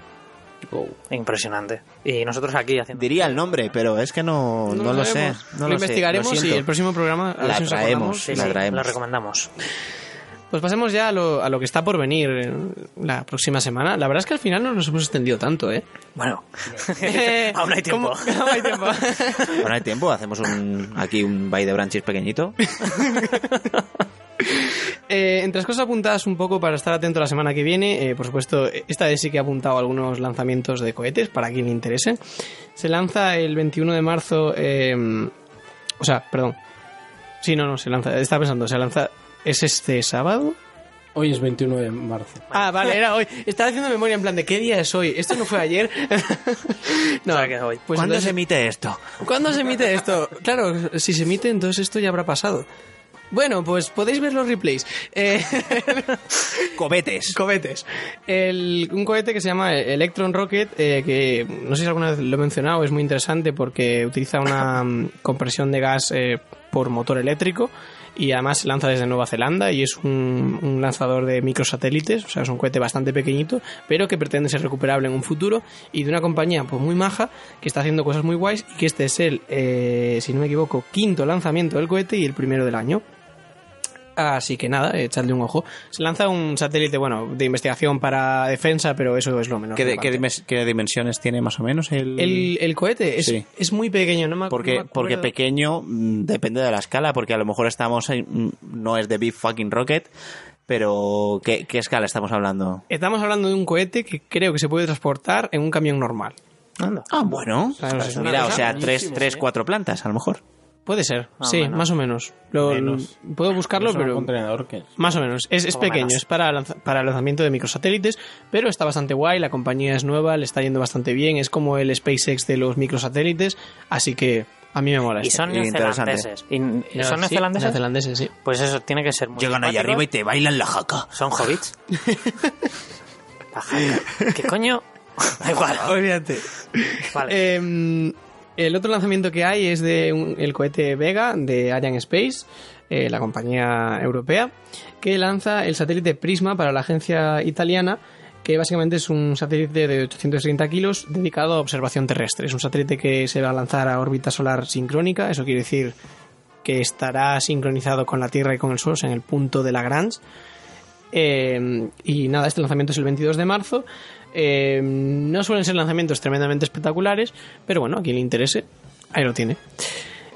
Impresionante. Y nosotros aquí haciendo... Diría el nombre, pero es que no, no, lo sé. No lo lo sé, investigaremos lo y el próximo programa La si traemos. Sí, la sí, traemos. la recomendamos. Pues pasemos ya a lo, a lo que está por venir eh, la próxima semana. La verdad es que al final no nos hemos extendido tanto, ¿eh? Bueno, [laughs] [laughs] aún hay tiempo. ¿Cómo? Aún hay tiempo. [laughs] Bueno, hay tiempo, hacemos un, aquí un Bray de Branchis pequeñito. Eh, entre las cosas apuntadas un poco para estar atento la semana que viene, eh, por supuesto, esta vez sí que he apuntado algunos lanzamientos de cohetes para quien le interese. Se lanza el 21 de marzo, eh, o sea, perdón. Sí, no, no, se lanza, estaba pensando, se lanza, ¿es este sábado? Hoy es 21 de marzo. Ah, vale, era hoy. Estaba haciendo memoria en plan de qué día es hoy. Esto no fue ayer. [laughs] no, O sea, que es hoy. Pues ¿Cuándo entonces- se emite esto? ¿Cuándo se emite esto? Claro, si se emite, entonces esto ya habrá pasado. Bueno, pues podéis ver los replays. Eh, [laughs] Cobetes. cohetes. El- un cohete que se llama Electron Rocket, eh, que no sé si alguna vez lo he mencionado, es muy interesante porque utiliza una mm, compresión de gas eh, por motor eléctrico y además se lanza desde Nueva Zelanda y es un, un lanzador de microsatélites, o sea, es un cohete bastante pequeñito, pero que pretende ser recuperable en un futuro y de una compañía pues muy maja que está haciendo cosas muy guays y que este es el, eh, si no me equivoco, quinto lanzamiento del cohete y el primero del año. Así que nada, echadle un ojo. Se lanza un satélite, bueno, de investigación para defensa, pero eso es lo menos. ¿Qué, de- qué relevante. dimes- qué dimensiones tiene más o menos el...? el, el cohete es, Sí. es muy pequeño, no me, Porque, no me porque pequeño mm, depende de la escala, porque a lo mejor estamos en, mm, no es de Big Fucking Rocket, pero ¿qué, qué escala estamos hablando? Estamos hablando de un cohete que creo que se puede transportar en un camión normal. Anda. Ah, bueno. sea, no sé, es una Mira, o sea, tres, tres, ¿eh? cuatro plantas, a lo mejor. Puede ser, Más o sí, menos. más o menos. Lo- Menos. Puedo buscarlo, Es un pero contenedor que... más o menos. Es, es pequeño, menos. es para, lanza- para el lanzamiento de microsatélites, pero está bastante guay, la compañía es nueva, le está yendo bastante bien, es como el SpaceX de los microsatélites, así que a mí me mola. Y este. son neozelandeses. ¿Y, son sí, neozelandeses? neozelandeses, sí. Pues eso tiene que ser muy Llegan ahí simpáticos. arriba y te bailan la jaca. ¿Son hobbits? [laughs] La jaca. ¿Qué coño? [laughs] Da igual. Olvídate. Vale. Eh, el otro lanzamiento que hay es de el cohete Vega de Ariane Space, eh, la compañía europea, que lanza el satélite Prisma para la agencia italiana, que básicamente es un satélite de 830 kilos dedicado a observación terrestre. Es un satélite que se va a lanzar a órbita solar sincrónica, eso quiere decir que estará sincronizado con la Tierra y con el Sol en el punto de Lagrange. Eh, y nada, este lanzamiento es el 22 de marzo. Eh, no suelen ser lanzamientos tremendamente espectaculares, pero bueno, a quien le interese, ahí lo tiene.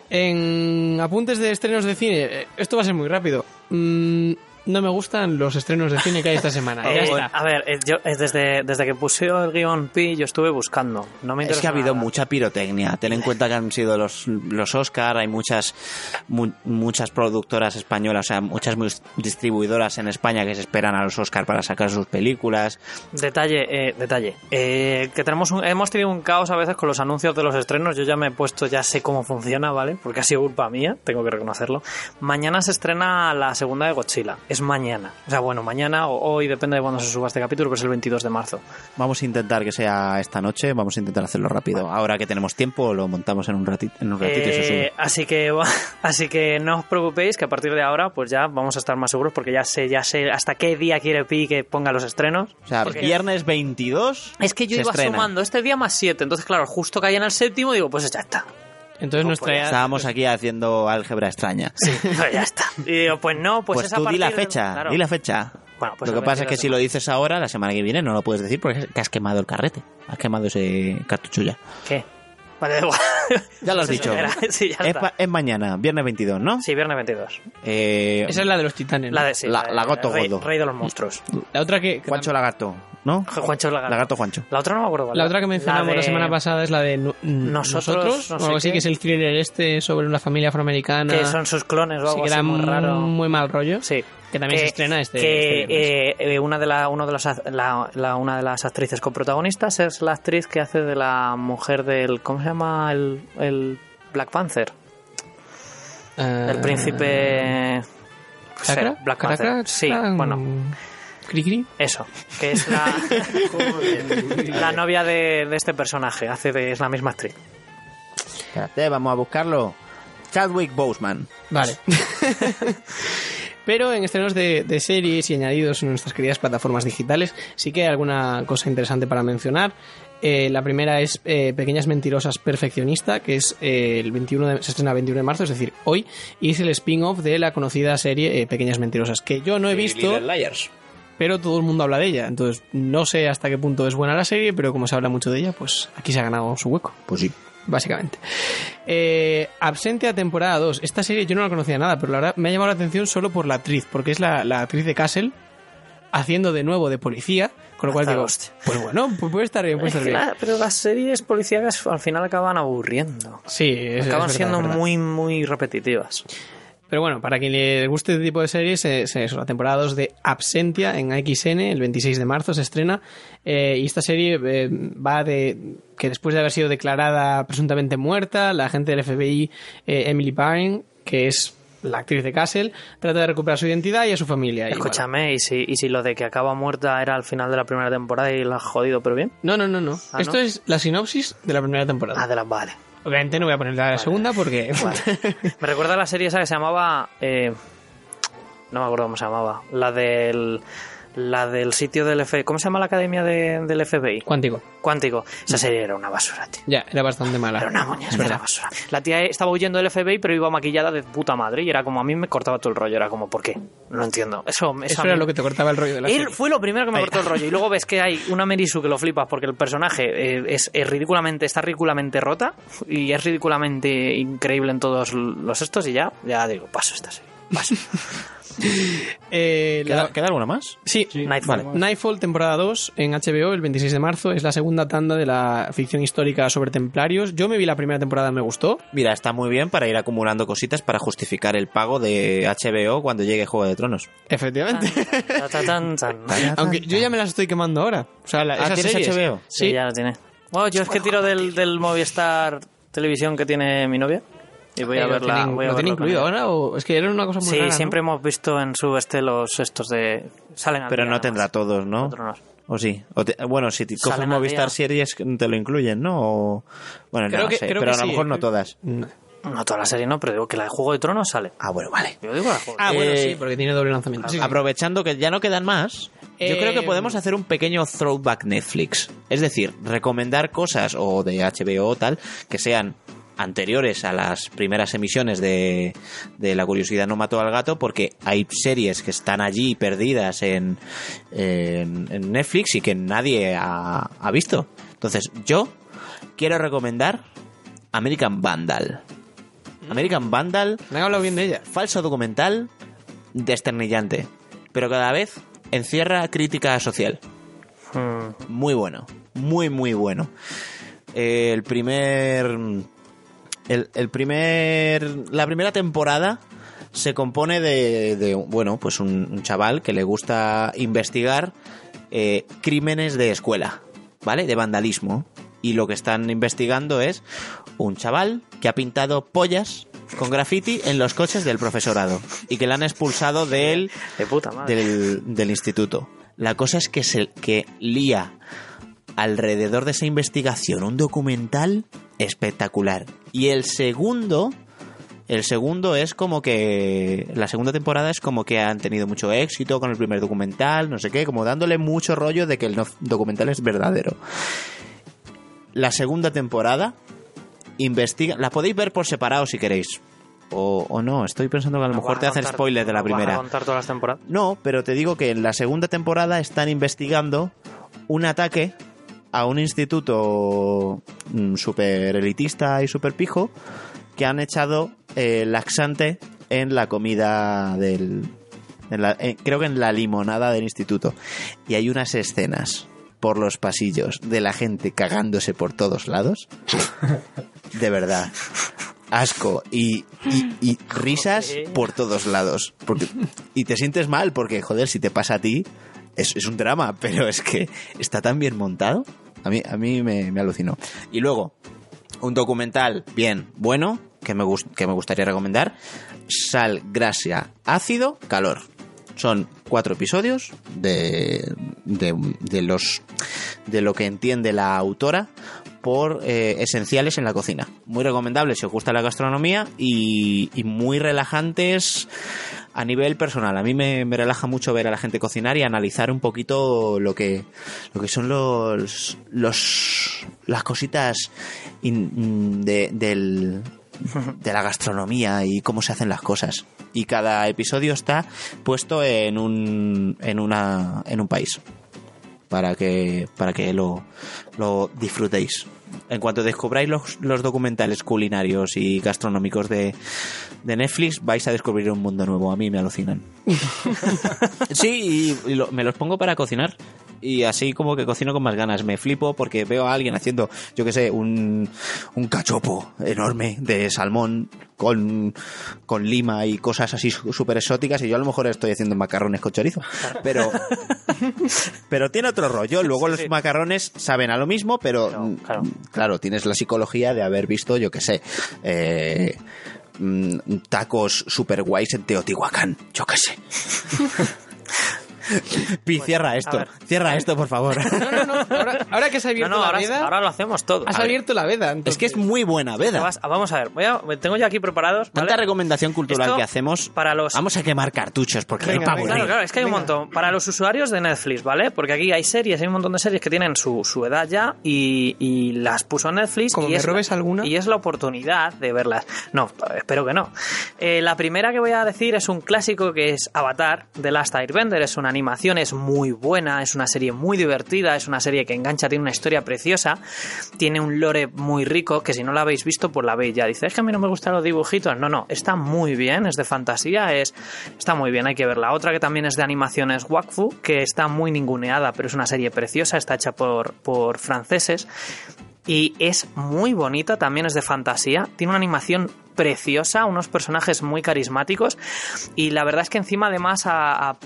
En apuntes de estrenos de cine, eh, esto va a ser muy rápido. Mm, no me gustan los estrenos de cine que hay esta semana. Ya [laughs] está. a ver, eh, yo eh, desde, desde que puse el guion Pi, yo estuve buscando. No me Es que ha habido nada. mucha pirotecnia. Ten en cuenta que han sido los, los Oscar, hay muchas mu- muchas productoras españolas, o sea, muchas distribuidoras en España que se esperan a los Oscar para sacar sus películas. Detalle, eh, detalle. Eh, que tenemos un- hemos tenido un caos a veces con los anuncios de los estrenos. Yo ya me he puesto, ya sé cómo funciona, ¿vale? Porque ha sido culpa mía, tengo que reconocerlo. Mañana se estrena la segunda de Godzilla. Es mañana. O sea, bueno, mañana o hoy, depende de cuándo se suba este capítulo, pero es el 22 de marzo. Vamos a intentar que sea esta noche, vamos a intentar hacerlo rápido. Ahora que tenemos tiempo, lo montamos en un ratito, en un ratito y se Eh, sube. así que [laughs] así que no os preocupéis que a partir de ahora pues ya vamos a estar más seguros porque ya sé ya sé hasta qué día quiere Pi que ponga los estrenos. O sea, Porque- viernes 22 Es que yo iba estrena. sumando este día más 7, entonces claro, justo caía en el séptimo digo, pues ya está. Entonces nuestra Estábamos aquí haciendo álgebra extraña. Sí, pues ya está. [laughs] Y digo, pues no, pues, Pues, es a tú di la fecha, claro. di la fecha. Bueno, pues lo que pasa es que 22 si de lo dices ahora, la semana que viene no lo puedes decir porque te has quemado el carrete. Has quemado ese cartucho ya. ¿Qué? Vale, [laughs] da igual. Ya lo has [laughs] Pues dicho. sí, ya es, es mañana, viernes 22, ¿no? Sí, viernes 22. Eh, Esa es la de los titanes. ¿no? La de sí, La- de- Lagarto rey, gordo. rey de los monstruos. La otra que, que Juancho Lagarto, ¿no? Juancho Lagarto. Lagarto Juancho. La otra no me acuerdo. cuál La otra que mencionamos la, de- semana pasada es la de Nosotros, Nosotros, no o sé algo así, que es el thriller este sobre una familia afroamericana. Que son sus clones o Sí, algo que así era muy raro. muy mal rollo. Sí. Que también se estrena este- que, este eh, eh, una de la, uno de los, la, la- una de las actrices coprotagonistas es la actriz que hace de la mujer del ¿cómo se llama el, el Black Panther? Eh, El príncipe no sé, ¿Cacra? Black. Panther. Sí, ¿Cacra? bueno, ¿Cri cri? eso, que es la, [laughs] la novia de, de este personaje, hace de, es la misma actriz. Espérate, vamos a buscarlo. Chadwick Boseman. Vale. [laughs] Pero en estrenos de, de series y añadidos en nuestras queridas plataformas digitales, sí que hay alguna cosa interesante para mencionar. Eh, la primera es eh, Pequeñas Mentirosas Perfeccionista, que es eh, el 21 de- se estrena el 21 de marzo, es decir, hoy, y es el spin-off de la conocida serie eh, Pequeñas Mentirosas, que yo no he visto, pero todo el mundo habla de ella. Entonces, no sé hasta qué punto es buena la serie, pero como se habla mucho de ella, pues aquí se ha ganado su hueco Pues sí. básicamente. Eh, Absentia temporada 2. Esta serie yo no la conocía nada, pero la verdad me ha llamado la atención solo por la actriz, porque es la, la actriz de Castle haciendo de nuevo de policía, con lo cual digo, pues bueno, pues puede estar bien, puede Es estar bien. pero las series policíacas al final acaban aburriendo. Sí, es, Acaban es verdad, siendo es muy, muy repetitivas. Pero bueno, para quien le guste este tipo de series, es eso, la temporada 2 de Absentia en AXN, el 26 de marzo se estrena. eh, y esta serie eh, va de que después de haber sido declarada presuntamente muerta, la agente del FBI, eh, Emily Byrne, que es la actriz de Castle, trata de recuperar su identidad y a su familia. y, Escúchame, ¿y si, ¿y si lo de que acaba muerta era al final de la primera temporada y la has jodido, pero bien? No, no, no, no. Ah, Esto ¿no? es la sinopsis de la primera temporada. Ah, de las vale. Obviamente no voy a poner la segunda porque... [laughs] Me recuerda a la serie esa que se llamaba. eh, no me acuerdo cómo se llamaba. La del. La del sitio del FBI. ¿Cómo se llama la academia de- del FBI? Cuántico. Cuántico. Esa serie era una basura, tío. Ya, era bastante mala. Era una moña, es era verdad. basura. La tía estaba huyendo del FBI, pero iba maquillada de puta madre. Y era como a mí me cortaba todo el rollo. Era como, ¿por qué? No entiendo. Eso, Eso era mí- lo que te cortaba el rollo de la Él serie. fue lo primero que me cortó el rollo. Y luego ves que hay una Merisu que lo flipas porque el personaje eh, es, es ridículamente, está ridículamente rota y es ridículamente increíble en todos los estos. Y ya, ya digo, paso esta serie. Paso. [laughs] Eh, la- ¿Queda, queda alguna más? Sí, Nightfall. Nightfall, temporada 2 en HBO el 26 de marzo. Es la segunda tanda de la ficción histórica sobre templarios. Yo me vi la primera temporada, me gustó. Mira, está muy bien para ir acumulando cositas para justificar el pago de HBO cuando llegue Juego de Tronos. Efectivamente. Tan, [laughs] tan. Aunque yo ya me las estoy quemando ahora. O sea, la, Ah, esas ¿tienes series. HBO? Sí, ya lo tiene. Bueno, yo es que tiro del, del Movistar Televisión que tiene mi novia. Y voy Eh, a ¿Lo verla. tienen- voy a ¿Lo tiene incluido ahora? O es que era una cosa muy Sí, rara, ¿no? siempre hemos visto en su este los estos de. Salen al Pero día, no además. tendrá todos, ¿no? Tronos. ¿O sí? O te- bueno, si te coges Movistar día. Series te lo incluyen, ¿no? O- bueno, Creo no que- sé, creo pero que a lo sí. mejor no todas. No. No toda la serie no, pero digo que la de Juego de Tronos sale. Ah, bueno, vale. Yo digo la de Juego de Ah, bueno, Eh, sí, porque tiene doble lanzamiento. Sí, sí. Aprovechando que ya no quedan más, yo Eh, creo que podemos hacer un pequeño throwback Netflix. Es decir, recomendar cosas o de HBO o tal que sean anteriores a las primeras emisiones de, de La curiosidad no mató al gato porque hay series que están allí perdidas en, en, en Netflix y que nadie ha, ha visto. Entonces, yo quiero recomendar American Vandal. American Vandal Me han hablado bien de ella. falso documental desternillante, pero cada vez encierra crítica social. Mm, Muy bueno, muy muy bueno. Eh, el primer el, el primer la primera temporada se compone de, de, bueno, pues un, un chaval que le gusta investigar eh, crímenes de escuela, ¿vale? De vandalismo. Y lo que están investigando es un chaval que ha pintado pollas con graffiti en los coches del profesorado y que le han expulsado del, de puta madre. del, del instituto. La cosa es que se que lía alrededor de esa investigación un documental espectacular. Y el segundo, el segundo es como que la segunda temporada es como que han tenido mucho éxito con el primer documental, no sé qué, como dándole mucho rollo de que el documental es verdadero. La segunda temporada investiga, la podéis ver por separado si queréis. O, o no, estoy pensando que a lo mejor te hacen spoiler de la primera. a contar todas las temporadas. No, pero te digo que en la segunda temporada están investigando un ataque a un instituto súper elitista y súper pijo que han echado eh, laxante en la comida del... en la- eh, creo que en la limonada del instituto. Y hay unas escenas por los pasillos de la gente cagándose por todos lados. [laughs] De verdad. Asco y, y- y risas Joder. por todos lados. Porque, y te sientes mal porque, joder, si te pasa a ti, es, es un drama, pero es que está tan bien montado. A mí, a mí me, me alucinó. Y luego, un documental bien bueno que me, que me gustaría recomendar. Sal, gracia, ácido, calor. Son cuatro episodios de, de, de los de lo que entiende la autora por eh, esenciales en la cocina. Muy recomendable si os gusta la gastronomía y, y muy relajantes a nivel personal. A mí me, me relaja mucho ver a la gente cocinar y analizar un poquito lo que, lo que son los, los las cositas in- de, del, de la gastronomía y cómo se hacen las cosas. Y cada episodio está puesto en un, en una, en un país para que, para que lo, lo disfrutéis. En cuanto descubráis los, los documentales culinarios y gastronómicos de, de Netflix, vais a descubrir un mundo nuevo. A mí me alucinan. [laughs] sí, y, y lo- me los pongo para cocinar. Y así como que cocino con más ganas. Me flipo porque veo a alguien haciendo, yo que sé, un, un cachopo enorme de salmón con, con lima y cosas así súper exóticas. Y yo a lo mejor estoy haciendo macarrones con chorizo. Pero, [laughs] pero tiene otro rollo. Luego los macarrones saben a lo mismo, pero Claro, claro. claro, tienes la psicología de haber visto, yo que sé, eh, mm, tacos super guays en Teotihuacán. Yo qué sé. [laughs] [laughs] Pi, cierra esto. Cierra esto, por favor. [laughs] No, no, no. Ahora, ahora que has No, abierto no, la ahora, veda, ahora lo hacemos todo. has abierto la veda. es que es muy buena veda. vas- vamos a ver, voy a- tengo ya aquí preparados. ¿vale? Tanta recomendación cultural Esto que hacemos. para los- Vamos a quemar cartuchos porque Venga, hay para venga. Claro, claro, es que hay un montón. Para los usuarios de Netflix, ¿vale? Porque aquí hay series, hay un montón de series que tienen su, su edad ya y, y las puso Netflix. Como y me es robes la- alguna. Y es la oportunidad de verlas. No, espero que no. Eh, la primera que voy a decir es un clásico que es Avatar, The Last Airbender. Es una animación, es muy buena, es una serie muy divertida, es una serie que engancha, tiene una historia preciosa, tiene un lore muy rico que si no la habéis visto, pues la veis ya. Dice, es que a mí no me gustan los dibujitos. No, no, está muy bien, es de fantasía, es está muy bien, hay que verla. Otra que también es de animación es Wakfu, que está muy ninguneada, pero es una serie preciosa, está hecha por, por franceses. Y es muy bonita, también es de fantasía. Tiene una animación preciosa, unos personajes muy carismáticos. Y la verdad es que encima además a, a-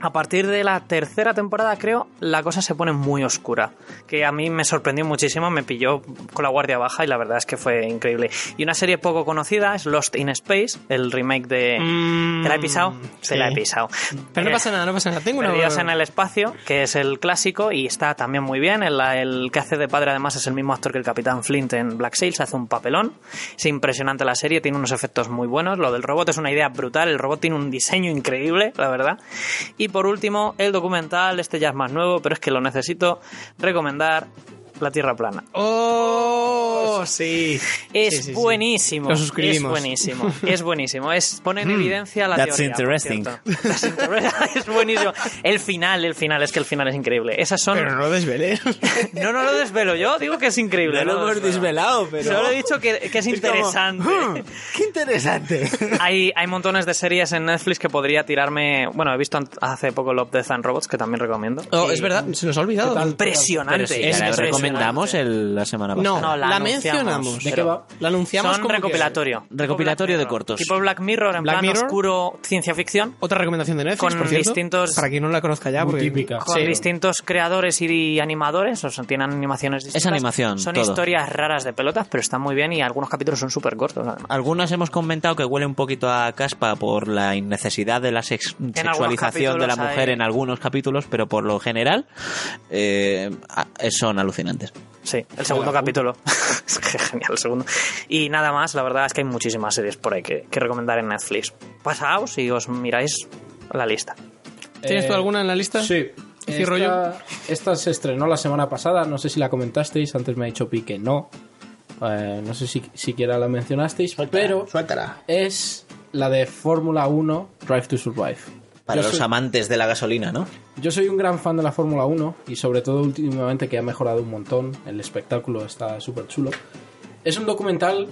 a partir de la tercera temporada, creo, la cosa se pone muy oscura. Que a mí me sorprendió muchísimo, me pilló con la guardia baja y la verdad es que fue increíble. Y una serie poco conocida es Lost in Space, el remake de... Mm, ¿Te la he pisado? sí. Se la he pisado. Pero no Eh, pasa nada, no pasa nada. Tengo una... En el espacio, que es el clásico y está también muy bien. El, el que hace de padre además es el mismo actor que el Capitán Flint en Black Sails, hace un papelón. Es impresionante la serie, tiene unos efectos muy buenos. Lo del robot es una idea brutal, el robot tiene un diseño increíble, la verdad. Y por último, el documental, este ya es más nuevo, pero es que lo necesito recomendar. La Tierra Plana. ¡Oh! Sí. Es Sí, sí, sí. buenísimo. Lo suscribimos. Es buenísimo. Es buenísimo. Es, pone en evidencia la That's teoría. interesting. [laughs] es buenísimo. El final, el final, es que el final es increíble. Esas son. Pero no lo desveles. [laughs] No, no lo desvelo yo, digo que es increíble. No lo hemos desvelado, pero. Solo he dicho que, que es [laughs] interesante. ¡Qué interesante! hay, hay montones de series en Netflix que podría tirarme. Bueno, he visto hace poco Love, Death and Robots, que también recomiendo. Oh, Y- es verdad, se nos ha olvidado. Impresionante. Es impresionante. Recomendamos el- la semana pasada. No, No, la mencionamos. ¿De qué Pero va? La anunciamos Son como que- recopilatorio. Recopilatorio de Tipo Black cortos. Mirror. Tipo Black Mirror, en Black plan Mirror. oscuro ciencia ficción. Otra recomendación de Netflix, Con por cierto. distintos- Para quien no la conozca ya. Muy típica. con Sí. distintos creadores y animadores, o sea, tienen animaciones distintas. animación, Son todo. historias raras de pelotas, pero están muy bien y algunos capítulos son súper cortos. además. Algunas hemos comentado que huele un poquito a caspa por la innecesidad de la sex- sexualización de la mujer hay- en algunos capítulos, pero por lo general eh, son alucinantes. Sí, el segundo capítulo. [laughs] Es que Genial, el segundo. Y nada más, la verdad es que hay muchísimas series por ahí que, que recomendar en Netflix. Pasaos y os miráis la lista. ¿Tienes tú alguna en la lista? Sí. ¿Y cierro yo? Esta, esta se estrenó la semana pasada, no sé si la comentasteis, antes me ha dicho Pi que no. Eh, no sé si siquiera la mencionasteis, pero Suéltala. es la de Fórmula 1 Drive to Survive. Para Yo los soy- amantes de la gasolina, ¿no? Yo soy un gran fan de la Fórmula 1 y sobre todo últimamente que ha mejorado un montón, el espectáculo está súper chulo. Es un documental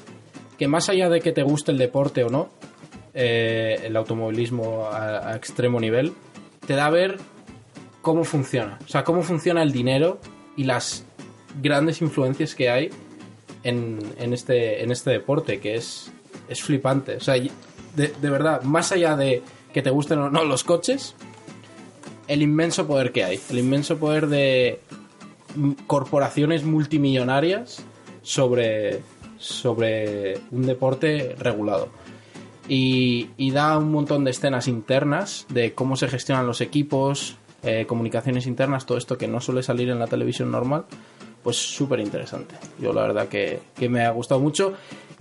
que más allá de que te guste el deporte o no, eh, el automovilismo a, a extremo nivel, te da a ver cómo funciona. O sea, cómo funciona el dinero y las grandes influencias que hay en, en este, en este deporte, que es, es flipante. O sea, de, de verdad, más allá de que te gusten o no los coches, el inmenso poder que hay, el inmenso poder de corporaciones multimillonarias sobre, sobre un deporte regulado. Y, y da un montón de escenas internas de cómo se gestionan los equipos, eh, comunicaciones internas, todo esto que no suele salir en la televisión normal, pues súper interesante. Yo la verdad que, que me ha gustado mucho.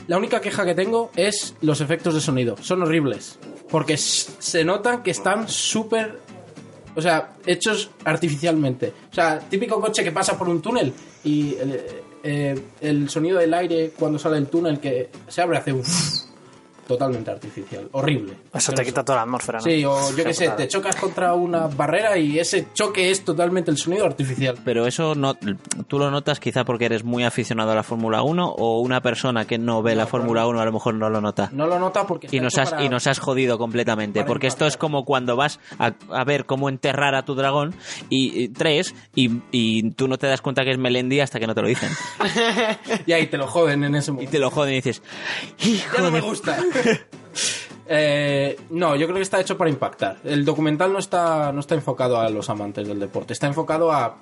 La única queja que tengo es los efectos de sonido. Son horribles. Porque se nota que están súper o sea, hechos artificialmente. O sea, típico coche que pasa por un túnel y el, eh, el sonido del aire cuando sale el túnel que se abre hace. Totalmente artificial. Horrible. Eso te quita toda la atmósfera, ¿no? Sí, o yo qué sé, te chocas contra una barrera y ese choque es totalmente el sonido artificial. Pero eso no, tú lo notas quizá porque eres muy aficionado a la Fórmula 1 o una persona que no ve la Fórmula 1 a lo mejor no lo nota. No lo nota porque... Y nos, has, para- y nos has jodido completamente. Porque esto es como cuando vas a, a ver cómo enterrar a tu dragón y, y tres y, y tú no te das cuenta que es Melendi hasta que no te lo dicen. [laughs] Y ahí te lo joden en ese Y momento. te lo joden y dices, Ya no me gusta. [laughs] [laughs] Eh, no, yo creo que está hecho para impactar. El documental no está, no está enfocado a los amantes del deporte, está enfocado a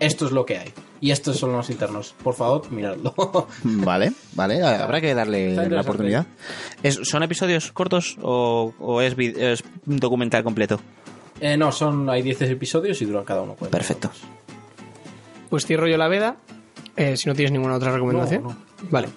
esto es lo que hay. Y estos son los internos. Por favor, miradlo. [laughs] Vale, vale, [laughs] habrá que darle la oportunidad. ¿Es- ¿Son episodios cortos o, o es, un documental completo? Eh, no, son hay 10 episodios y duran cada uno. Perfecto. minutos. Pues cierro yo la veda. eh, si no tienes ninguna otra recomendación. No, no. Vale.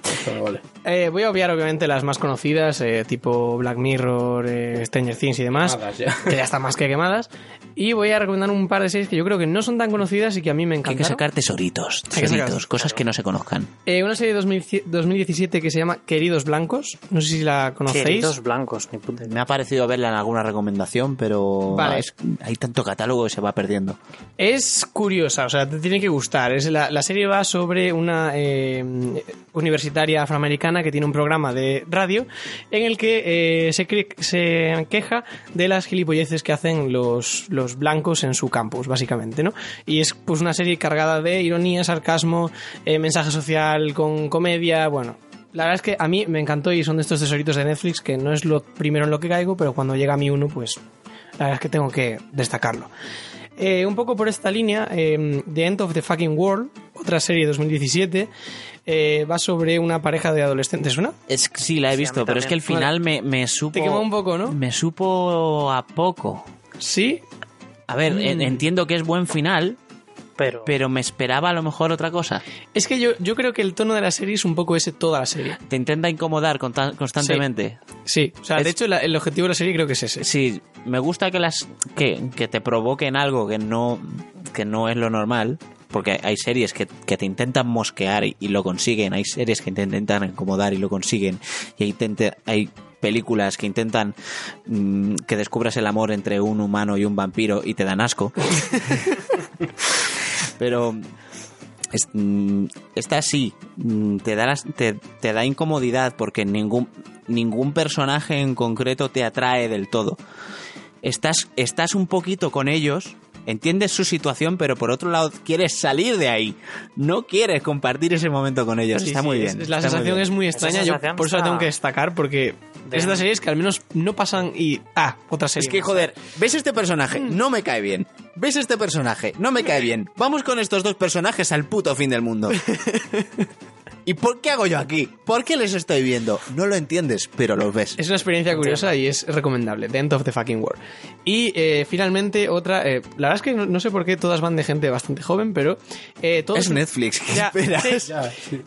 Vale. Eh, voy a obviar obviamente las más conocidas, eh, tipo Black Mirror, eh, Stranger Things y demás, Quemadas ya. que ya están más que quemadas. Y voy a recomendar un par de series que yo creo que no son tan conocidas y que a mí me Hay que encantan. sacar tesoritos, Hay que sacar- tesoritos, cosas que no se conozcan. Eh, una serie de 2000 2017 que se llama Queridos Blancos. No sé si la conocéis. Queridos blancos, ni puta. Me ha parecido verla en alguna recomendación, pero Vale. es- hay tanto catálogo que se va perdiendo. Es curiosa, o sea, te tiene que gustar. Es la, la serie va sobre una eh, universitaria afroamericana que tiene un programa de radio en el que eh, se, queja de las gilipolleces que hacen los, blancos en su campus, básicamente, ¿no? Y es pues una serie cargada de ironía, sarcasmo, eh, mensaje social con comedia, bueno. La verdad es que a mí me encantó y son de estos tesoritos de Netflix que no es lo primero en lo que caigo, pero cuando llega a mí uno, pues la verdad es que tengo que destacarlo. Eh, un poco por esta línea, The End of the Fucking World, otra serie de 2017, eh, va sobre una pareja de adolescentes. ¿Una? Es, que sí, la he visto, pero es que el final me, me supo... Te quemó un poco, ¿no? Me supo a poco. Sí. A ver, Mm. en- entiendo que es buen final, Pero, pero me esperaba a lo mejor otra cosa. Es que yo, yo creo que el tono de la serie es un poco ese toda la serie. Te intenta incomodar constantemente. Sí, o sea, Es- de hecho la- el objetivo de la serie creo que es ese. Sí, me gusta que las que, que te provoquen algo que no que no es lo normal, porque hay series que, que te intentan mosquear y, y lo consiguen, hay series que te intentan incomodar y lo consiguen, y hay, tente- hay películas que intentan mm, que descubras el amor entre un humano y un vampiro y te dan asco. [laughs] Pero mm, esta sí mm, te da las- te, te da incomodidad porque ningún ningún personaje en concreto te atrae del todo estás estás un poquito con ellos entiendes su situación pero por otro lado quieres salir de ahí no quieres compartir ese momento con ellos Sí, está sí, muy es- bien la muy sensación bien. es muy extraña, yo por eso la tengo que destacar, porque es de las series que al menos no pasan y... Ah, otra serie. Es que, joder, ves este personaje, Mm. no me cae bien. Ves este personaje, no me cae bien. Vamos con estos dos personajes al puto fin del mundo. [laughs] ¿Y por qué hago yo aquí? ¿Por qué les estoy viendo? No lo entiendes, pero los ves. Es una experiencia curiosa y es recomendable. The End of the Fucking World. Y eh, finalmente otra... eh, la verdad es que no, no sé por qué todas van de gente bastante joven, pero... eh, todo Es Netflix, ¿qué Ya, [laughs] esperas? Ya, sí.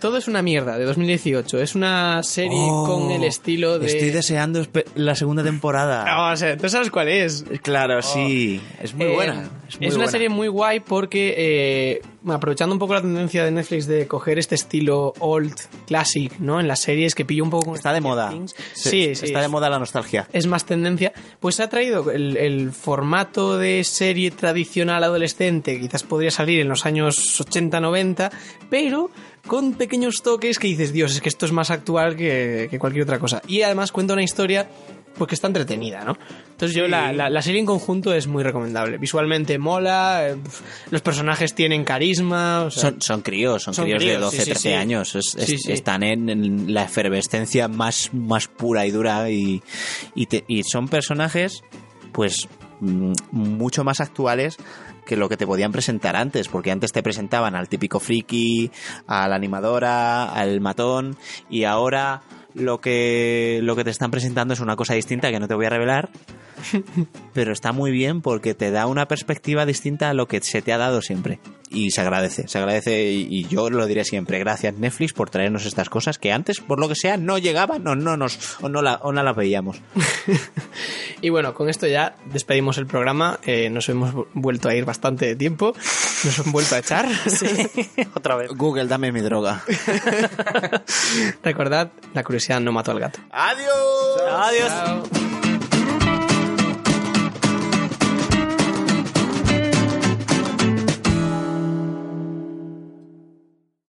Todo es una mierda, de 2018. Es una serie Oh, con el estilo de... Estoy deseando la segunda temporada. [laughs] Ah, o sea, ¿tú sabes cuál es? Claro, sí. Es muy buena. Es, muy una buena. serie muy guay porque, aprovechando un poco la tendencia de Netflix de coger este estilo old classic, ¿no? En las series que pilló un poco con Está de moda. Sí, sí. Está de es- moda la nostalgia. es más tendencia, pues ha traído el, el formato de serie tradicional adolescente, quizás podría salir en los años 80-90, pero con pequeños toques que dices, Dios, es que esto es más actual que, que cualquier otra cosa. Y además cuenta una historia pues que está entretenida, ¿no? Entonces yo la, la- la serie en conjunto es muy recomendable. Visualmente mola, eh, los personajes tienen carisma, o sea, Son, son críos, son, Son críos, de críos, 12, sí, sí, 13 sí. años. Es- es- Sí, sí. Están en, en la efervescencia más, más pura y dura y, y, te- y son personajes, pues, mm, mucho más actuales que lo que te podían presentar antes, porque antes te presentaban al típico friki, a la animadora, al matón, y ahora lo que, lo que te están presentando es una cosa distinta que no te voy a revelar, [laughs] pero está muy bien porque te da una perspectiva distinta a lo que se te ha dado siempre. Y se agradece, se agradece y, y yo lo diré siempre. Gracias Netflix por traernos estas cosas que antes, por lo que sea, no llegaban o no, nos, o no, la, o no las veíamos. [laughs] Y bueno, con esto ya despedimos el programa. Eh, nos hemos vu- vuelto a ir bastante tiempo. Nos han vuelto a echar. [laughs] Otra vez. Google, dame mi droga. Recordad, la curiosidad no mató al gato. ¡Adiós! Adiós. Chao.